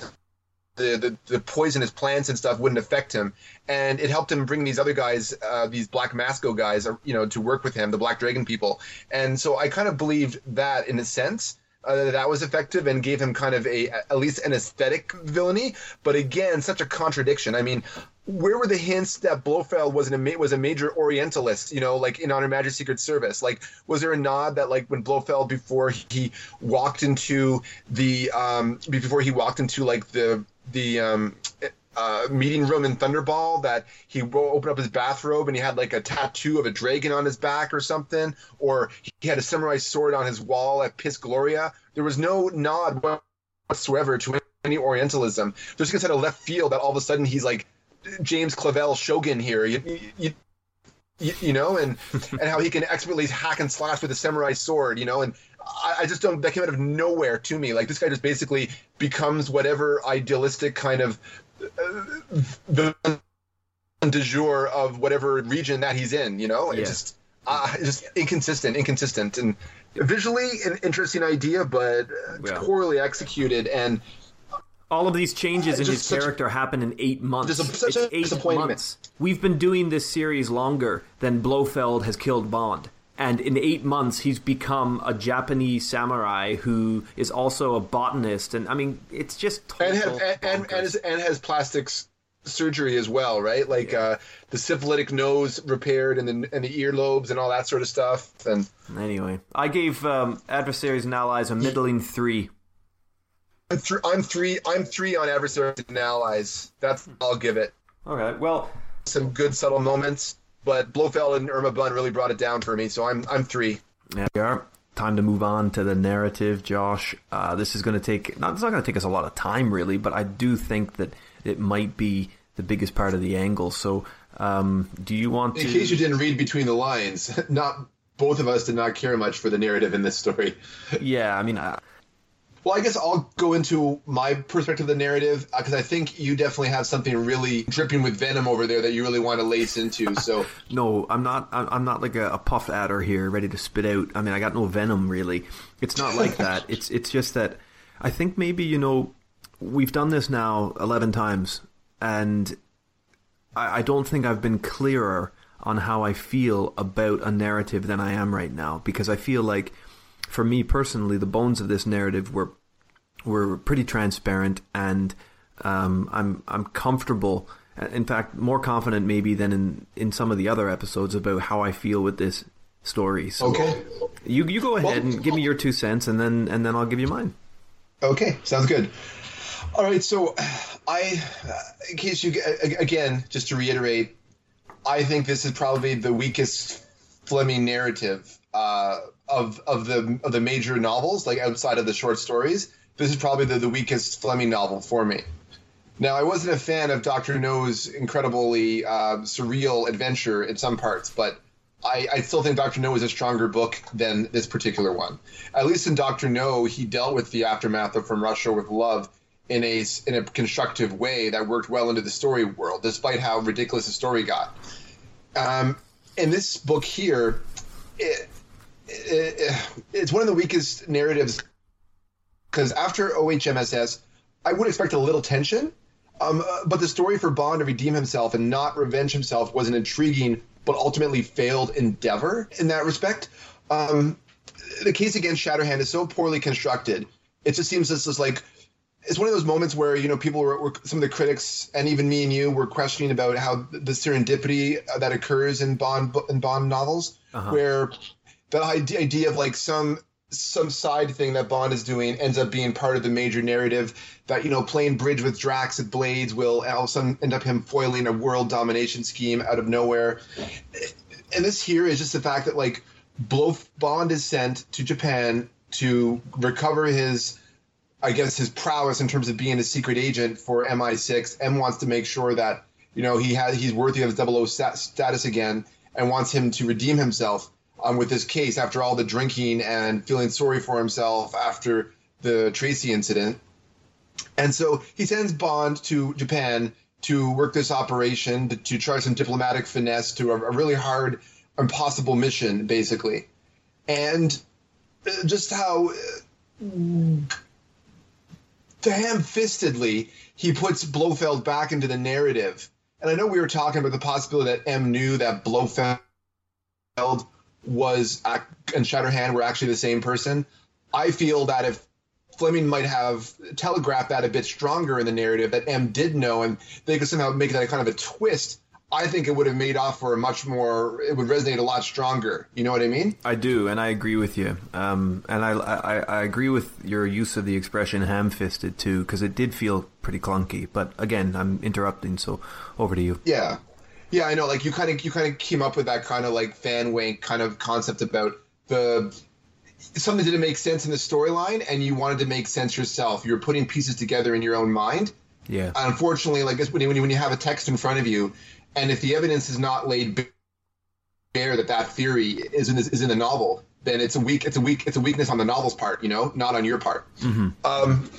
Speaker 2: the, the, the poisonous plants and stuff wouldn't affect him, and it helped him bring these other guys, uh, these Black Masco guys, uh, you know, to work with him, the Black Dragon people. And so I kind of believed that in a sense. Uh, that was effective and gave him kind of a at least an aesthetic villainy. But again, such a contradiction. I mean, where were the hints that Blofeld was an, was a major Orientalist? You know, like in On Her Majesty's Secret Service. Like, was there a nod that like when Blofeld before he walked into the um, before he walked into like the the um, uh, meeting room in Thunderball that he opened up his bathrobe and he had like a tattoo of a dragon on his back or something, or he had a samurai sword on his wall at Piz Gloria. There was no nod whatsoever to any Orientalism. There's just kind of left field that all of a sudden he's like James Clavell Shogun here. You, you, you, you know, and and how he can expertly hack and slash with a samurai sword, you know, and I, I, just don't. That came out of nowhere to me. Like this guy just basically becomes whatever idealistic kind of the de jour of whatever region that he's in. You know, yeah. it's just uh, just inconsistent, inconsistent, and visually an interesting idea, but yeah. poorly executed and
Speaker 1: all of these changes uh, in his character happen in eight months.
Speaker 2: A, it's eight months.
Speaker 1: We've been doing this series longer than Blofeld has killed Bond. And in eight months, he's become a Japanese samurai who is also a botanist. And I mean, it's just
Speaker 2: and has, and, and, and, and, has plastics surgery as well, right? Like yeah. uh, the syphilitic nose repaired and the and the earlobes and all that sort of stuff. And
Speaker 1: anyway, I gave um, adversaries and allies a middling three.
Speaker 2: I'm, th- I'm three. I'm three on adversaries and allies. That's I'll give it.
Speaker 1: All right. Well,
Speaker 2: some good subtle moments, but Blofeld and Irma Bunt really brought it down for me. So I'm I'm three.
Speaker 1: Yeah, we are. Time to move on to the narrative, Josh. Uh, this is going to take not. It's not going to take us a lot of time, really, but I do think that it might be the biggest part of the angle. So, um, do you want?
Speaker 2: In
Speaker 1: to...
Speaker 2: case you didn't read between the lines, not both of us did not care much for the narrative in this story.
Speaker 1: Yeah, I mean. I
Speaker 2: well, I guess I'll go into my perspective of the narrative because uh, I think you definitely have something really dripping with venom over there that you really want to lace into. So
Speaker 1: no, I'm not. I'm not like a, a puff adder here, ready to spit out. I mean, I got no venom really. It's not like that. It's it's just that I think maybe you know we've done this now eleven times, and I, I don't think I've been clearer on how I feel about a narrative than I am right now because I feel like for me personally, the bones of this narrative were were pretty transparent, and um, I'm I'm comfortable. In fact, more confident maybe than in, in some of the other episodes about how I feel with this story. So
Speaker 2: okay,
Speaker 1: you you go ahead well, and give me your two cents, and then and then I'll give you mine.
Speaker 2: Okay, sounds good. All right, so I, in case you again, just to reiterate, I think this is probably the weakest Fleming narrative uh, of of the of the major novels, like outside of the short stories, this is probably the, the weakest Fleming novel for me. Now, I wasn't a fan of Doctor No's incredibly uh, surreal adventure in some parts, but I, I, still think Doctor No is a stronger book than this particular one. At least in Doctor No, he dealt with the aftermath of From Russia with Love in a in a constructive way that worked well into the story world, despite how ridiculous the story got. Um, in this book here, it, it's one of the weakest narratives because after OHMSS, I would expect a little tension. Um, but the story for Bond to redeem himself and not revenge himself was an intriguing but ultimately failed endeavor in that respect. Um, the case against Shatterhand is so poorly constructed. It just seems this is like it's one of those moments where you know people were, were, some of the critics and even me and you were questioning about how the serendipity that occurs in Bond in Bond novels, uh-huh. where the idea of like some some side thing that Bond is doing ends up being part of the major narrative. That you know, playing bridge with Drax at Blades will all of a sudden end up him foiling a world domination scheme out of nowhere. And this here is just the fact that like Blof Bond is sent to Japan to recover his I guess his prowess in terms of being a secret agent for MI6. M wants to make sure that you know he has he's worthy of his 00 status again, and wants him to redeem himself um, with this case after all the drinking and feeling sorry for himself after the Tracy incident. And so he sends Bond to Japan to work this operation to, to try some diplomatic finesse to a, a really hard, impossible mission, basically. And uh, just how uh, ham-fistedly he puts Blofeld back into the narrative. And I know we were talking about the possibility that M knew that Blofeld was and Shatterhand were actually the same person. I feel that if Fleming might have telegraphed that a bit stronger in the narrative, that M did know, and they could somehow make that a kind of a twist I think it would have made off for a much more. It would resonate a lot stronger. You know what I mean?
Speaker 1: I do, and I agree with you. Um, and I, I, I agree with your use of the expression "ham-fisted" too, because it did feel pretty clunky. But again, I'm interrupting, so over to you.
Speaker 2: Yeah, yeah, I know. Like you kind of you kind of came up with that kind of like fan wank kind of concept about the something didn't make sense in the storyline, and you wanted to make sense yourself. You're putting pieces together in your own mind.
Speaker 1: Yeah.
Speaker 2: Unfortunately, like this, when you, when you have a text in front of you, and if the evidence is not laid bare that that theory is in, is in the novel, then it's a weak it's a weak it's a weakness on the novel's part, you know, not on your part.
Speaker 1: Mm-hmm.
Speaker 2: Um,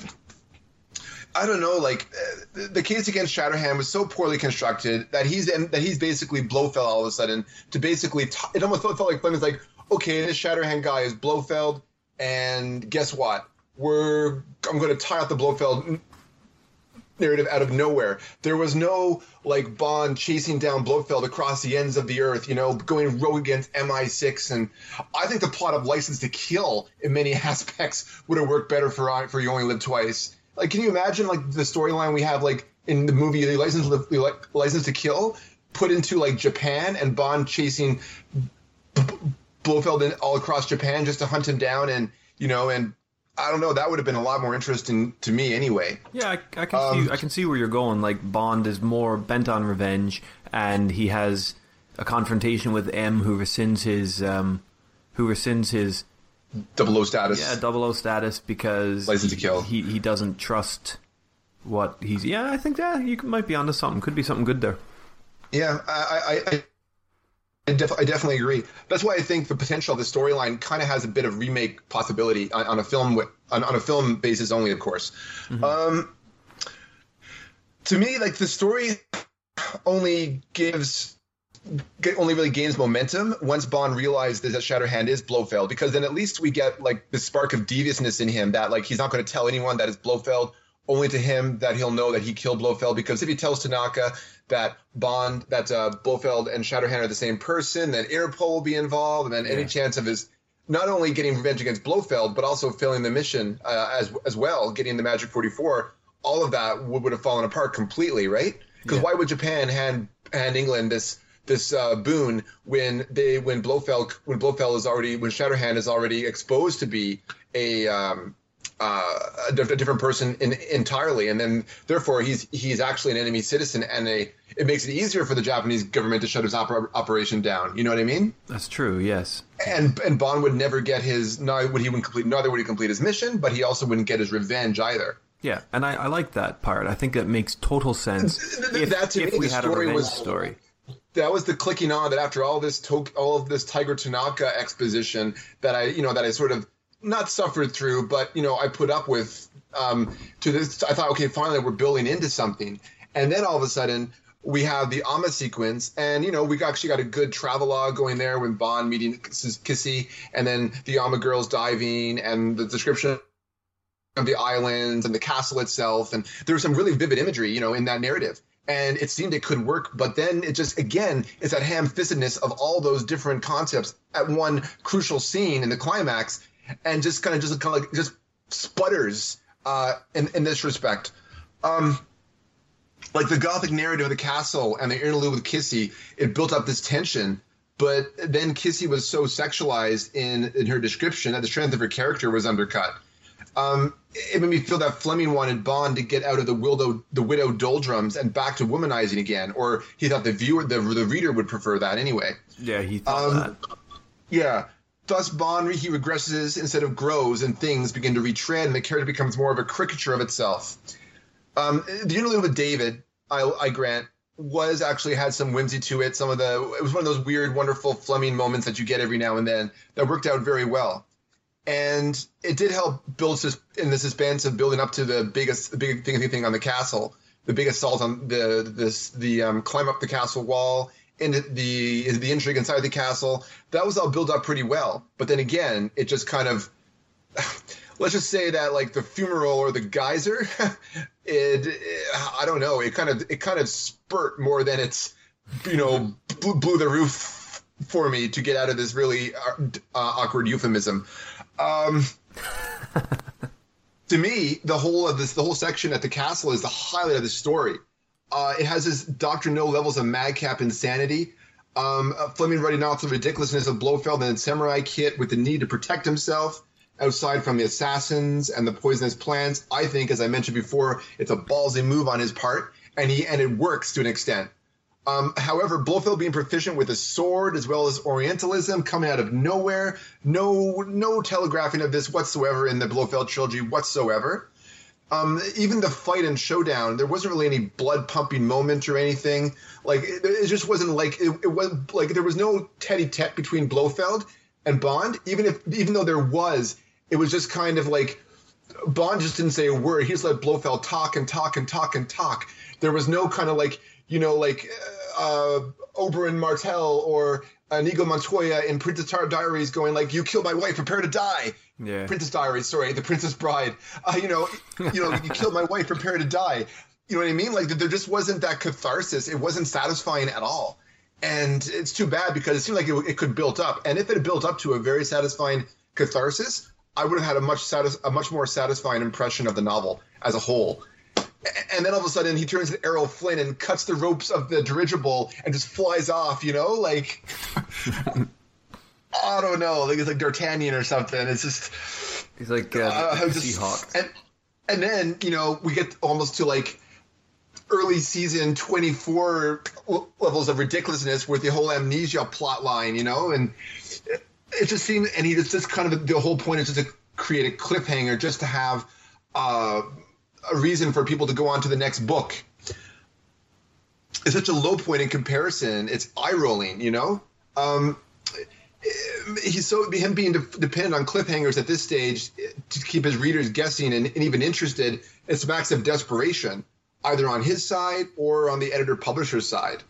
Speaker 2: I don't know, like uh, the case against Shatterhand was so poorly constructed that he's in, that he's basically Blofeld all of a sudden to basically t- it almost felt, felt like Fleming's like, okay, this Shatterhand guy is Blofeld, and guess what? We're I'm going to tie out the Blofeld narrative out of nowhere. There was no like Bond chasing down Blofeld across the ends of the earth, you know, going rogue against MI6. And I think the plot of License to Kill, in many aspects, would have worked better for for You Only Live Twice. Like, can you imagine like the storyline we have like in the movie License License to Kill, put into like Japan and Bond chasing Blofeld in, all across Japan just to hunt him down and you know and I don't know. That would have been a lot more interesting to me, anyway.
Speaker 1: Yeah, I, I can um, see. I can see where you're going. Like Bond is more bent on revenge, and he has a confrontation with M, who rescinds his, um, who rescinds his
Speaker 2: double O status.
Speaker 1: Yeah, double O status because
Speaker 2: license to kill.
Speaker 1: He he doesn't trust what he's. Yeah, I think that you might be onto something. Could be something good there.
Speaker 2: Yeah, I, I, I I, def- I, definitely agree. That's why I think the potential of the storyline kind of has a bit of remake possibility on, on a film with, on, on, a film basis only, of course. Mm-hmm. Um, to me, like the story only gives only really gains momentum once Bond realizes that Shatterhand is Blofeld, because then at least we get like the spark of deviousness in him that like he's not going to tell anyone that it's Blofeld only to him that he'll know that he killed Blofeld because if he tells Tanaka that Bond, that uh, Blofeld and Shatterhand are the same person, then Interpol will be involved, and then yeah. any chance of his not only getting revenge against Blofeld but also failing the mission uh, as as well, getting the Magic 44, all of that would, would have fallen apart completely, right? Because yeah. why would Japan hand hand England this this uh, boon when they when Blofeld when Blofeld is already when Shatterhand is already exposed to be a um, uh, a, different person in, entirely, and then therefore he's he's actually an enemy citizen, and a it makes it easier for the Japanese government to shut his oper- operation down. You know what I mean?
Speaker 1: That's true. Yes.
Speaker 2: And and Bond would never get his neither would he would complete neither would he complete his mission, but he also wouldn't get his revenge either.
Speaker 1: Yeah, and I, I like that part. I think that makes total sense. if,
Speaker 2: that to
Speaker 1: if
Speaker 2: me,
Speaker 1: we
Speaker 2: the
Speaker 1: had
Speaker 2: story
Speaker 1: a
Speaker 2: was
Speaker 1: story.
Speaker 2: That was the clicking on that after all this to- all of this Tiger Tanaka exposition that I you know that I sort of not suffered through, but you know, I put up with um, to this. I thought, okay, finally, we're building into something, and then all of a sudden. We have the Ama sequence, and you know we actually got a good travelogue going there with Bond meeting Kissy, and then the Ama girls diving, and the description of the islands and the castle itself, and there was some really vivid imagery, you know, in that narrative and it seemed it could work but then it just again it's that ham-fistedness of all those different concepts at one crucial scene in the climax and just kind of just kind of like just sputters uh, in in this respect. Um, like the gothic narrative of the castle and the interlude with Kissy, it built up this tension. But then Kissy was so sexualized in, in her description that the strength of her character was undercut. Um, it made me feel that Fleming wanted Bond to get out of the widow, the widow doldrums and back to womanizing again, or he thought the viewer, the, the reader would prefer that anyway.
Speaker 1: Yeah, he thought
Speaker 2: Um,
Speaker 1: that.
Speaker 2: Yeah. Thus, Bond he regresses instead of grows, and things begin to retread, and the character becomes more of a caricature of itself. Um, the interlude with David, I, I grant, was actually had some whimsy to it. Some of the it was one of those weird, wonderful Fleming moments that you get every now and then that worked out very well, and it did help build sus- in the suspense of building up to the biggest, the big thing, thing on the castle, the big assault on the this the um, climb up the castle wall into the the intrigue inside the castle. That was all built up pretty well, but then again, it just kind of let's just say that like the fumarole or the geyser, it, I don't know, it kind of it kind of spurt more than it's you know blew, blew the roof for me to get out of this really uh, awkward euphemism. Um, to me, the whole of this the whole section at the castle is the highlight of the story. Uh, it has this Doctor No levels of madcap insanity. Um, uh, Fleming writing off the ridiculousness of Blofeld and Samurai Kit with the need to protect himself outside from the assassins and the poisonous plants. I think, as I mentioned before, it's a ballsy move on his part, and he and it works to an extent. Um, however, Blofeld being proficient with a sword as well as Orientalism coming out of nowhere, no no telegraphing of this whatsoever in the Blofeld trilogy whatsoever. Um, even the fight and showdown, there wasn't really any blood pumping moment or anything. Like it, it just wasn't like it, it was like there was no tete-a-tete between Blofeld and Bond. Even if even though there was, it was just kind of like Bond just didn't say a word. He just let Blofeld talk and talk and talk and talk. There was no kind of like you know like Oberyn Martell or Inigo Montoya in Princess Diaries going like, "You killed my wife, prepare to die."
Speaker 1: Yeah.
Speaker 2: Princess Diaries, sorry, the Princess Bride. Uh, you know, you know, you killed my wife, prepare to die. You know what I mean? Like there just wasn't that catharsis. It wasn't satisfying at all, and it's too bad because it seemed like it, it could build up. And if it had built up to a very satisfying catharsis, I would have had a much satis- a much more satisfying impression of the novel as a whole. And then all of a sudden, he turns to Errol Flynn and cuts the ropes of the dirigible and just flies off. You know, like I don't know, like it's like D'Artagnan or something. It's just
Speaker 1: He's like uh,
Speaker 2: uh,
Speaker 1: the
Speaker 2: just-
Speaker 1: Seahawks.
Speaker 2: And, and then, you know, we get almost to like early season 24 levels of ridiculousness with the whole amnesia plot line, you know, and it, it just seems, and he just, just kind of, the whole point is just to create a cliffhanger, just to have uh, a reason for people to go on to the next book. It's such a low point in comparison. It's eye rolling, you know? Um, he's so him being de- dependent on cliffhangers at this stage to keep his readers guessing and, and even interested it's acts of desperation either on his side or on the editor publisher's side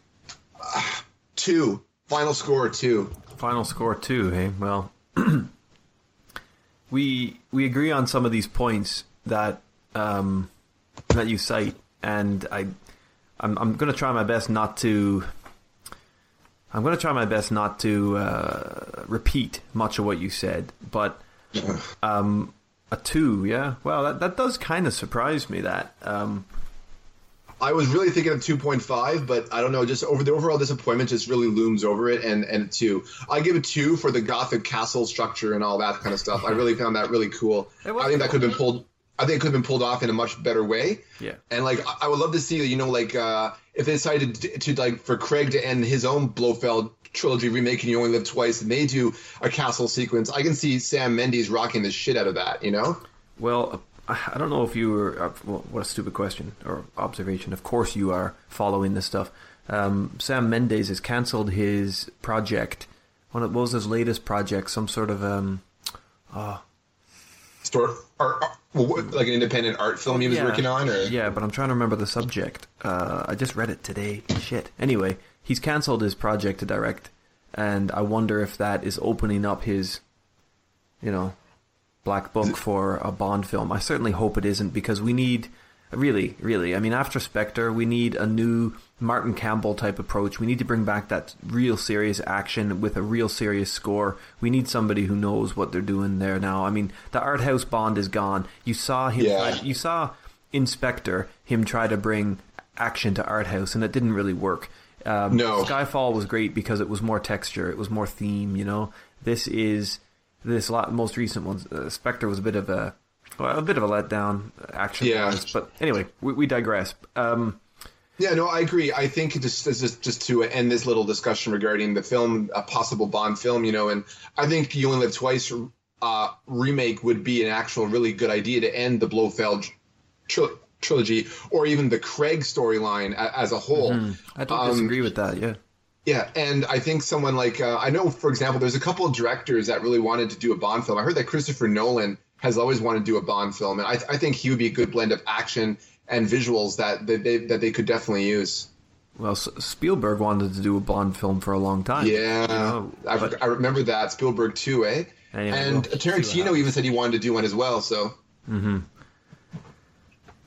Speaker 2: Ah, two final score two
Speaker 1: Final score two. Hey, well, we we agree on some of these points that um, that you cite, and I I'm I'm going to try my best not to. I'm going to try my best not to uh, repeat much of what you said, but um, a two, yeah. Well, that that does kind of surprise me. That um,
Speaker 2: I was really thinking of 2.5, but I don't know. Just over the overall disappointment just really looms over it, and and two. I give it two for the Gothic castle structure and all that kind of stuff. I really found that really cool. I think that could have been pulled. I think it could have been pulled off in a much better way.
Speaker 1: Yeah.
Speaker 2: And like, I- would love to see, you know, like uh, if they decided to, to like for Craig to end his own Blofeld trilogy remake and You Only Live Twice, and they do a castle sequence. I can see Sam Mendes rocking the shit out of that. You know.
Speaker 1: Well, I I don't know if you were. Uh, well, what a stupid question or observation. Of course, you are following this stuff. Um, Sam Mendes has cancelled his project. What what was his latest project? Some sort of um,
Speaker 2: Store art, art- like an independent art film he was
Speaker 1: yeah,
Speaker 2: working on, or
Speaker 1: yeah, but I'm trying to remember the subject. Uh, I just read it today. Shit. Anyway, he's cancelled his project to direct, and I wonder if that is opening up his, you know, black book for a Bond film. I certainly hope it isn't because we need Really, really. I mean, after Spectre, we need a new Martin Campbell type approach. We need to bring back that real serious action with a real serious score. We need somebody who knows what they're doing there now. I mean, the art house Bond is gone. You saw him.
Speaker 2: Yeah.
Speaker 1: you saw in Spectre him try to bring action to art house, and it didn't really work. Um,
Speaker 2: No.
Speaker 1: Skyfall was great because it was more texture, it was more theme. You know, this is this lot, most recent one. Uh, Spectre was a bit of a well, a bit of a letdown action.
Speaker 2: Yeah.
Speaker 1: but anyway, we, we digress. Um,
Speaker 2: Yeah, no, I agree. I think just just just to end this little discussion regarding the film, a possible Bond film, you know, and I think You Only Live Twice uh, remake would be an actual really good idea to end the Blofeld tril- trilogy or even the Craig storyline a- as a whole.
Speaker 1: I don't
Speaker 2: Um,
Speaker 1: disagree with that. Yeah.
Speaker 2: Yeah, and I think someone like uh, I know, for example, there's a couple of directors that really wanted to do a Bond film. I heard that Christopher Nolan has always wanted to do a Bond film, and I, I think he would be a good blend of action and visuals that that they, that they could definitely use.
Speaker 1: Well, Spielberg wanted to do a Bond film for a long time.
Speaker 2: Yeah,
Speaker 1: you know,
Speaker 2: I,
Speaker 1: but-
Speaker 2: I remember that Spielberg too, eh? And
Speaker 1: we'll
Speaker 2: Tarantino even said he wanted to do one as well. So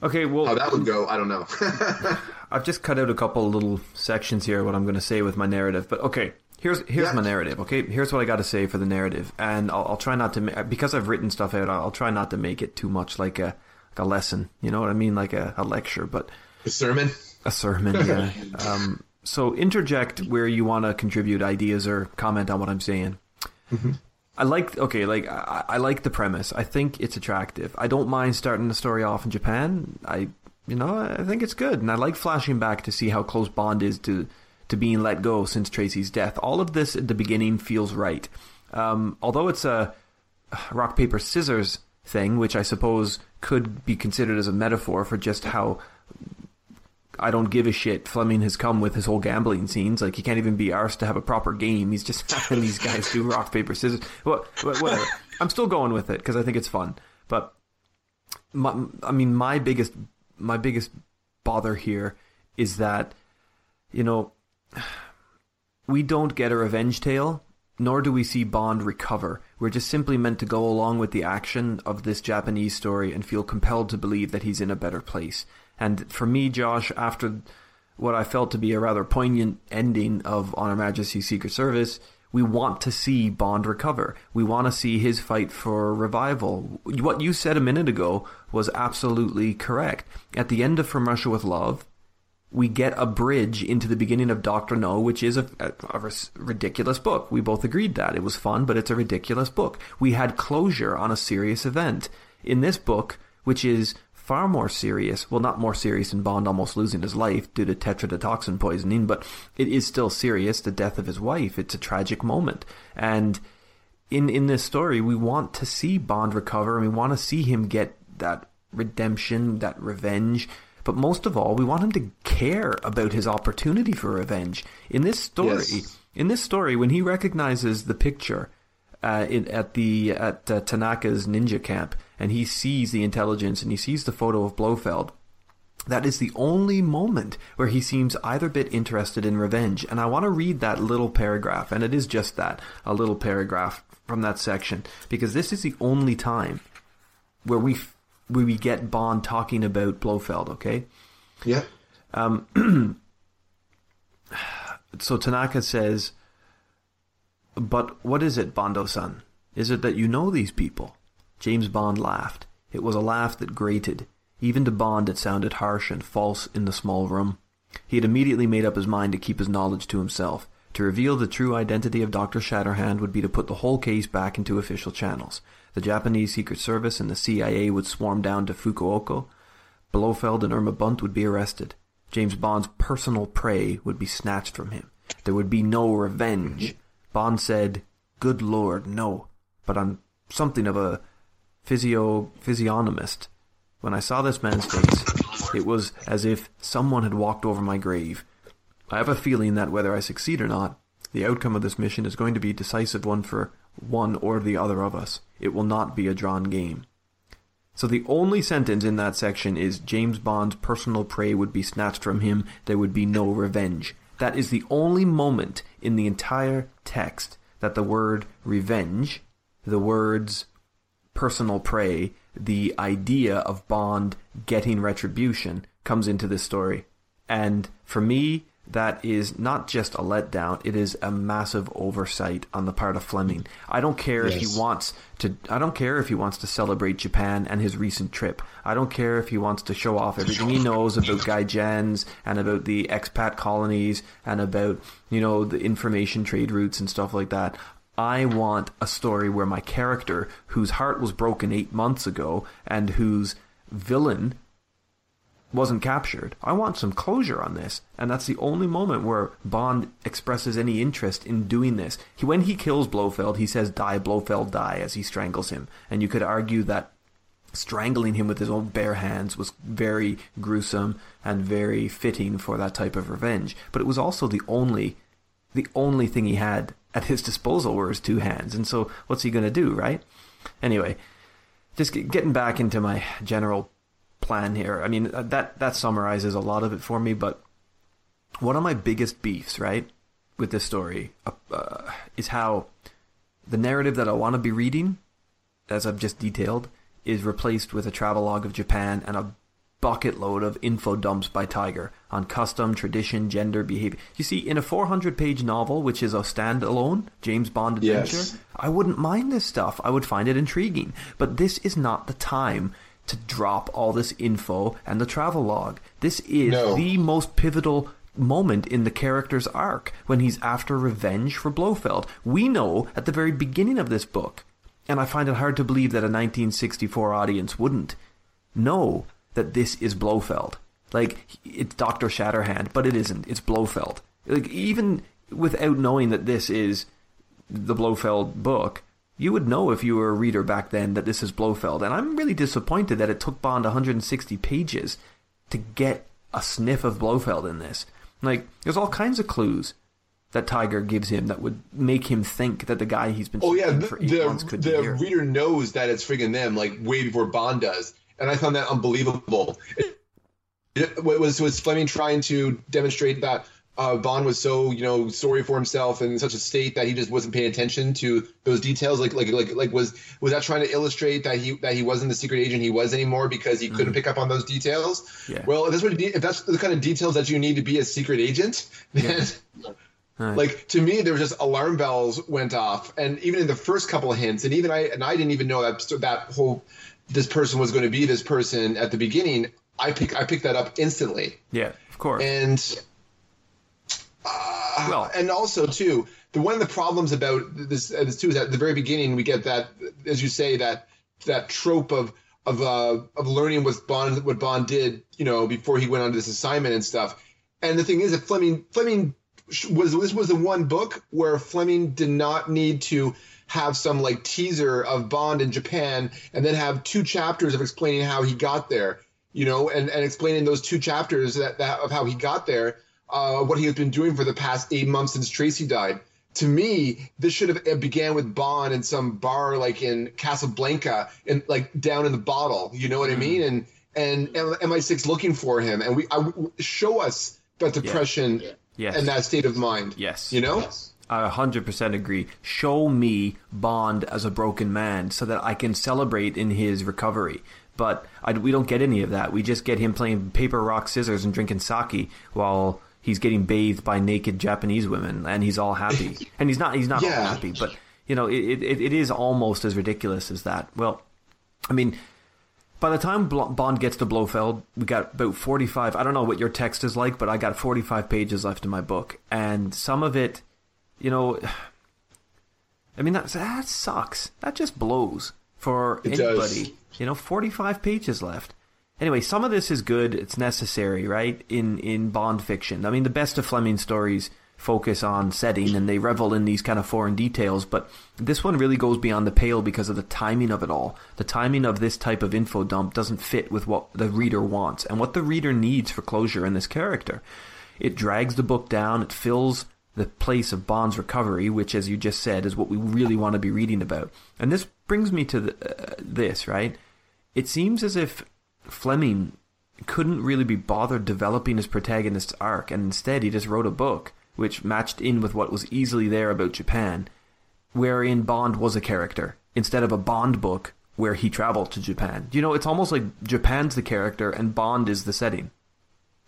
Speaker 1: okay, well,
Speaker 2: how that would go, I don't know.
Speaker 1: I've just cut out a couple little sections here. What I'm going to say with my narrative, but okay. Here's here's
Speaker 2: Yeah.
Speaker 1: my narrative. Okay, here's what I got to say for the narrative, and I'll, I'll try not to ma- because I've written stuff out. I'll try not to make it too much like a like a lesson. You know what I mean, like a, a lecture, but
Speaker 2: a sermon.
Speaker 1: a sermon. Yeah. um, so interject where you want to contribute ideas or comment on what I'm saying. I like okay, like I, I like the premise. I think it's attractive. I don't mind starting the story off in Japan. I you know I think it's good, and I like flashing back to see how close Bond is to to being let go since Tracy's death. All of this at the beginning feels right. Um, although it's a rock paper scissors thing, which I suppose could be considered as a metaphor for just how I don't give a shit. Fleming has come with his whole gambling scenes. Like he can't even be arsed to have a proper game. He's just having these guys do rock paper scissors. Well, whatever. I'm still going with it because I think it's fun. But my, I mean, my biggest my biggest bother here is that you know we don't get a revenge tale, nor do we see Bond recover. We're just simply meant to go along with the action of this Japanese story and feel compelled to believe that he's in a better place. And for me, Josh, after what I felt to be a rather poignant ending of On Her Majesty's Secret Service, we want to see Bond recover. We want to see his fight for revival. What you said a minute ago was absolutely correct. At the end of From Russia with Love, we get a bridge into the beginning of Doctor No, which is a, a, a ridiculous book. We both agreed that it was fun, but it's a ridiculous book. We had closure on a serious event in this book, which is far more serious. Well, not more serious than Bond almost losing his life due to tetrodotoxin poisoning, but it is still serious. The death of his wife. It's a tragic moment, and in in this story, we want to see Bond recover, and we want to see him get that redemption, that revenge. But most of all, we want him to care about his opportunity for revenge. In this story,
Speaker 2: Yes.
Speaker 1: in this story, when he recognizes the picture uh, in, at the at uh, Tanaka's ninja camp, and he sees the intelligence and he sees the photo of Blofeld, that is the only moment where he seems either bit interested in revenge. And I want to read that little paragraph, and it is just that a little paragraph from that section, because this is the only time where we where we get Bond talking about Blofeld. Okay,
Speaker 2: Yeah.
Speaker 1: Um, so Tanaka says, "But what is it, Bondo-san? Is it that you know these people?" James Bond laughed. It was a laugh that grated. Even to Bond it sounded harsh and false in the small room. He had immediately made up his mind to keep his knowledge to himself. To reveal the true identity of Dr. Shatterhand would be to put the whole case back into official channels. The Japanese Secret Service and the CIA would swarm down to Fukuoka. Blofeld and Irma Bunt would be arrested. James Bond's personal prey would be snatched from him. There would be no revenge. Bond said, Good Lord, no. But I'm something of a physio physiognomist. When I saw this man's face, it was as if someone had walked over my grave. I have a feeling that whether I succeed or not, the outcome of this mission is going to be a decisive one for one or the other of us. It will not be a drawn game. So the only sentence in that section is James Bond's personal prey would be snatched from him. There would be no revenge. That is the only moment in the entire text that the word revenge, the words personal prey, the idea of Bond getting retribution comes into this story. And for me, that is not just a letdown, it is a massive oversight on the part of Fleming. I don't care yes. if he wants to I don't care if he wants to celebrate Japan and his recent trip. I don't care if he wants to show off everything he knows about gaijins and about the expat colonies and about, you know, the information trade routes and stuff like that. I want a story where my character, whose heart was broken eight months ago and whose villain wasn't captured. I want some closure on this, and that's the only moment where Bond expresses any interest in doing this. He, when he kills Blofeld, he says, "Die, Blofeld, die," as he strangles him, and you could argue that strangling him with his own bare hands was very gruesome and very fitting for that type of revenge. But it was also the only, the only thing he had at his disposal were his two hands, and so what's he going to do, right? Anyway, just getting back into my general plan here. I mean, uh, that that summarizes a lot of it for me. But one of my biggest beefs, right, with this story, uh, uh, is how the narrative that I want to be reading, as I've just detailed, is replaced with a travelogue of Japan and a bucket load of info dumps by Tiger on custom, tradition, gender, behavior. You see, in a 400 page novel, which is a standalone James Bond adventure, yes. I wouldn't mind this stuff. I would find it intriguing. But this is not the time to drop all this info and the travel log. This is no. the most pivotal moment in the character's arc when he's after revenge for Blofeld. We know at the very beginning of this book, and I find it hard to believe that a 1964 audience wouldn't know that this is Blofeld. Like it's Doctor Shatterhand, but it isn't. It's Blofeld. Like even without knowing that this is the Blofeld book, you would know if you were a reader back then that this is Blofeld. And I'm really disappointed that it took Bond 160 pages to get a sniff of Blofeld in this. Like, there's all kinds of clues that Tiger gives him that would make him think that the guy he's been
Speaker 2: oh yeah the, the, the reader knows that it's friggin' them like way before Bond does, and I found that unbelievable. It, it, was was Fleming trying to demonstrate that uh, Bond was so you know sorry for himself and in such a state that he just wasn't paying attention to those details. Like like like like was was that trying to illustrate that he that he wasn't the secret agent he was anymore because he couldn't mm. pick up on those details? Yeah. Well, if that's what if that's the kind of details that you need to be a secret agent, then. Yeah. Right. Like to me, there was just alarm bells went off, and even in the first couple of hints, and even I and I didn't even know that that whole this person was going to be this person at the beginning. I pick I picked that up instantly.
Speaker 1: Yeah, of course.
Speaker 2: And well, and also too, the one of the problems about this, uh, this too is at the very beginning we get that, as you say, that that trope of of uh, of learning what Bond what Bond did, you know, before he went on to this assignment and stuff. And the thing is that Fleming Fleming was this was the one book where Fleming did not need to have some like teaser of Bond in Japan and then have two chapters of explaining how he got there, you know, and, and explaining those two chapters that, that of how he got there uh, what he has been doing for the past eight months since Tracy died. To me, this should have began with Bond in some bar like in Casablanca, and like down in the bottle. You know what mm. I mean? And and MI6 looking for him, and we I, show us that depression yeah. yes. and that state of mind.
Speaker 1: Yes,
Speaker 2: you know.
Speaker 1: Yes. I 100% agree. Show me Bond as a broken man so that I can celebrate in his recovery. But I, we don't get any of that. We just get him playing paper, rock, scissors and drinking sake while he's getting bathed by naked Japanese women and he's all happy. and he's not he's not yeah. all happy, but you know, it, it it is almost as ridiculous as that. Well, I mean, by the time Bond gets to Blofeld, we got about 45. I don't know what your text is like, but I got 45 pages left in my book. And some of it, you know, I mean, that, that sucks. That just blows for it anybody. Does. You know, 45 pages left anyway, some of this is good. It's necessary, right? In in Bond fiction. I mean, the best of Fleming stories focus on setting and they revel in these kind of foreign details, but this one really goes beyond the pale because of the timing of it all. The timing of this type of info dump doesn't fit with what the reader wants and what the reader needs for closure in this character. It drags the book down, it fills the place of Bond's recovery, which, as you just said, is what we really want to be reading about. And this brings me to the, uh, this, right? It seems as if Fleming couldn't really be bothered developing his protagonist's arc, and instead he just wrote a book which matched in with what was easily there about Japan, wherein Bond was a character, instead of a Bond book where he traveled to Japan. You know, it's almost like Japan's the character and Bond is the setting.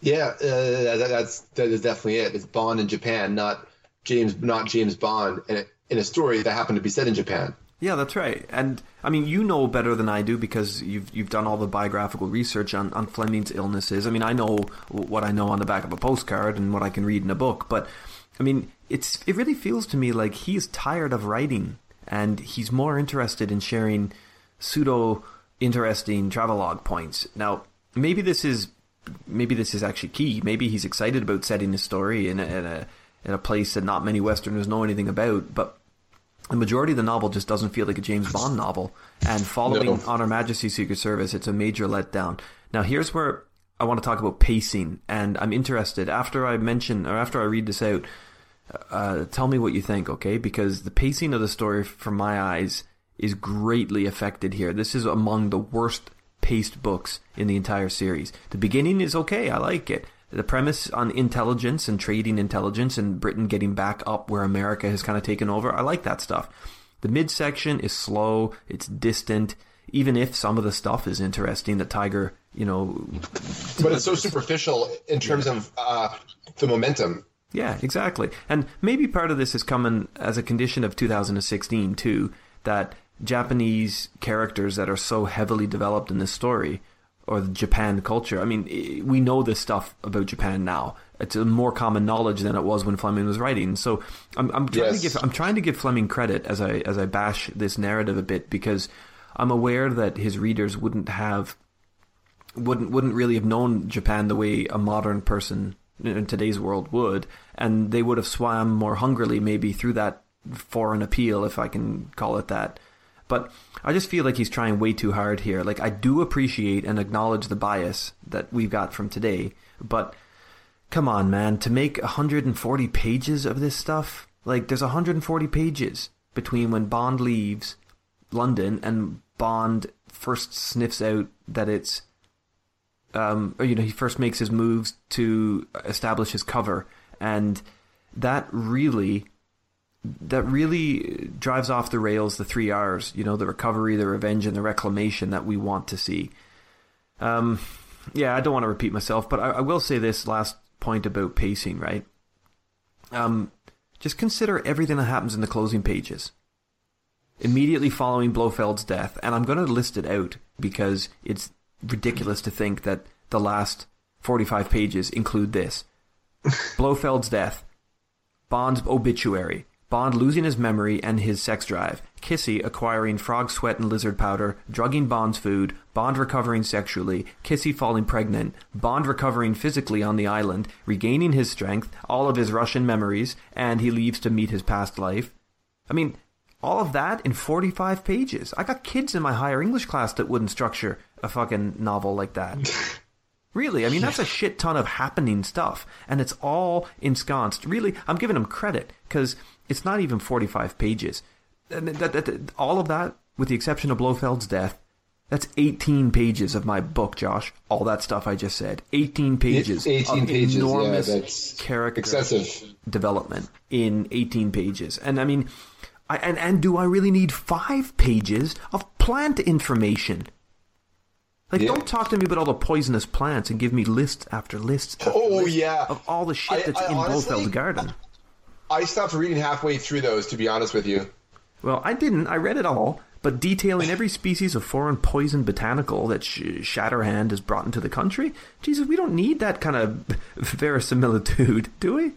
Speaker 2: Yeah, uh, that, that's that is definitely it. It's Bond in Japan, not James, not James Bond, in a, in a story that happened to be set in Japan.
Speaker 1: Yeah, that's right. And I mean, you know better than I do because you've you've done all the biographical research on, on Fleming's illnesses. I mean, I know what I know on the back of a postcard and what I can read in a book, but I mean, it's it really feels to me like he's tired of writing and he's more interested in sharing pseudo interesting travelogue points. Now, maybe this is maybe this is actually key. Maybe he's excited about setting his story in a, in a in a place that not many Westerners know anything about, but the majority of the novel just doesn't feel like a James Bond novel. And following
Speaker 2: No.
Speaker 1: On Her Majesty's Secret Service, it's a major letdown. Now, here's where I want to talk about pacing, and I'm interested after I mention or after I read this out. Uh, tell me what you think, okay? Because the pacing of the story, from my eyes, is greatly affected here. This is among the worst paced books in the entire series. The beginning is okay, I like it. The premise on intelligence and trading intelligence and Britain getting back up where America has kind of taken over, I like that stuff. The midsection is slow, it's distant, even if some of the stuff is interesting that Tiger, you know,
Speaker 2: But it's so superficial in terms of uh, the momentum.
Speaker 1: Yeah, exactly. And maybe part of this is coming as a condition of 2016 too, that Japanese characters that are so heavily developed in this story or the Japan culture. I mean, we know this stuff about Japan now. It's a more common knowledge than it was when Fleming was writing. So I'm, I'm trying
Speaker 2: Yes.
Speaker 1: to give I'm trying to give Fleming credit as I as I bash this narrative a bit because I'm aware that his readers wouldn't have wouldn't wouldn't really have known Japan the way a modern person in today's world would, and they would have swam more hungrily maybe through that foreign appeal, if I can call it that. But I just feel like he's trying way too hard here. Like I do appreciate and acknowledge the bias that we've got from today, but come on, man, to make 140 pages of this stuff, like there's 140 pages between when Bond leaves London and Bond first sniffs out that it's um, or, you know, he first makes his moves to establish his cover, and that really, that really drives off the rails the three R's. You know, the recovery, the revenge, and the reclamation that we want to see. Um, yeah, I don't want to repeat myself, but I, I will say this last point about pacing, right? Um, just consider everything that happens in the closing pages immediately following Blofeld's death, and I'm going to list it out because it's ridiculous to think that the last 45 pages include this. Blofeld's death, Bond's obituary, Bond losing his memory and his sex drive, Kissy acquiring frog sweat and lizard powder, drugging Bond's food, Bond recovering sexually, Kissy falling pregnant, Bond recovering physically on the island, regaining his strength, all of his Russian memories, and he leaves to meet his past life. I mean, all of that in 45 pages. I got kids in my higher English class that wouldn't structure a fucking novel like that. really, I mean, that's a shit ton of happening stuff. And it's all ensconced. Really, I'm giving them credit because it's not even 45 pages. And that, that, that- all of that, with the exception of Blofeld's death, that's 18 pages of my book, Josh. All that stuff I just said. 18 pages
Speaker 2: 18
Speaker 1: of
Speaker 2: pages, yeah,
Speaker 1: enormous
Speaker 2: that's
Speaker 1: character
Speaker 2: excessive.
Speaker 1: development in 18 pages. And I mean, I, and, and do I really need five pages of plant information? Like,
Speaker 2: Yeah.
Speaker 1: don't talk to me about all the poisonous plants and give me list after list oh, after
Speaker 2: Oh,
Speaker 1: list
Speaker 2: yeah.
Speaker 1: of all the shit
Speaker 2: I-
Speaker 1: that's
Speaker 2: I
Speaker 1: in
Speaker 2: honestly-
Speaker 1: Blofeld's garden.
Speaker 2: I stopped reading halfway through those, to be honest with you.
Speaker 1: Well, I didn't. I read it all, but detailing every species of foreign poison botanical that Sh- Shatterhand has brought into the country. Jesus, we don't need that kind of verisimilitude, do we?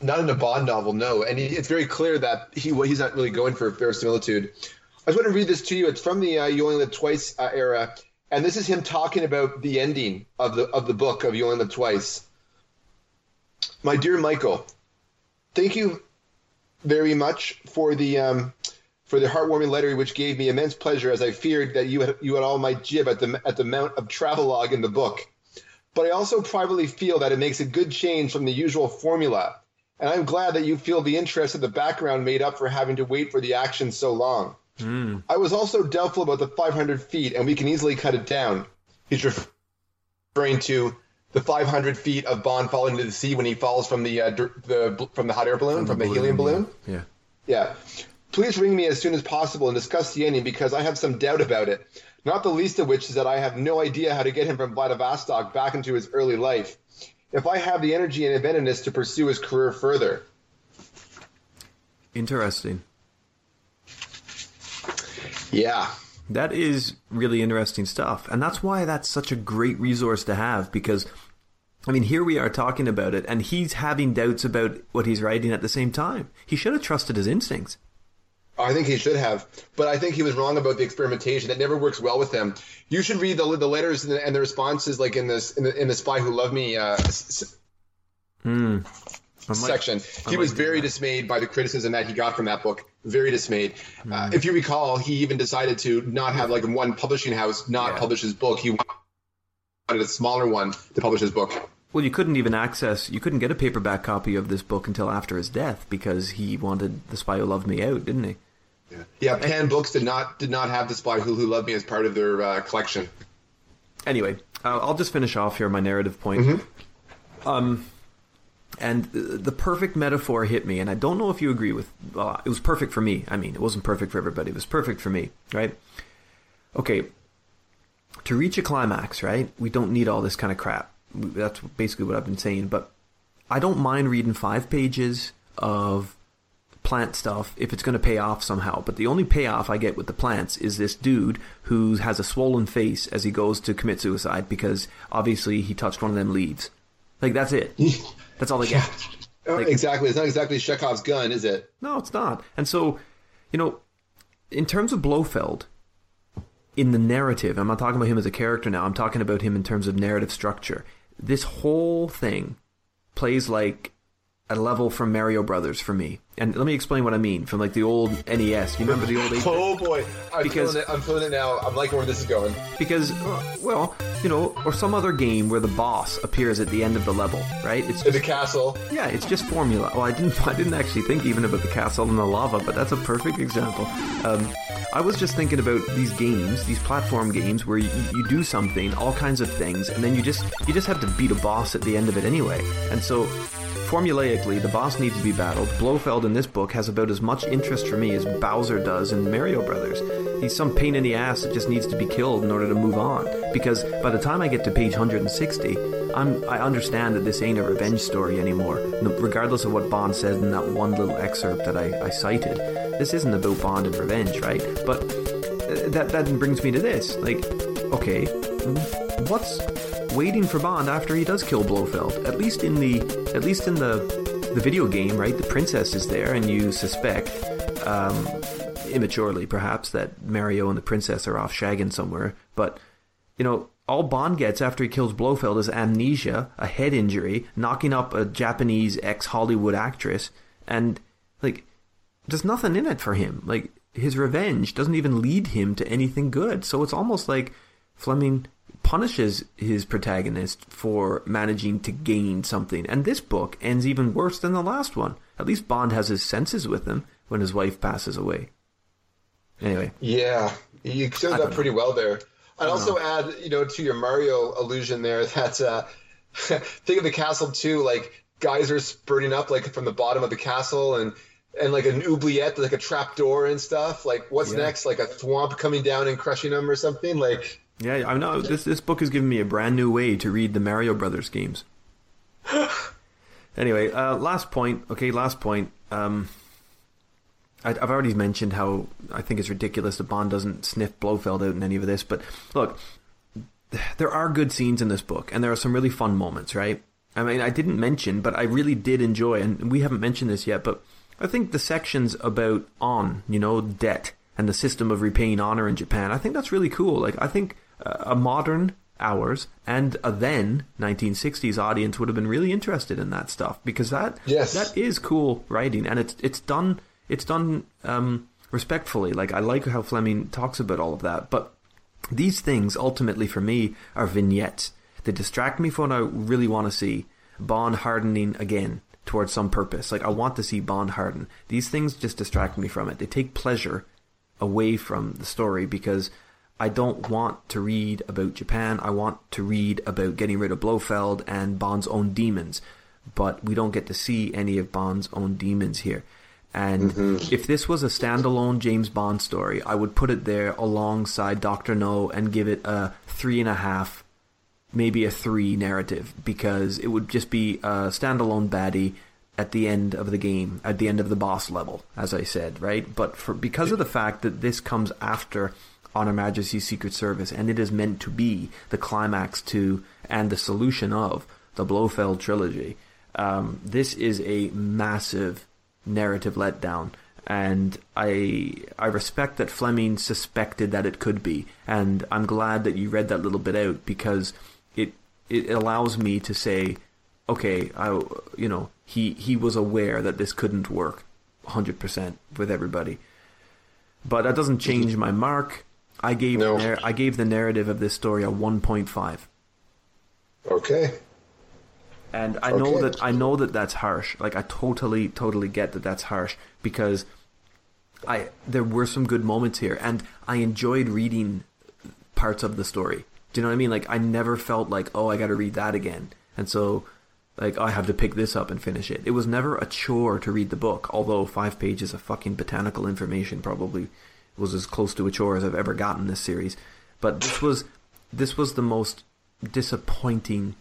Speaker 2: Not in a Bond novel, no. And he, it's very clear that he he's not really going for verisimilitude. I just want to read this to you. It's from the uh, You Only Live Twice uh, era, and this is him talking about the ending of the of the book of You Only Live Twice. My dear Michael, thank you very much for the um, for the heartwarming letter, which gave me immense pleasure, as I feared that you had you had all my jib at the at the amount of travelogue in the book. But I also privately feel that it makes a good change from the usual formula, and I'm glad that you feel the interest of the background made up for having to wait for the action so long. I was also doubtful about the 500 feet, and we can easily cut it down. He's referring to the 500 feet of Bond falling into the sea when he falls from the uh, the from the hot air balloon, from, the, helium balloon.
Speaker 1: Yeah.
Speaker 2: Yeah. Please ring me as soon as possible and discuss the ending because I have some doubt about it. Not the least of which is that I have no idea how to get him from Vladivostok back into his early life. If I have the energy and inventiveness to pursue his career further.
Speaker 1: Interesting.
Speaker 2: Yeah.
Speaker 1: That is really interesting stuff. And that's why that's such a great resource to have because, I mean, here we are talking about it and he's having doubts about what he's writing at the same time. He should have trusted his instincts.
Speaker 2: I think he should have, but I think he was wrong about the experimentation. It never works well with him. You should read the the letters and the, and the responses, like in this in the, in the Spy Who Loved Me uh, s- Section. He was very
Speaker 1: that.
Speaker 2: dismayed by the criticism that he got from that book. Very dismayed.
Speaker 1: Hmm.
Speaker 2: Uh, if you recall, he even decided to not have like one publishing house not
Speaker 1: Yeah.
Speaker 2: publish his book. He wanted a smaller one to publish his book.
Speaker 1: Well, you couldn't even access, you couldn't get a paperback copy of this book until after his death because he wanted The Spy Who Loved Me out, didn't he?
Speaker 2: Yeah, yeah Pan Books did not did not have the Spy Who Who Loved Me as part of their uh, collection.
Speaker 1: Anyway, uh, I'll just finish off here my narrative point. Um, and the, perfect metaphor hit me, and I don't know if you agree with. Well, it was perfect for me. I mean, it wasn't perfect for everybody. It was perfect for me, right? Okay. To reach a climax, right? We don't need all this kind of crap. That's basically what I've been saying. But I don't mind reading five pages of plant stuff if it's going to pay off somehow. But the only payoff I get with the plants is this dude who has a swollen face as he goes to commit suicide because obviously he touched one of them leaves. Like that's it. That's all they get.
Speaker 2: Oh,
Speaker 1: Like-
Speaker 2: exactly. It's not exactly Chekhov's gun, is it?
Speaker 1: No, it's not. And so, you know, in terms of Blofeld, in the narrative, I'm not talking about him as a character now. I'm talking about him in terms of narrative structure. This whole thing plays like a level from Mario Brothers for me. And let me explain what I mean from like the old NES. You remember the old 8
Speaker 2: Oh boy, I'm
Speaker 1: Because-
Speaker 2: feeling it. I'm feeling it now. I'm liking where this is going.
Speaker 1: because uh, well, you know, or some other game where the boss appears at the end of the level, right? It's
Speaker 2: In the castle.
Speaker 1: Yeah, it's just formula. Well, I didn't. I didn't actually think even about the castle and the lava, but that's a perfect example. Um, I was just thinking about these games, these platform games, where you, you do something, all kinds of things, and then you just you just have to beat a boss at the end of it anyway. And so, formulaically, the boss needs to be battled. Blofeld in this book has about as much interest for me as Bowser does in Mario Brothers. He's some pain in the ass that just needs to be killed in order to move on. Because by the time I get to page 160, I'm I understand that this ain't a revenge story anymore. Regardless of what Bond said in that one little excerpt that I, I cited, this isn't about Bond and revenge, right? But uh, that that brings me to this. Like, okay, what's waiting for Bond after he does kill Blofeld? At least in the at least in the the video game, right? The princess is there, and you suspect, um, immaturely perhaps, that Mario and the princess are off shagging somewhere. But you know, all Bond gets after he kills Blofeld is amnesia, a head injury, knocking up a Japanese ex Hollywood actress, and like, there's nothing in it for him. Like his revenge doesn't even lead him to anything good. So it's almost like Fleming punishes his protagonist for managing to gain something. And this book ends even worse than the last one. At least Bond has his senses with him when his wife passes away. Anyway,
Speaker 2: Yeah, you summed
Speaker 1: I
Speaker 2: up pretty well there. I'd also add, you know, to your Mario allusion there that uh, think of the castle too, like geysers spurting up like from the bottom of the castle and and like an oubliette, like a trap door and stuff. Like what's
Speaker 1: Yeah.
Speaker 2: next? Like a swamp coming down and crushing them or something? Like
Speaker 1: yeah, I know this this book has given me a brand new way to read the Mario Brothers games. anyway, uh, last point. Okay, last point. Um, I, I've already mentioned how I think it's ridiculous that Bond doesn't sniff Blofeld out in any of this, but look, there are good scenes in this book, and there are some really fun moments, right? I mean, I didn't mention, but I really did enjoy, and we haven't mentioned this yet, but I think the sections about on, you know, debt and the system of repaying honor in Japan, I think that's really cool. Like, I think a modern ours and a then 1960s audience would have been really interested in that stuff because that
Speaker 2: Yes.
Speaker 1: that is cool writing, and it's it's done it's done um, respectfully. Like I like how Fleming talks about all of that, but these things ultimately for me are vignettes. They distract me from what I really want to see. Bond hardening again towards some purpose. Like I want to see Bond harden. These things just distract me from it. They take pleasure away from the story because I don't want to read about Japan. I want to read about getting rid of Blofeld and Bond's own demons. But we don't get to see any of Bond's own demons here. And mm-hmm. if this was a standalone James Bond story, I would put it there alongside Doctor No and give it a three and a half, maybe a three narrative because it would just be a standalone baddie at the end of the game, at the end of the boss level, as I said, right? But for because of the fact that this comes after On Her Majesty's Secret Service and it is meant to be the climax to and the solution of the Blofeld trilogy, um, this is a massive narrative letdown. And I I respect that Fleming suspected that it could be, and I'm glad that you read that little bit out because it it allows me to say, okay, I you know he he was aware that this couldn't work, hundred percent with everybody. But that doesn't change my mark. I gave
Speaker 2: No.
Speaker 1: the I gave the narrative of this story a one point five.
Speaker 2: Okay.
Speaker 1: And I know that I know that that's harsh. Like I totally, totally get that that's harsh because I there were some good moments here, and I enjoyed reading parts of the story. Do you know what I mean? Like I never felt like oh I got to read that again, and so like I have to pick this up and finish it. It was never a chore to read the book, although five pages of fucking botanical information probably was as close to a chore as I've ever gotten this series. But this was this was the most disappointing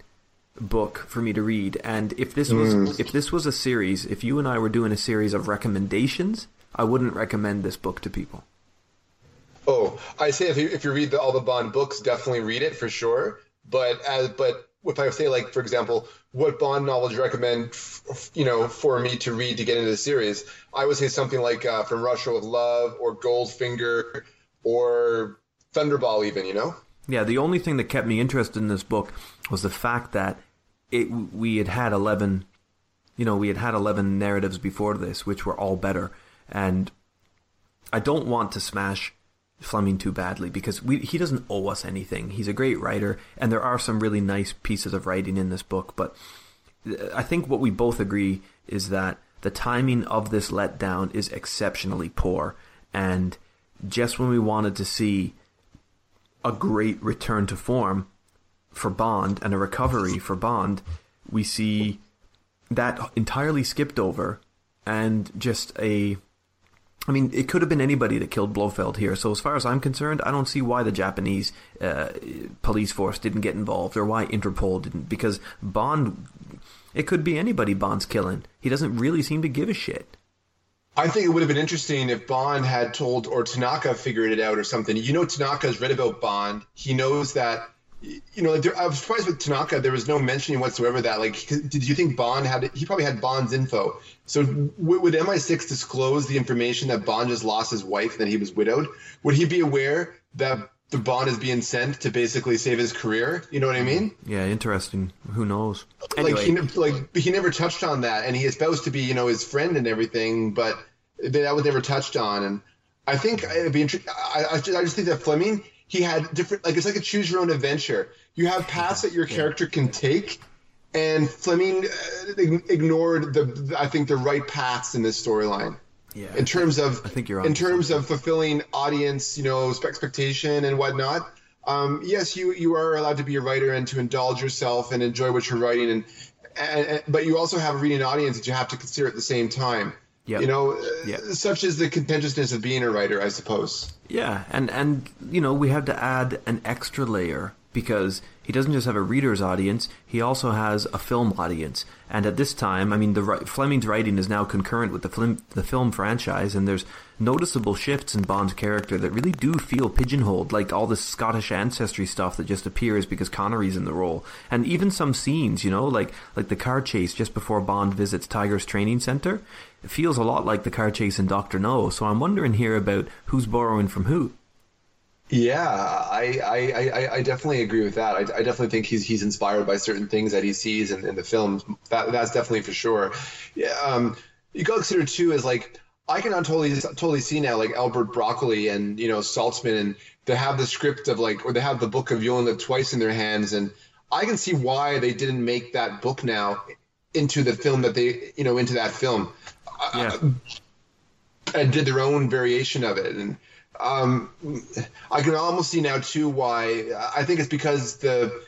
Speaker 1: book for me to read. And if this was mm. if this was a series, if you and I were doing a series of recommendations, I wouldn't recommend this book to people.
Speaker 2: Oh, I say if you if you read the, all the Bond books, definitely read it for sure. But as but if I say like for example, what Bond you recommend, you know, for me to read to get into the series? I would say something like uh, From Russia with Love or Goldfinger or Thunderball, even. You know.
Speaker 1: Yeah, the only thing that kept me interested in this book was the fact that it we had had 11 you know, we had had 11 narratives before this which were all better and I don't want to smash Fleming too badly because we he doesn't owe us anything. He's a great writer and there are some really nice pieces of writing in this book, but I think what we both agree is that the timing of this letdown is exceptionally poor and just when we wanted to see a great return to form for Bond and a recovery for Bond, we see that entirely skipped over and just a. I mean, it could have been anybody that killed Blofeld here. So, as far as I'm concerned, I don't see why the Japanese uh, police force didn't get involved or why Interpol didn't. Because Bond, it could be anybody Bond's killing. He doesn't really seem to give a shit.
Speaker 2: I think it would have been interesting if Bond had told or Tanaka figured it out or something. You know, Tanaka's read about Bond. He knows that. You know, there, I was surprised with Tanaka. There was no mentioning whatsoever that. Like, did you think Bond had? He probably had Bond's info. So, w- would MI6 disclose the information that Bond just lost his wife and that he was widowed? Would he be aware that the Bond is being sent to basically save his career? You know what I mm-hmm. mean?
Speaker 1: Yeah, interesting. Who knows? Anyway,
Speaker 2: like he like he never touched on that, and he is supposed to be you know his friend and everything, but that was never touched on. And I think uh, it'd be interesting. I, I just think that Fleming he had different like it's like a choose your own adventure. You have paths that your character can take, and Fleming uh, ignored the, the I think the right paths in this storyline
Speaker 1: yeah,
Speaker 2: in terms of
Speaker 1: I think you're
Speaker 2: in terms of fulfilling audience, you know, expectation and whatnot. Um, yes, you you are allowed to be a writer and to indulge yourself and enjoy what you're writing, and, and, and but you also have a reading audience that you have to consider at the same time.
Speaker 1: Yep.
Speaker 2: You know, uh,
Speaker 1: Yep.
Speaker 2: such is the contentiousness of being a writer, I suppose.
Speaker 1: Yeah, and and you know we have to add an extra layer because he doesn't just have a reader's audience; he also has a film audience. And at this time, I mean, the Fleming's writing is now concurrent with the film the film franchise, and there's noticeable shifts in Bond's character that really do feel pigeonholed, like all this Scottish ancestry stuff that just appears because Connery's in the role, and even some scenes, you know, like like the car chase just before Bond visits Tiger's training center. It feels a lot like the car chase in Doctor No. So I'm wondering here about who's borrowing from who.
Speaker 2: Yeah, I, I, I, I definitely agree with that. I, I definitely think he's he's inspired by certain things that he sees in, in the films. That that's definitely for sure. Yeah, um, you got to consider too is like I can totally totally see now like Albert Broccoli and you know Saltzman and they have the script of like or they have the book of Live Twice in their hands and I can see why they didn't make that book now into the film that they you know into that film
Speaker 1: Yeah.
Speaker 2: and did their own variation of it and um, I can almost see now too why I think it's because the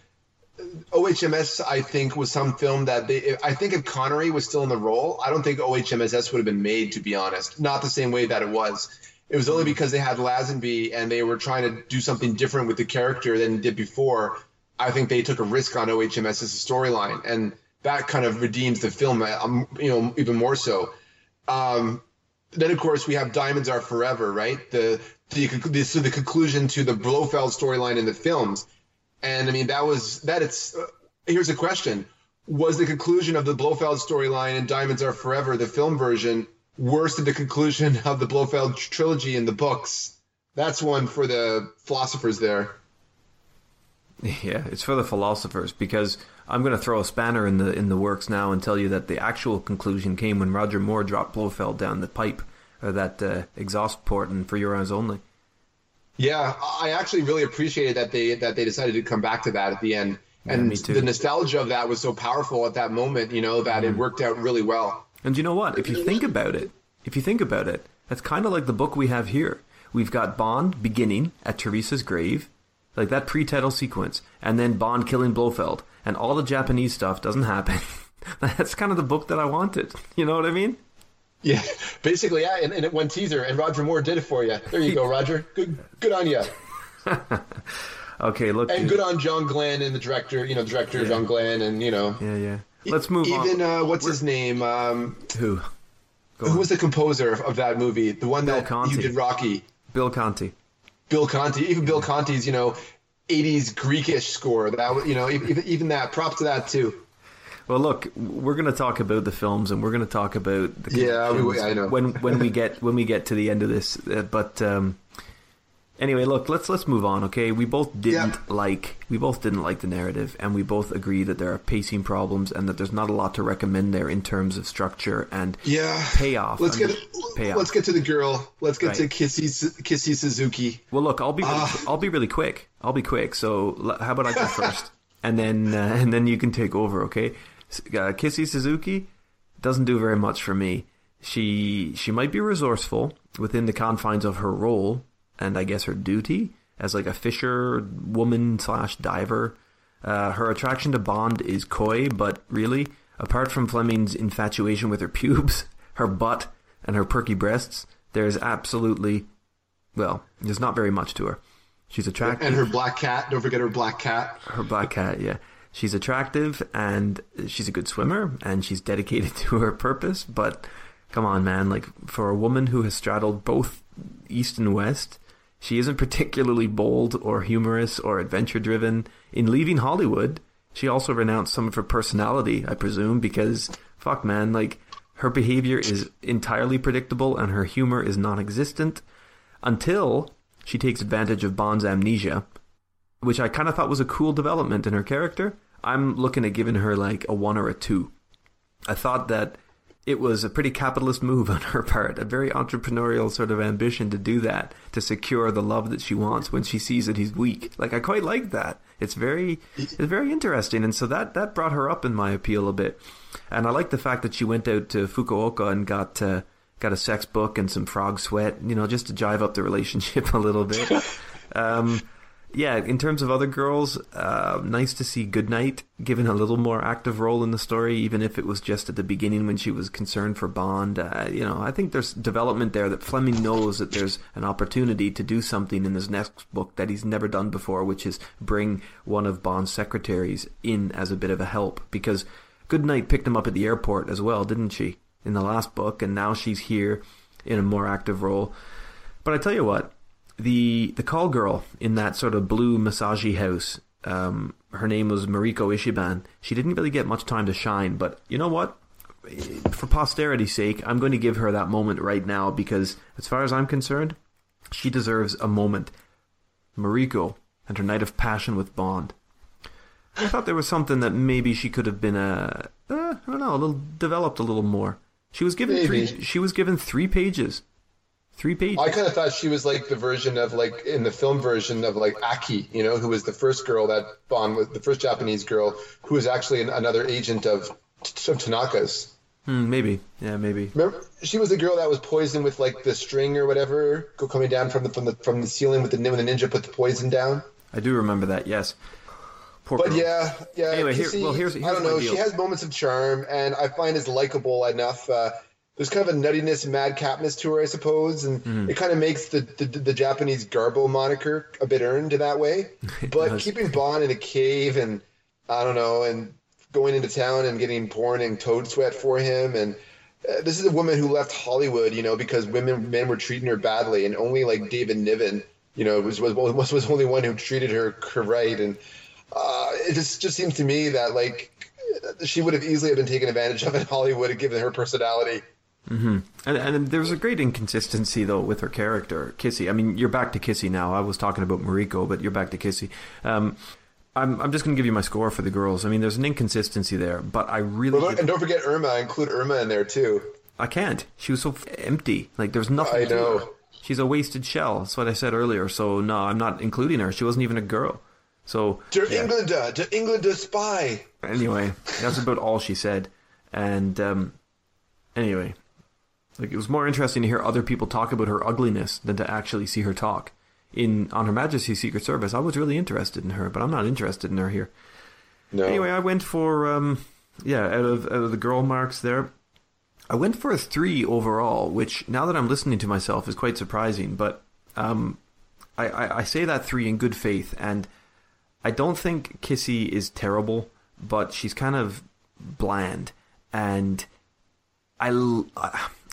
Speaker 2: OHMS, I think, was some film that they. I think if Connery was still in the role, I don't think OHMSS would have been made. To be honest, not the same way that it was. It was only because they had Lazenby and they were trying to do something different with the character than did before. I think they took a risk on OHMS's storyline, and that kind of redeems the film, um, you know, even more so. Um, then, of course, we have Diamonds Are Forever, right? The the, the so the conclusion to the Blofeld storyline in the films, and I mean that was that. It's uh, here's a question: Was the conclusion of the Blofeld storyline in Diamonds Are Forever, the film version, worse than the conclusion of the Blofeld trilogy in the books? That's one for the philosophers there.
Speaker 1: Yeah, it's for the philosophers because I'm going to throw a spanner in the in the works now and tell you that the actual conclusion came when Roger Moore dropped Blofeld down the pipe or that uh, exhaust port and for your eyes only.
Speaker 2: Yeah, I actually really appreciated that they that they decided to come back to that at the end,
Speaker 1: Yeah,
Speaker 2: and
Speaker 1: too.
Speaker 2: the nostalgia of that was so powerful at that moment. You know that
Speaker 1: Mm.
Speaker 2: it worked out really well.
Speaker 1: And you know what? If you think about it, if you think about it, that's kind of like the book we have here. We've got Bond beginning at Teresa's grave, like that pre-title sequence, and then Bond killing Blofeld, and all the Japanese stuff doesn't happen. that's kind of the book that I wanted. You know what I mean?
Speaker 2: Yeah, basically, yeah, and, and it one teaser, and Roger Moore did it for you. There you go, Roger. Good, good on you,
Speaker 1: Okay, look.
Speaker 2: and good on John Glen and the director. You know, director John Glen, and you know,
Speaker 1: Yeah, yeah. Let's move
Speaker 2: even
Speaker 1: on.
Speaker 2: uh, what's his name? Um,
Speaker 1: Who? Go
Speaker 2: who
Speaker 1: on.
Speaker 2: was the composer of that movie? The one
Speaker 1: Bill
Speaker 2: that
Speaker 1: Conti.
Speaker 2: you did Rocky.
Speaker 1: Bill Conti.
Speaker 2: Bill Conti, even Bill Conti's, you know, 80s Greekish score. That you know, even, even that. Props to that too.
Speaker 1: Well, look, we're going to talk about the films, and we're going to talk about the
Speaker 2: Yeah, we- I know.
Speaker 1: when when we get when we get to the end of this. Uh, but um, anyway, look, let's let's move on. Okay, we both didn't
Speaker 2: Yeah.
Speaker 1: like we both didn't like the narrative, and we both agree that there are pacing problems, and that there's not a lot to recommend there in terms of structure and
Speaker 2: Yeah.
Speaker 1: payoff.
Speaker 2: Let's get
Speaker 1: payoff.
Speaker 2: let's get to the girl. Let's get to Kissy Kissy Suzuki.
Speaker 1: Well, look, I'll be really,
Speaker 2: Ah.
Speaker 1: I'll be really quick. I'll be quick. So how about I go first, and then uh, and then you can take over, okay? Uh, Kissy Suzuki doesn't do very much for me. She she might be resourceful within the confines of her role and I guess her duty as like a fisher woman slash diver. Uh, her attraction to Bond is coy, but really, apart from Fleming's infatuation with her pubes, her butt, and her perky breasts, there's absolutely well, there's not very much to her. She's attractive.
Speaker 2: And her black cat. Don't forget her black cat.
Speaker 1: her black cat, yeah. She's attractive and she's a good swimmer and she's dedicated to her purpose. But come on, man, like for a woman who has straddled both east and west, she isn't particularly bold or humorous or adventure driven. In leaving Hollywood, she also renounced some of her personality, I presume, because fuck, man, like her behavior is entirely predictable and her humor is non existent until she takes advantage of Bond's amnesia which I kind of thought was a cool development in her character. I'm looking at giving her like a one or a two. I thought that it was a pretty capitalist move on her part, a very entrepreneurial sort of ambition to do that, to secure the love that she wants when she sees that he's weak. Like I quite like that. It's very, it's very interesting, and so that that brought her up in my appeal a bit. And I like the fact that she went out to Fukuoka and got. Uh, Got a sex book and some frog sweat, you know, just to jive up the relationship a little bit. Um, yeah, in terms of other girls, uh, nice to see Goodnight given a little more active role in the story, even if it was just at the beginning when she was concerned for Bond. Uh, you know, I think there's development there that Fleming knows that there's an opportunity to do something in his next book that he's never done before, which is bring one of Bond's secretaries in as a bit of a help. Because Goodnight picked him up at the airport as well, didn't she, in the last book, and now she's here in a more active role. But I tell you what, the the call girl in that sort of blue massage house, um, her name was Mariko Ichiban. She didn't really get much time to shine, but you know what? For posterity's sake, I'm going to give her that moment right now because, as far as I'm concerned, she deserves a moment. Mariko and her night of passion with Bond. I thought there was something that maybe she could have been a, uh, I don't know, a little developed a little more. She was given
Speaker 2: Maybe.
Speaker 1: three. She was given three pages. Three pages.
Speaker 2: I kind of thought she was like the version of like in the film version of like Aki, you know, who was the first girl that Bond was the first Japanese girl who was actually an, another agent of, of Tanaka's.
Speaker 1: Hmm, maybe. Yeah, maybe.
Speaker 2: Remember, she was the girl that was poisoned with like the string or whatever, coming down from the from the from the ceiling with the when the ninja put the poison down.
Speaker 1: I do remember that, yes. Poor
Speaker 2: But
Speaker 1: girl.
Speaker 2: yeah, yeah.
Speaker 1: Anyway, here-
Speaker 2: Kissy,
Speaker 1: well, here's- here's
Speaker 2: I
Speaker 1: don't
Speaker 2: know.
Speaker 1: deal.
Speaker 2: She has moments of charm, and I find is likable enough. Uh, there's kind of a nuttiness, madcapness to her, I suppose, and
Speaker 1: Mm-hmm.
Speaker 2: it kind of makes the, the the Japanese Garbo moniker a bit earned in that way. But keeping Bond in a cave and I don't know, and going into town and getting porn and toad sweat for him, and uh, this is a woman who left Hollywood, you know, because women men were treating her badly, and only like David Niven, you know, was was was, was only one who treated her, her right, and uh, it just just seems to me that like she would have easily have been taken advantage of in Hollywood, given her personality.
Speaker 1: And, and there's a great inconsistency though with her character, Kissy. I mean, you're back to Kissy now. I was talking about Mariko, but you're back to Kissy. Um, I'm I'm just going to give you my score for the girls. I mean, there's an inconsistency there, but I really
Speaker 2: But, and don't forget Irma, include Irma in there too.
Speaker 1: I can't. She was so f- empty. Like there's nothing.
Speaker 2: I know.
Speaker 1: her. She's a wasted shell. That's what I said earlier. So no, I'm not including her. She wasn't even a girl. So
Speaker 2: to
Speaker 1: yeah.
Speaker 2: to England, Englander spy.
Speaker 1: anyway, that's about all she said. And um, anyway, like it was more interesting to hear other people talk about her ugliness than to actually see her talk. In on Her Majesty's Secret Service, I was really interested in her, but I'm not interested in her here.
Speaker 2: No.
Speaker 1: Anyway, I went for um, yeah, out of out of the girl marks there, I went for a three overall, which now that I'm listening to myself is quite surprising. But um, I, I, I say that three in good faith, and I don't think Kissy is terrible, but she's kind of bland, and I, l-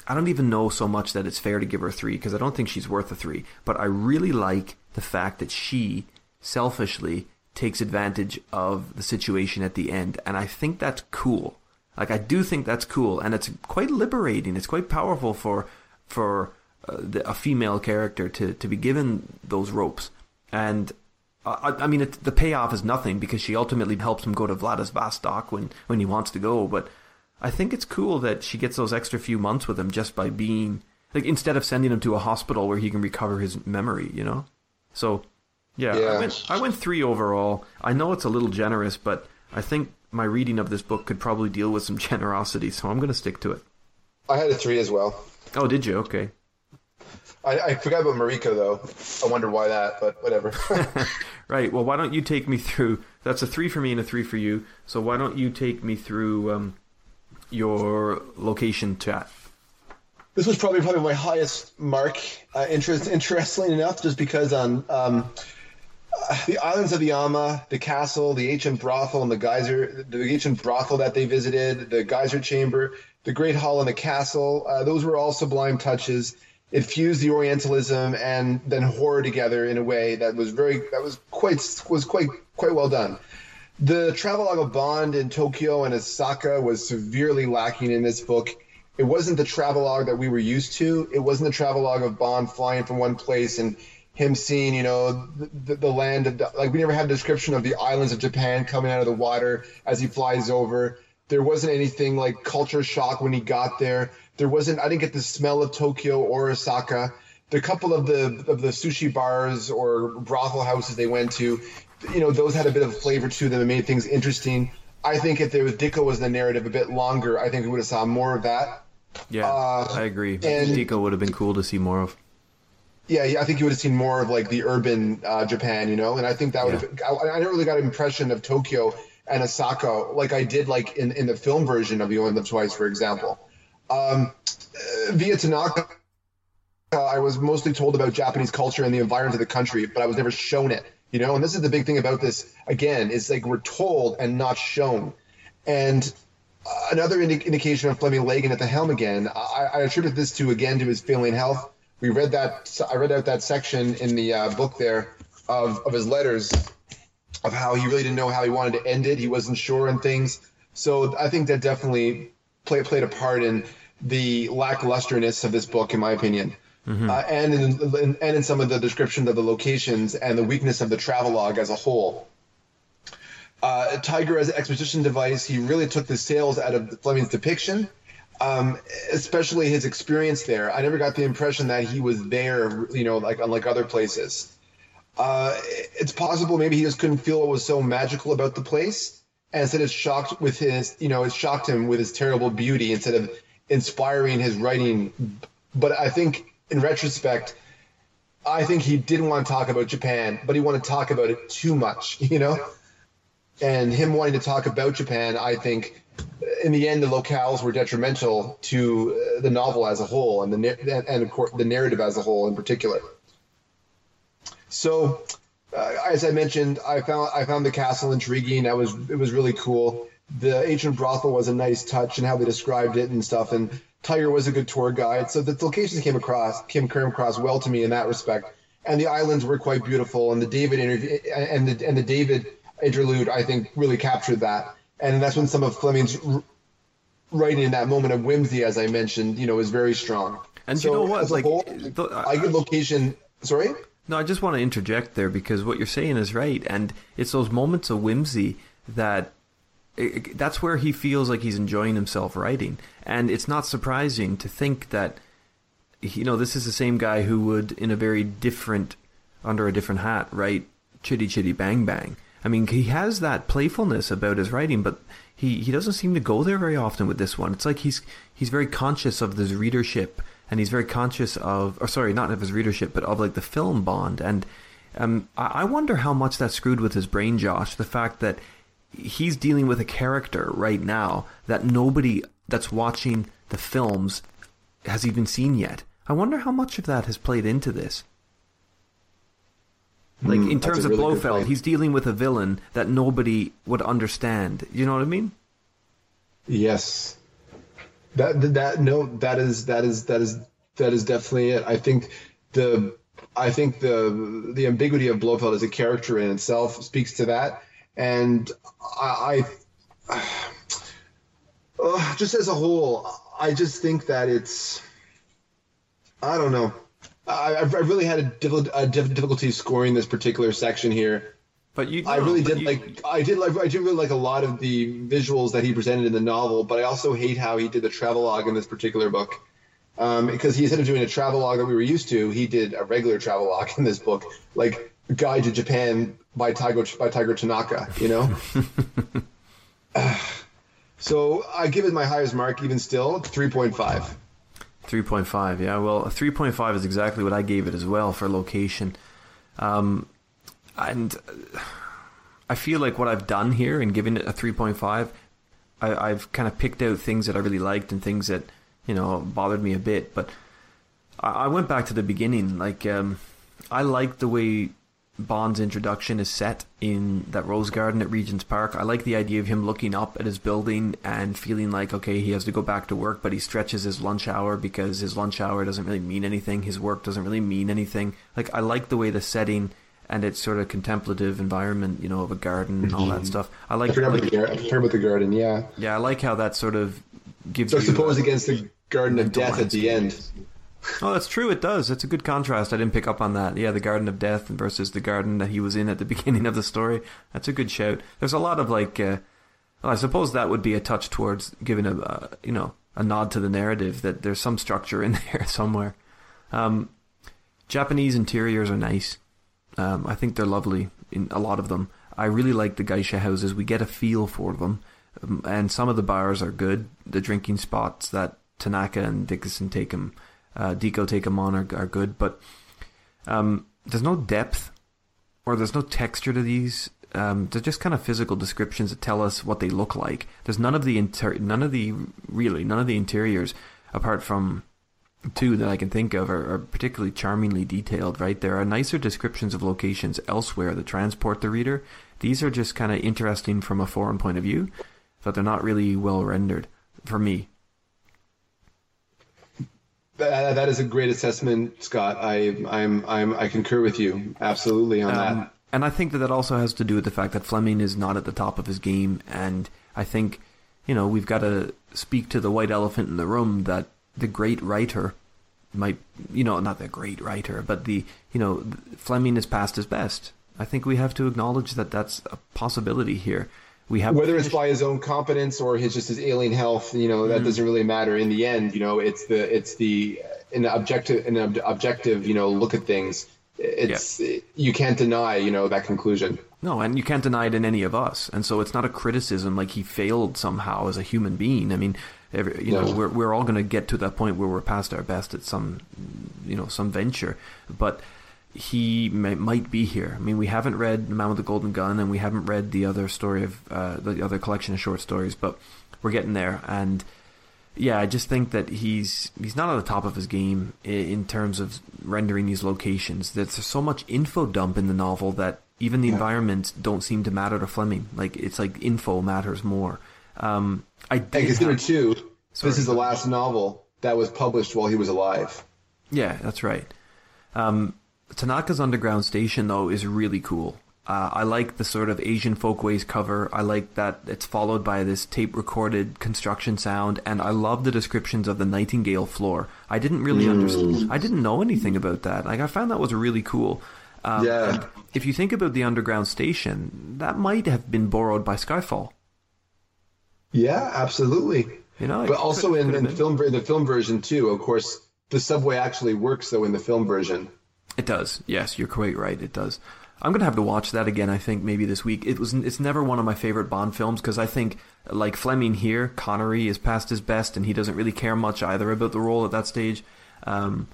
Speaker 1: I don't even know so much that it's fair to give her a three because I don't think she's worth a three. But I really like the fact that she selfishly takes advantage of the situation at the end, and I think that's cool. Like I do think that's cool, and it's quite liberating. It's quite powerful for for uh, the, a female character to to be given those ropes. And I, I mean, it, the payoff is nothing because she ultimately helps him go to Vladivostok when when he wants to go. But I think it's cool that she gets those extra few months with him just by being like instead of sending him to a hospital where he can recover his memory. You know, so yeah,
Speaker 2: Yeah.
Speaker 1: I went I went three overall. I know it's a little generous, but I think my reading of this book could probably deal with some generosity, so I'm going to stick to it.
Speaker 2: I had a three as well.
Speaker 1: Oh, did you? Okay.
Speaker 2: I, I forgot about Mariko though. I wonder why that, but whatever.
Speaker 1: Right. Well, why don't you take me through? That's a three for me and a three for you. So why don't you take me through um, your location chat?
Speaker 2: this was probably probably my highest mark. Uh, interest, interestingly enough, just because on um, uh, the islands of the Ama, the castle, the ancient brothel, and the geyser, the ancient brothel that they visited, the geyser chamber, the great hall and the castle. Uh, those were all sublime touches. It fused the Orientalism and then horror together in a way that was very that was quite was quite quite well done. The travelogue of Bond in Tokyo and Osaka was severely lacking in this book. It wasn't the travelogue that we were used to. It wasn't the travelogue of Bond flying from one place and him seeing, you know, the, the land of, like, we never had a description of the islands of Japan coming out of the water as he flies over. There wasn't anything like culture shock when he got there. There wasn't, I didn't get the smell of Tokyo or Osaka. The couple of the of the sushi bars or brothel houses they went to, you know, those had a bit of flavor to them and made things interesting. I think if there was Dikko was the narrative a bit longer, I think we would have saw more of that.
Speaker 1: Yeah,
Speaker 2: Uh,
Speaker 1: I agree.
Speaker 2: and-
Speaker 1: Dikko would have been cool to see more of.
Speaker 2: Yeah, yeah, I think you would have seen more of like the urban uh, Japan, you know, and I think that would have. I, I never really got an impression of Tokyo and Osaka like I did like in, in the film version of You Only Live Twice, for example. Um, uh, via Tanaka, I was mostly told about Japanese culture and the environment of the country, but I was never shown it, you know. And this is the big thing about this. Again, is like we're told and not shown. And uh, another indi- indication of Fleming Lagan at the helm again. I, I attribute this to again to his failing health. We read that. I read out that section in the uh, book there of, of his letters of how he really didn't know how he wanted to end it. He wasn't sure on things. So I think that definitely play, played a part in the lacklusterness of this book, in my opinion. Uh, and in, and in some of the description of the locations and the weakness of the travelogue as a whole uh, Tiger as an exposition device, he really took the sails out of Fleming's depiction, um, especially his experience there. I never got the impression that he was there, you know, like unlike other places. Uh, it's possible maybe he just couldn't feel what was so magical about the place, and instead it shocked with his, you know, it shocked him with his terrible beauty instead of inspiring his writing. But I think, in retrospect, I think he didn't want to talk about Japan, but he wanted to talk about it too much, you know. and him wanting to talk about Japan, I think in the end the locales were detrimental to uh, the novel as a whole and the and of course the narrative as a whole in particular. So, uh, as I mentioned, I found I found the castle intriguing. That was it was really cool. The ancient brothel was a nice touch and how they described it and stuff. And Tiger was a good tour guide. So the locations came across came across well to me in that respect. And the islands were quite beautiful. And the David interview and the and the David interlude I think really captured that. And that's when some of Fleming's writing in that moment of whimsy, as I mentioned, you know, is very strong.
Speaker 1: And so, you know what? Like, whole, the,
Speaker 2: I, I get location. Sorry.
Speaker 1: No, I just want to interject there because what you're saying is right, and it's those moments of whimsy that that's where he feels like he's enjoying himself writing, and it's not surprising to think that you know this is the same guy who would, in a very different, under a different hat, write Chitty Chitty Bang Bang. I mean, he has that playfulness about his writing, but he, he doesn't seem to go there very often with this one. It's like he's he's very conscious of his readership and he's very conscious of, or sorry, not of his readership, but of like the film Bond. And um, I wonder how much that screwed with his brain, Josh. The fact that he's dealing with a character right now that nobody that's watching the films has even seen yet. I wonder how much of that has played into this. Like mm, in terms of really Blofeld, he's dealing with a villain that nobody would understand. You know what I mean?
Speaker 2: Yes. That that no that is that is that is that is definitely it. I think the I think the the ambiguity of Blofeld as a character in itself speaks to that, and I, I uh, just as a whole, I just think that it's I don't know. I, I've, really had a, a difficulty scoring this particular section here
Speaker 1: but you,
Speaker 2: I really did you, like. I did like. I did really like a lot of the visuals that he presented in the novel, but I also hate how he did the travelogue in this particular book. Um, because he, instead of doing a travelogue that we were used to, he did a regular travelogue in this book, like Guide to Japan by Tiger by Tiger Tanaka. You know. so I give it my highest mark, even still, three point five.
Speaker 1: 3.5 yeah well 3.5 is exactly what i gave it as well for location um, and I feel like what I've done here in giving it a 3.5, I, I've kind of picked out things that I really liked and things that you know bothered me a bit. But I, I went back to the beginning. Like um, I liked the way Bond's introduction is set in that rose garden at Regent's Park. I like the idea of him looking up at his building and feeling like, okay, he has to go back to work, but he stretches his lunch hour because his lunch hour doesn't really mean anything. His work doesn't really mean anything. Like, I like the way the setting and its sort of contemplative environment, you know, of a garden and all that mm-hmm. stuff. I like. I
Speaker 2: forgot, like, about, the gar- I forgot about the garden. Yeah.
Speaker 1: Yeah, I like how that sort of gives.
Speaker 2: So suppose against the Garden of Death at the end.
Speaker 1: Oh, that's true. It does. It's a good contrast. I didn't pick up on that. Yeah, the Garden of Death versus the garden that he was in at the beginning of the story. That's a good shout. There's a lot of like. Uh, well, I suppose that would be a touch towards giving a uh, you know a nod to the narrative that there's some structure in there somewhere. Um, Japanese interiors are nice. Um, I think they're lovely in a lot of them. I really like the geisha houses. We get a feel for them, um, and some of the bars are good. The drinking spots that Tanaka and Dickinson take them, uh, Dikko take them on are, are good, but um, there's no depth or there's no texture to these. Um, they're just kind of physical descriptions that tell us what they look like. There's none of the inter- none of the really none of the interiors apart from two that I can think of are, are, particularly charmingly detailed, right? There are nicer descriptions of locations elsewhere that transport the reader. These are just kind of interesting from a foreign point of view, but they're not really well rendered for me.
Speaker 2: That, that is a great assessment, Scott. I, I'm, I'm, I concur with you absolutely on um, that.
Speaker 1: And I think that that also has to do with the fact that Fleming is not at the top of his game, and I think, you know, we've got to speak to the white elephant in the room that the great writer might, you know, not the great writer, but the, you know, Fleming is past his best. I think we have to acknowledge that that's a possibility here. We have
Speaker 2: whether it's by his own competence or his just his alien health, you know, that mm-hmm. doesn't really matter in the end. You know, it's the it's the an objective an objective, you know, look at things. It's yeah. you can't deny, you know, that conclusion.
Speaker 1: No, and you can't deny it in any of us. And so it's not a criticism like he failed somehow as a human being. I mean, Every, you know, we're we're all going to get to that point where we're past our best at some, you know, some venture. But he may, might be here. I mean, we haven't read The Man with the Golden Gun, and we haven't read the other story of uh, the other collection of short stories, but we're getting there. And yeah, I just think that he's he's not at the top of his game in, in terms of rendering these locations. There's so much info dump in the novel that even the yeah. environments don't seem to matter to Fleming. Like it's like info matters more. Um, I
Speaker 2: did and consider too. Sorry. This is the last novel that was published while he was alive.
Speaker 1: Yeah, that's right. Um, Tanaka's Underground Station, though, is really cool. Uh, I like the sort of Asian folkways cover. I like that it's followed by this tape recorded construction sound, and I love the descriptions of the Nightingale floor. I didn't really mm. understand. I didn't know anything about that. Like I found that was really cool. Um, yeah. If you think about the underground station, that might have been borrowed by Skyfall.
Speaker 2: Yeah, absolutely. You know, but also in, in film the film version too. Of course, the subway actually works though in the film version.
Speaker 1: It does. Yes, you're quite right. It does. I'm gonna have to watch that again. I think maybe this week. It was. It's never one of my favorite Bond films because I think, like Fleming here, Connery is past his best, and he doesn't really care much either about the role at that stage. Um,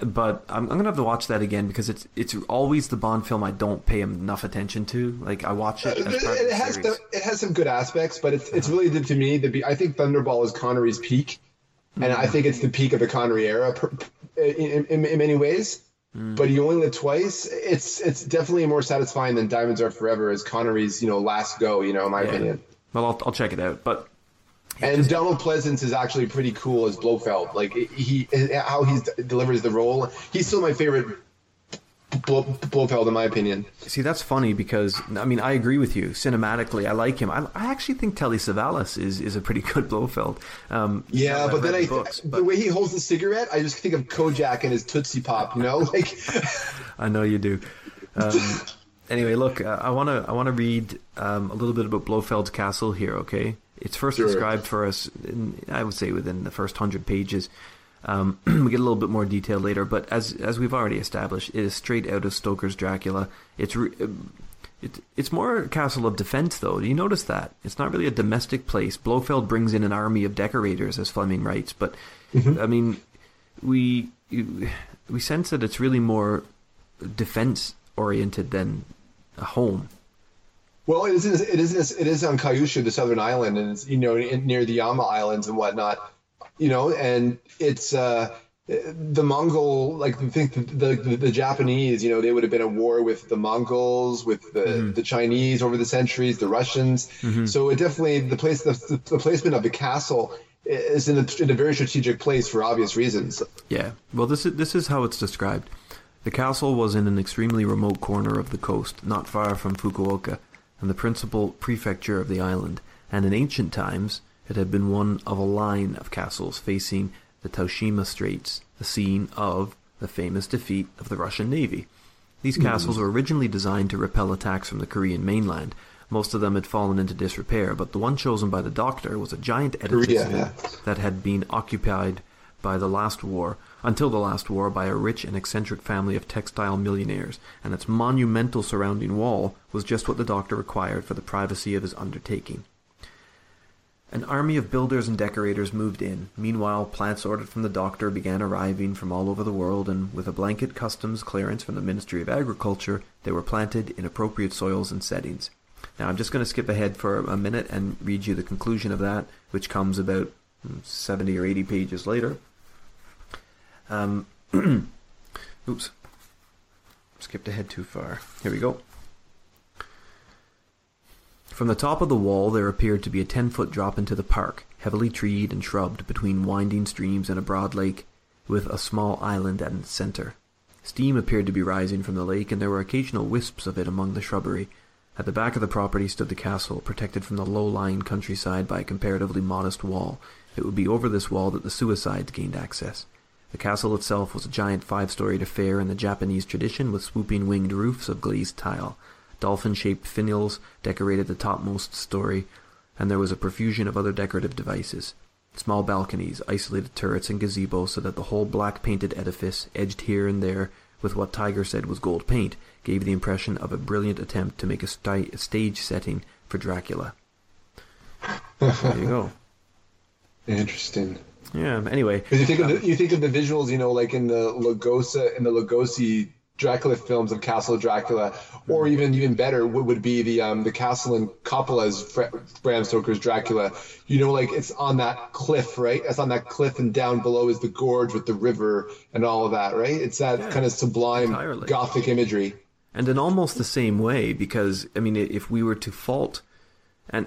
Speaker 1: but I'm, I'm, gonna have to watch that again because it's it's always the Bond film I don't pay enough attention to. Like I watch it.
Speaker 2: it has the, it has some good aspects, but it's it's really to me the I think Thunderball is Connery's peak, and mm-hmm. I think it's the peak of the Connery era in, in, in many ways. Mm. But you only live twice. It's it's definitely more satisfying than Diamonds Are Forever as Connery's you know last go. You know, in my yeah. opinion.
Speaker 1: Well, I'll, I'll check it out. But
Speaker 2: and Donald Pleasence is actually pretty cool as Blofeld. Like he, how he delivers the role. He's still my favorite Blofeld, in my opinion.
Speaker 1: See, that's funny because I mean I agree with you. Cinematically, I like him. I, I actually think Telly Savalas is, is a pretty good Blofeld. Um,
Speaker 2: yeah, but then I books, but... the way he holds the cigarette, I just think of Kojak and his Tootsie Pop. You know, like
Speaker 1: I know you do. Um, anyway, look, uh, I want to I want to read um, a little bit about Blofeld's castle here. Okay, it's first sure. described for us, in, I would say, within the first hundred pages. Um, we get a little bit more detail later, but as as we've already established, it is straight out of Stoker's Dracula. It's re- it, it's more a castle of defense, though. Do you notice that? It's not really a domestic place. Blofeld brings in an army of decorators, as Fleming writes, but mm-hmm. I mean, we we sense that it's really more defense oriented than a home.
Speaker 2: Well, it is. It is. It is on Kyushu, the southern island, and it's you know near the Ama Islands and whatnot. You know, and it's uh, the Mongol. Like I think the, the, the Japanese. You know, they would have been at war with the Mongols, with the mm-hmm. the Chinese over the centuries, the Russians. Mm-hmm. So it definitely the place the, the placement of the castle is in a, in a very strategic place for obvious reasons.
Speaker 1: Yeah. Well, this is this is how it's described. The castle was in an extremely remote corner of the coast, not far from Fukuoka and the principal prefecture of the island, and in ancient times it had been one of a line of castles facing the Tsushima Straits, the scene of the famous defeat of the Russian navy. These mm. castles were originally designed to repel attacks from the Korean mainland. Most of them had fallen into disrepair, but the one chosen by the doctor was a giant edifice yeah. that had been occupied by the last war until the last war by a rich and eccentric family of textile millionaires, and its monumental surrounding wall was just what the doctor required for the privacy of his undertaking. An army of builders and decorators moved in. Meanwhile, plants ordered from the doctor began arriving from all over the world, and with a blanket customs clearance from the Ministry of Agriculture, they were planted in appropriate soils and settings. Now, I'm just going to skip ahead for a minute and read you the conclusion of that, which comes about 70 or 80 pages later. Um, oops. Skipped ahead too far. Here we go. From the top of the wall there appeared to be a ten foot drop into the park, heavily treed and shrubbed between winding streams and a broad lake, with a small island at its centre. Steam appeared to be rising from the lake, and there were occasional wisps of it among the shrubbery. At the back of the property stood the castle, protected from the low-lying countryside by a comparatively modest wall. It would be over this wall that the suicides gained access. The castle itself was a giant five-storied affair in the Japanese tradition with swooping winged roofs of glazed tile. Dolphin-shaped finials decorated the topmost story, and there was a profusion of other decorative devices. Small balconies, isolated turrets, and gazebos so that the whole black-painted edifice, edged here and there with what Tiger said was gold paint, gave the impression of a brilliant attempt to make a, st- a stage setting for Dracula. there you go.
Speaker 2: Interesting.
Speaker 1: Yeah. Anyway,
Speaker 2: because you think of the, uh, you think of the visuals, you know, like in the Lugosa in the Lugosi Dracula films of Castle Dracula, or even even better would, would be the um, the castle in Coppola's Bram Stoker's Dracula. You know, like it's on that cliff, right? It's on that cliff, and down below is the gorge with the river and all of that, right? It's that
Speaker 1: Yeah,
Speaker 2: kind of sublime
Speaker 1: entirely.
Speaker 2: gothic imagery.
Speaker 1: And in almost the same way, because, I mean, if we were to fault, and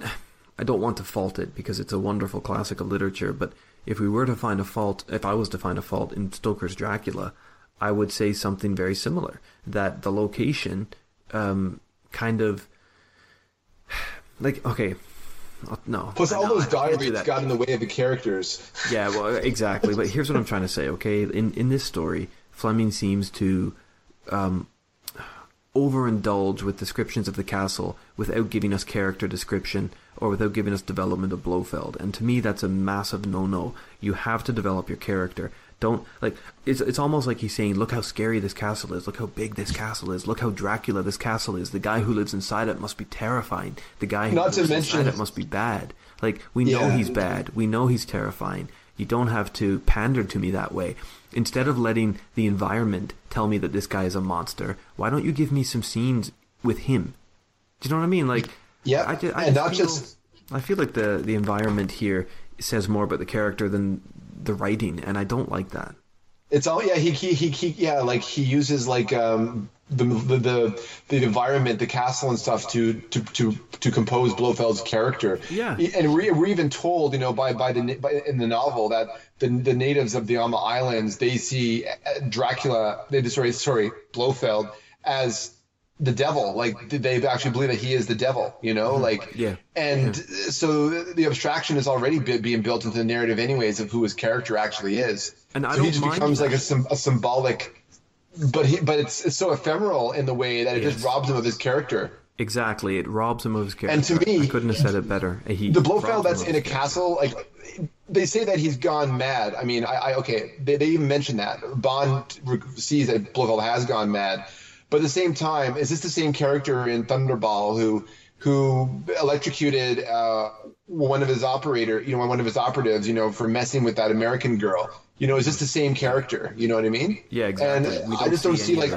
Speaker 1: I don't want to fault it because it's a wonderful classic of literature, but if we were to find a fault, if I was to find a fault in Stoker's Dracula, I would say something very similar. That the location um, kind of. Like, okay. No.
Speaker 2: Plus, all
Speaker 1: no,
Speaker 2: those diaries
Speaker 1: that.
Speaker 2: got in the way of the characters.
Speaker 1: Yeah, well, exactly. But here's what I'm trying to say. Okay, in in this story, Fleming seems to um, overindulge with descriptions of the castle without giving us character description or without giving us development of Blofeld. And to me, that's a massive no-no. You have to develop your character. Don't like it's it's almost like he's saying, "Look how scary this castle is. Look how big this castle is. Look how Dracula this castle is. The guy who lives inside it must be terrifying. The guy who
Speaker 2: Not to mention-
Speaker 1: inside it must be bad. Like we know he's bad. We know he's terrifying. You don't have to pander to me that way. Instead of letting the environment tell me that this guy is a monster, why don't you give me some scenes with him? Do you know what I mean? Like,
Speaker 2: Yeah,
Speaker 1: I I
Speaker 2: and not
Speaker 1: feel,
Speaker 2: just-
Speaker 1: I feel like the the environment here says more about the character than the writing, and I don't like that.
Speaker 2: It's all yeah. He he he, he yeah. Like he uses like um the, the the the environment, the castle and stuff to to to to compose Blofeld's character.
Speaker 1: Yeah.
Speaker 2: and we're, we're even told, you know, by by the by, in the novel that the the natives of the Ama Islands they see uh, Dracula, they sorry sorry Blofeld as the devil. Like they actually believe that he is the devil. You know, like
Speaker 1: Mm-hmm. Yeah.
Speaker 2: and so the abstraction is already be- being built into the narrative, anyways, of who his character actually is.
Speaker 1: And I
Speaker 2: so
Speaker 1: don't
Speaker 2: he just
Speaker 1: mind
Speaker 2: becomes like a, a symbolic, but he but it's, it's so ephemeral in the way that it
Speaker 1: Yes.
Speaker 2: just robs him of his character.
Speaker 1: Exactly, it robs him of his character.
Speaker 2: And to me,
Speaker 1: I couldn't have said it better. He
Speaker 2: The
Speaker 1: robs
Speaker 2: Blofeld that's in a
Speaker 1: character.
Speaker 2: castle, like they say that he's gone mad. I mean, I, I okay, they, they even mention that Bond sees that Blofeld has gone mad, but at the same time, is this the same character in Thunderball who who electrocuted uh, one of his operator, you know, one of his operatives, you know, for messing with that American girl? You know, is this the same character? You know what I mean?
Speaker 1: Yeah, exactly.
Speaker 2: And I just don't
Speaker 1: see
Speaker 2: like.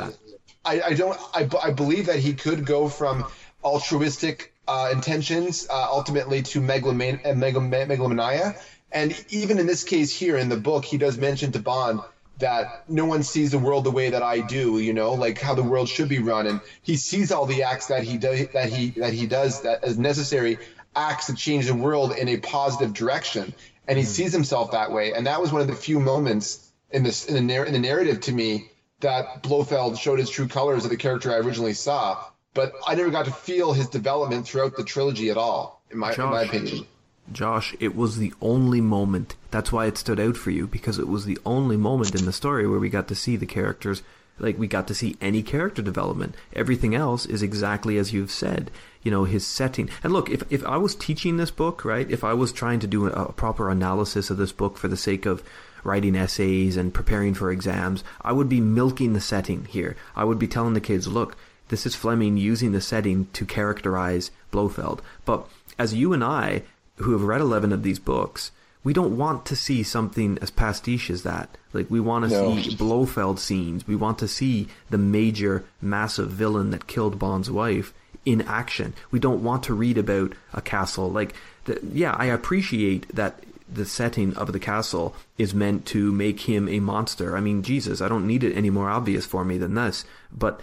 Speaker 2: I, I don't I, I believe that he could go from altruistic uh, intentions uh, ultimately to megaloman- uh, megalomania and even in this case here in the book he does mention to bond that no one sees the world the way that I do you know like how the world should be run. And he sees all the acts that he does that he that he does that as necessary acts to change the world in a positive direction. And he hmm. sees himself that way. And that was one of the few moments in this in the, narr- in the narrative to me that Blofeld showed his true colors of the character I originally saw, but I never got to feel his development throughout the trilogy at all, in my, in my opinion.
Speaker 1: Josh, it was the only moment. That's why it stood out for you because it was the only moment in the story where we got to see the characters. Like we got to see any character development. Everything else is exactly as you've said. You know his setting. And look, if if I was teaching this book, right? If I was trying to do a, proper analysis of this book for the sake of writing essays and preparing for exams, I would be milking the setting here. I would be telling the kids, look, this is Fleming using the setting to characterize Blofeld. But as you and I, who have read 11 of these books, we don't want to see something as pastiche as that. Like, we want to
Speaker 2: No.
Speaker 1: see Blofeld scenes. We want to see the major, massive villain that killed Bond's wife in action. We don't want to read about a castle. Like, the, yeah, I appreciate that the setting of the castle is meant to make him a monster. I mean, Jesus, I don't need it any more obvious for me than this. But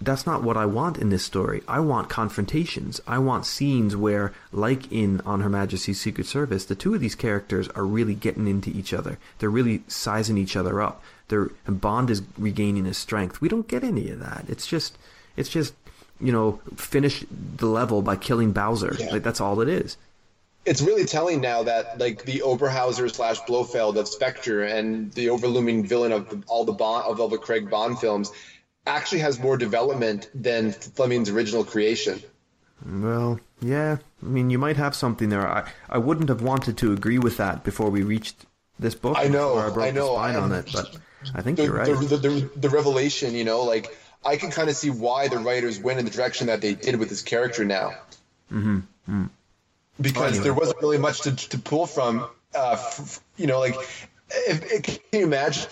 Speaker 1: that's not what I want in this story. I want confrontations. I want scenes where, like in On Her Majesty's Secret Service, the two of these characters are really getting into each other. They're really sizing each other up. They're, Bond is regaining his strength. We don't get any of that. It's just, it's just, you know, finish the level by killing Bowser.
Speaker 2: Yeah.
Speaker 1: Like that's all it is.
Speaker 2: It's really telling now that like the Oberhauser slash Blofeld of Spectre and the overlooming villain of the, all the Bond of all the Craig Bond films actually has more development than Fleming's original creation.
Speaker 1: Well, yeah. I mean, you might have something there. I, I wouldn't have wanted to agree with that before we reached this book.
Speaker 2: I know,
Speaker 1: I
Speaker 2: I know,
Speaker 1: spine on it, but I think
Speaker 2: the,
Speaker 1: you're right.
Speaker 2: the, the, the revelation, you know, like I can kind of see why the writers went in the direction that they did with this character now. Mm-hmm. Because
Speaker 1: Anyway.
Speaker 2: there wasn't really much to, to pull from. Uh, f- f- you know, like if, if, can you imagine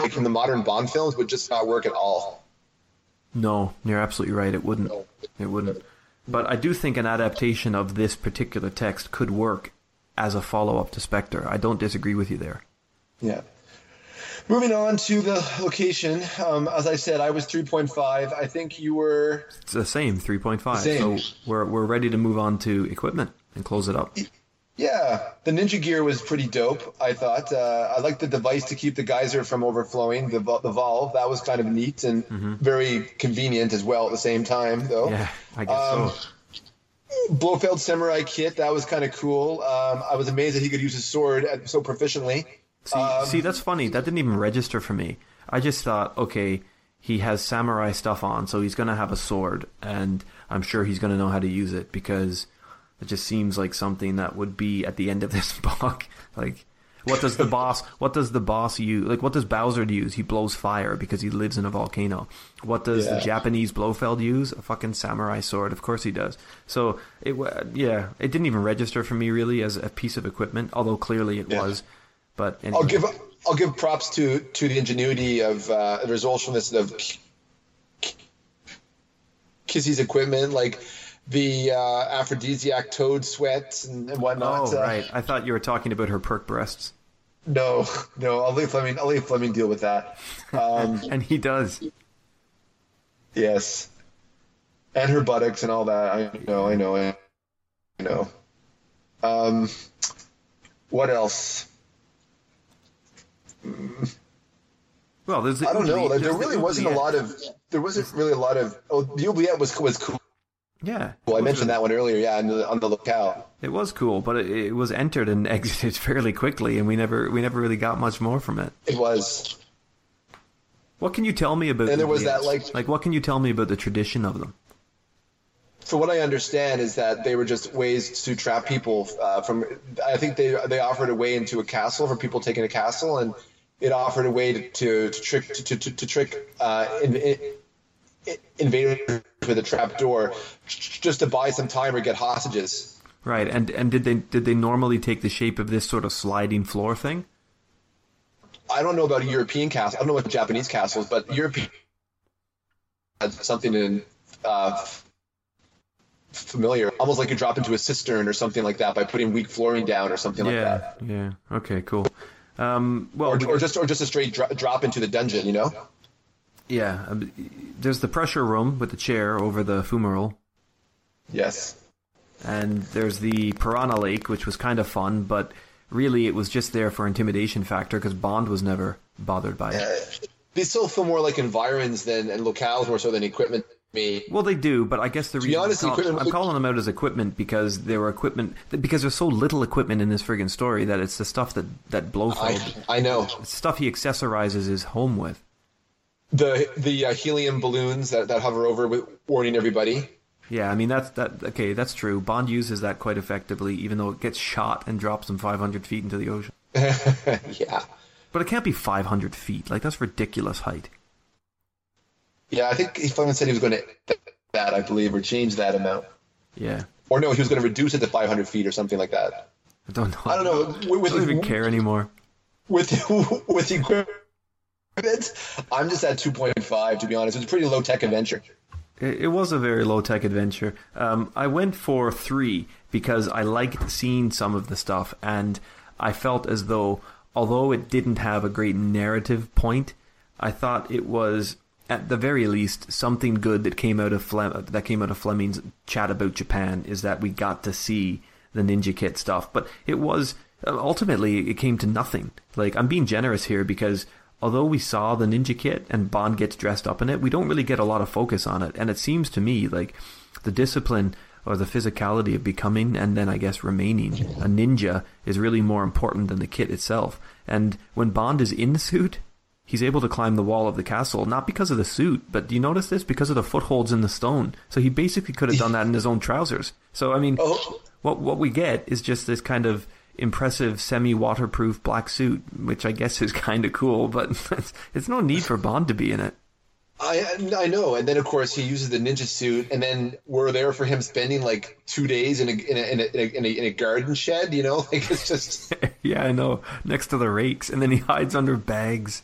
Speaker 2: like from the modern Bond films would just not work at all.
Speaker 1: No, you're absolutely right. It wouldn't.
Speaker 2: No.
Speaker 1: It wouldn't. But I do think an adaptation of this particular text could work as a follow up to Spectre. I don't disagree with you there.
Speaker 2: Yeah. Moving on to the location, um, as I said, I was 3.5. I think you were.
Speaker 1: It's the same, 3.5.
Speaker 2: Same.
Speaker 1: So we're, we're ready to move on to equipment and close it up.
Speaker 2: Yeah, the Ninja gear was pretty dope. I thought. Uh, I liked the device to keep the geyser from overflowing. The the valve that was kind of neat and very convenient as well at the same time, though.
Speaker 1: Yeah, I guess
Speaker 2: Um,
Speaker 1: so.
Speaker 2: Blofeld samurai kit that was kind of cool. Um, I was amazed that he could use his sword at- so proficiently.
Speaker 1: See,
Speaker 2: um,
Speaker 1: see, that's funny. That didn't even register for me. I just thought, okay, he has samurai stuff on, so he's going to have a sword, and I'm sure he's going to know how to use it because it just seems like something that would be at the end of this book. like, what does the boss? What does the boss use? Like, what does Bowser use? He blows fire because he lives in a volcano. What does the Japanese Blofeld use? A fucking samurai sword. Of course he does. So it, yeah, it didn't even register for me really as a piece of equipment, although clearly it
Speaker 2: Yeah.
Speaker 1: was. But
Speaker 2: I'll give I'll give props to to the ingenuity of uh, the resourcefulness of Kissy's equipment, like the uh, aphrodisiac toad sweat and, and whatnot.
Speaker 1: Oh,
Speaker 2: Uh,
Speaker 1: right. I thought you were talking about her perk breasts.
Speaker 2: No, no, I'll leave Fleming. I'll leave Fleming deal with that. Um,
Speaker 1: And he does.
Speaker 2: yes, and her buttocks and all that. I know, I know, I know. Um, what else?
Speaker 1: Well, there's the
Speaker 2: I don't know. Like, there really wasn't a lot of. There wasn't really a lot of. Oh, the oubliette was was cool.
Speaker 1: Yeah.
Speaker 2: Well, I mentioned that one earlier. Yeah, on the, on the locale.
Speaker 1: It was cool, but it, it was entered and exited fairly quickly, and we never we never really got much more from it.
Speaker 2: It was.
Speaker 1: What can you tell me about?
Speaker 2: And there was that, like-
Speaker 1: like what can you tell me about the tradition of them?
Speaker 2: So what I understand is that they were just ways to trap people uh, from. I think they they offered a way into a castle for people taking a castle, and it offered a way to, to, to trick to, to, to trick uh, in, in, invaders with a trap door, just to buy some time or get hostages.
Speaker 1: Right, and and did they did they normally take the shape of this sort of sliding floor thing?
Speaker 2: I don't know about a European castle. I don't know about Japanese castles, but European had something in uh, familiar, almost like you drop into a cistern or something like that by putting weak flooring down or something like that,
Speaker 1: yeah. Okay, cool. Um, well,
Speaker 2: or, or just or just a straight dro- drop into the dungeon. You know?
Speaker 1: Yeah. um, There's the pressure room with the chair over the fumarole.
Speaker 2: Yes.
Speaker 1: and there's the Piranha Lake, which was kind of fun, but really it was just there for intimidation factor because Bond was never bothered by it.
Speaker 2: They still feel more like environs than and locales more so than equipment. Me.
Speaker 1: Well, they do, but I guess the reason
Speaker 2: honest,
Speaker 1: I'm, call- I'm calling them out as equipment because they were equipment because there's so little equipment in this friggin' story that it's the stuff that that Blofeld,
Speaker 2: I I know
Speaker 1: stuff he accessorizes his home with.
Speaker 2: The the uh, helium balloons that, that hover over with warning everybody.
Speaker 1: Yeah, I mean that's that. Okay, that's true. Bond uses that quite effectively, even though it gets shot and drops him 500 feet into the ocean.
Speaker 2: yeah.
Speaker 1: But it can't be 500 feet. Like that's ridiculous height.
Speaker 2: Yeah, I think Fleming said he was going to that, I believe, or change that amount.
Speaker 1: Yeah,
Speaker 2: Or no, he was going to reduce it to 500 feet or something like that.
Speaker 1: I don't know.
Speaker 2: I don't know. With,
Speaker 1: I don't
Speaker 2: with,
Speaker 1: even care anymore.
Speaker 2: with, with equipment, I'm just at 2.5, to be honest. It's a pretty low tech adventure.
Speaker 1: It, it was a very low tech adventure. Um, I went for three because I liked seeing some of the stuff, and I felt as though, although it didn't have a great narrative point, I thought it was at the very least something good that came out of that came out of Fleming's chat about Japan is that we got to see the Ninja Kit stuff, but it was ultimately it came to nothing. Like I'm being generous here because although we saw the ninja kit and Bond gets dressed up in it, we don't really get a lot of focus on it. And it seems to me like the discipline or the physicality of becoming and then I guess remaining a ninja is really more important than the kit itself. And when Bond is in the suit, he's able to climb the wall of the castle, not because of the suit, but do you notice this? Because of the footholds in the stone. So he basically could have done that in his own trousers. So I mean,
Speaker 2: Oh.
Speaker 1: what what we get is just this kind of impressive semi-waterproof black suit, which I guess is kind of cool, but it's, it's no need for Bond to be in it.
Speaker 2: I I know, and then of course he uses the ninja suit, and then we're there for him spending like two days in a in a in a, in a, in a, in a garden shed. You know, like it's just
Speaker 1: yeah, I know. Next to the rakes, and then he hides under bags.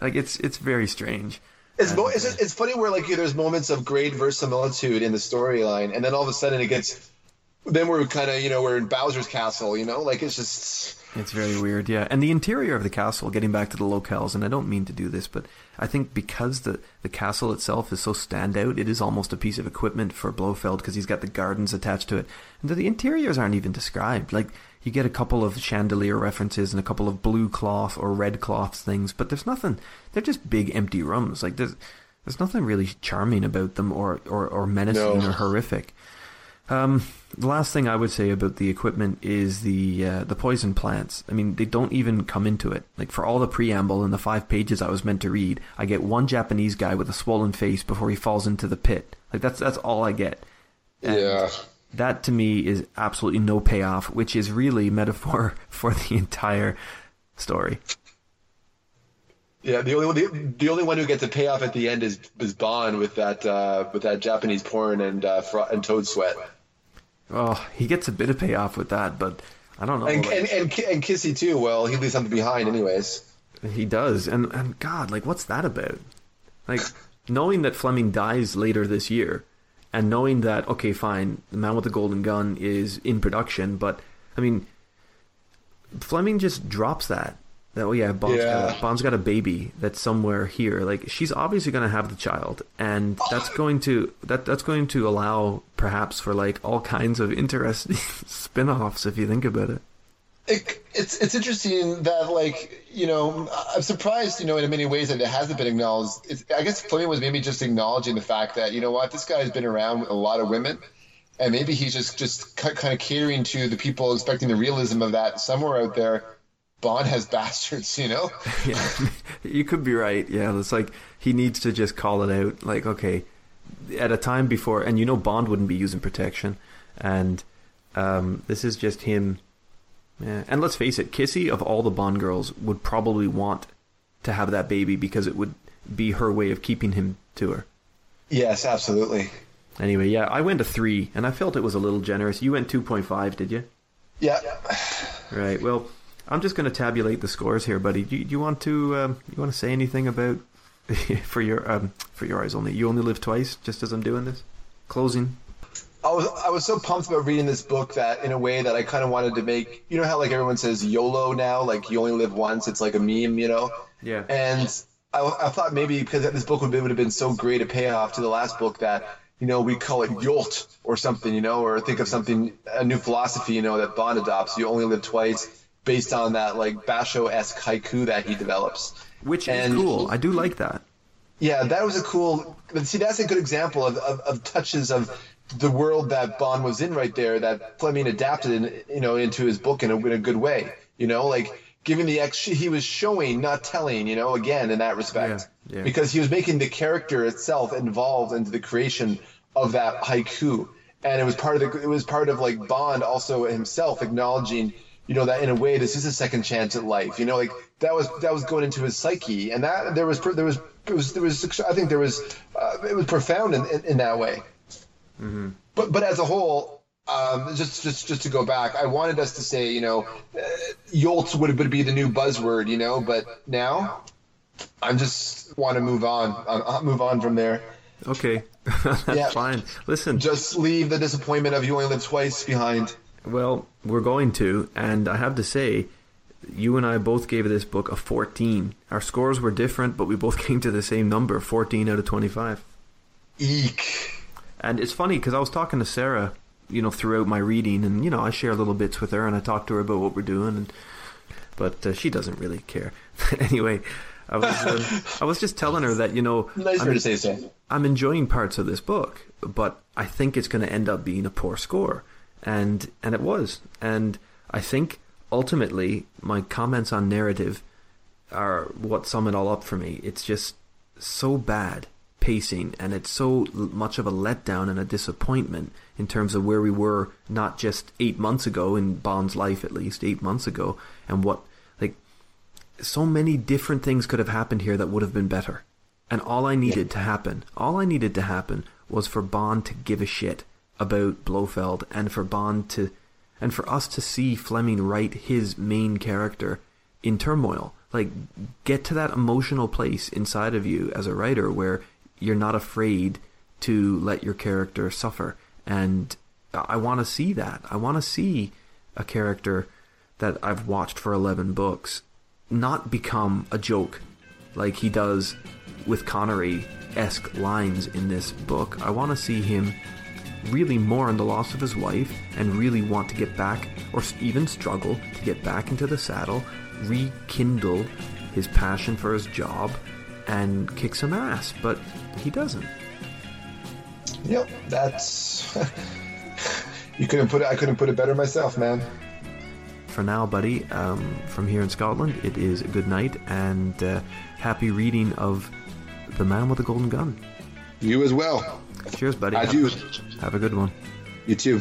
Speaker 1: like it's it's very strange.
Speaker 2: It's, mo- it's it's funny where like there's moments of great verisimilitude in the storyline, and then all of a sudden it gets. Then we're kind of you know we're in Bowser's castle, you know, like it's just.
Speaker 1: It's very weird, yeah. And the interior of the castle, getting back to the locales, and I don't mean to do this, but I think because the, the castle itself is so standout, it is almost a piece of equipment for Blofeld because he's got the gardens attached to it. And the interiors aren't even described. Like, you get a couple of chandelier references and a couple of blue cloth or red cloth things, but there's nothing. They're just big empty rooms. Like, there's, there's nothing really charming about them or, or, or menacing
Speaker 2: No.
Speaker 1: or horrific. Um, the last thing I would say about the equipment is the uh, the poison plants. I mean, they don't even come into it. Like for all the preamble and the five pages I was meant to read, I get one Japanese guy with a swollen face before he falls into the pit. Like that's that's all I get. And
Speaker 2: Yeah.
Speaker 1: That to me is absolutely no payoff, which is really metaphor for the entire story.
Speaker 2: Yeah, the only the, the only one who gets a payoff at the end is is Bond with that uh, with that Japanese porn and uh, and Toad Sweat
Speaker 1: Oh, he gets a bit of payoff with that, but I don't know.
Speaker 2: and,
Speaker 1: like-
Speaker 2: and and and Kissy too. Well, he leaves something behind, anyways.
Speaker 1: He does, and and God, like, what's that about? Like, knowing that Fleming dies later this year, and knowing that okay, fine, the Man with the Golden Gun is in production, but I mean, Fleming just drops that. That oh yeah, Bond's,
Speaker 2: Yeah.
Speaker 1: Got a, Bond's got a baby that's somewhere here. Like she's obviously going to have the child, and that's going to that that's going to allow perhaps for like all kinds of interesting spin-offs if you think about it.
Speaker 2: It, it's it's interesting that like you know I'm surprised you know in many ways that it hasn't been acknowledged. It's, I guess Fleming was maybe just acknowledging the fact that you know what this guy's been around with a lot of women, and maybe he's just just kind of catering to the people expecting the realism of that somewhere out there. Bond has bastards, you know.
Speaker 1: Yeah, you could be right. Yeah, it's like he needs to just call it out. Like, okay, at a time before, and you know, Bond wouldn't be using protection, and um, this is just him. Yeah, and let's face it, Kissy of all the Bond girls would probably want to have that baby because it would be her way of keeping him to her.
Speaker 2: Yes, absolutely.
Speaker 1: Anyway, yeah, I went to three, and I felt it was a little generous. You went two point five, did you?
Speaker 2: Yeah.
Speaker 1: Right. Well, I'm just going to tabulate the scores here, buddy. Do you, do you want to um, you want to say anything about for your um, for your eyes only? You only live twice. Just as I'm doing this, closing.
Speaker 2: I was I was so pumped about reading this book that in a way that I kind of wanted to make you know how like everyone says YOLO now like you only live once it's like a meme you know
Speaker 1: Yeah.
Speaker 2: and I, I thought maybe because this book would, would have been so great a payoff to the last book that you know we call it YOLT or something you know or think of something a new philosophy you know that Bond adopts you only live twice based on that like Basho esque haiku that he develops
Speaker 1: Which is
Speaker 2: And-
Speaker 1: cool. I do like that.
Speaker 2: yeah, that was a cool. See, that's a good example of, of, of touches of the world that Bond was in right there. That Fleming adapted, in, you know, into his book in a, in a good way. You know, like giving the ex, he was showing, not telling. You know, again in that respect,
Speaker 1: Yeah, yeah.
Speaker 2: because he was making the character itself involved into the creation of that haiku, and it was part of the. It was part of like Bond also himself acknowledging. You know that in a way, this is a second chance at life. You know, like that was that was going into his psyche, and that there was there was it was there was I think there was uh, it was profound in, in, in that way. But but as a whole, um, just just just to go back, I wanted us to say you know, uh, Yolts would would be the new buzzword, you know, but now I'm just want to move on, uh, uh, move on from there.
Speaker 1: Okay, that's
Speaker 2: Yeah.
Speaker 1: fine. Listen,
Speaker 2: Just leave the disappointment of you only live twice behind.
Speaker 1: Well, we're going to, and I have to say, you and I both gave this book a 14. Our scores were different, but we both came to the same number, 14 out of 25.
Speaker 2: Eek.
Speaker 1: And it's funny because I was talking to Sarah, you know, throughout my reading, and you know, I share little bits with her, and I talk to her about what we're doing, and but uh, she doesn't really care. anyway, I was um, I was just telling her that you know,
Speaker 2: Nice
Speaker 1: I'm,
Speaker 2: to say so.
Speaker 1: I'm enjoying parts of this book, but I think it's going to end up being a poor score, and and it was, and I think ultimately my comments on narrative are what sum it all up for me. It's just so bad pacing, and it's so much of a letdown and a disappointment in terms of where we were not just eight months ago in Bond's life, at least eight months ago, and what like so many different things could have happened here that would have been better. And all I needed to happen, all I needed to happen was for Bond to give a shit about Blofeld and for Bond to and for us to see Fleming write his main character in turmoil. like get to that emotional place inside of you as a writer where you're not afraid to let your character suffer and I want to see that. I want to see a character that I've watched for 11 books not become a joke like he does with Connery esque lines in this book. I want to see him really mourn the loss of his wife and really want to get back, or even struggle to get back into the saddle, rekindle his passion for his job, and kick some ass. But he doesn't.
Speaker 2: Yep, that's. you couldn't put it. I couldn't put it better myself, man.
Speaker 1: For now, buddy, um, from here in Scotland, it is good night and uh, happy reading of The Man with the Golden Gun.
Speaker 3: You as well.
Speaker 1: Cheers, buddy.
Speaker 3: Adieu.
Speaker 1: Have a good one.
Speaker 3: You too.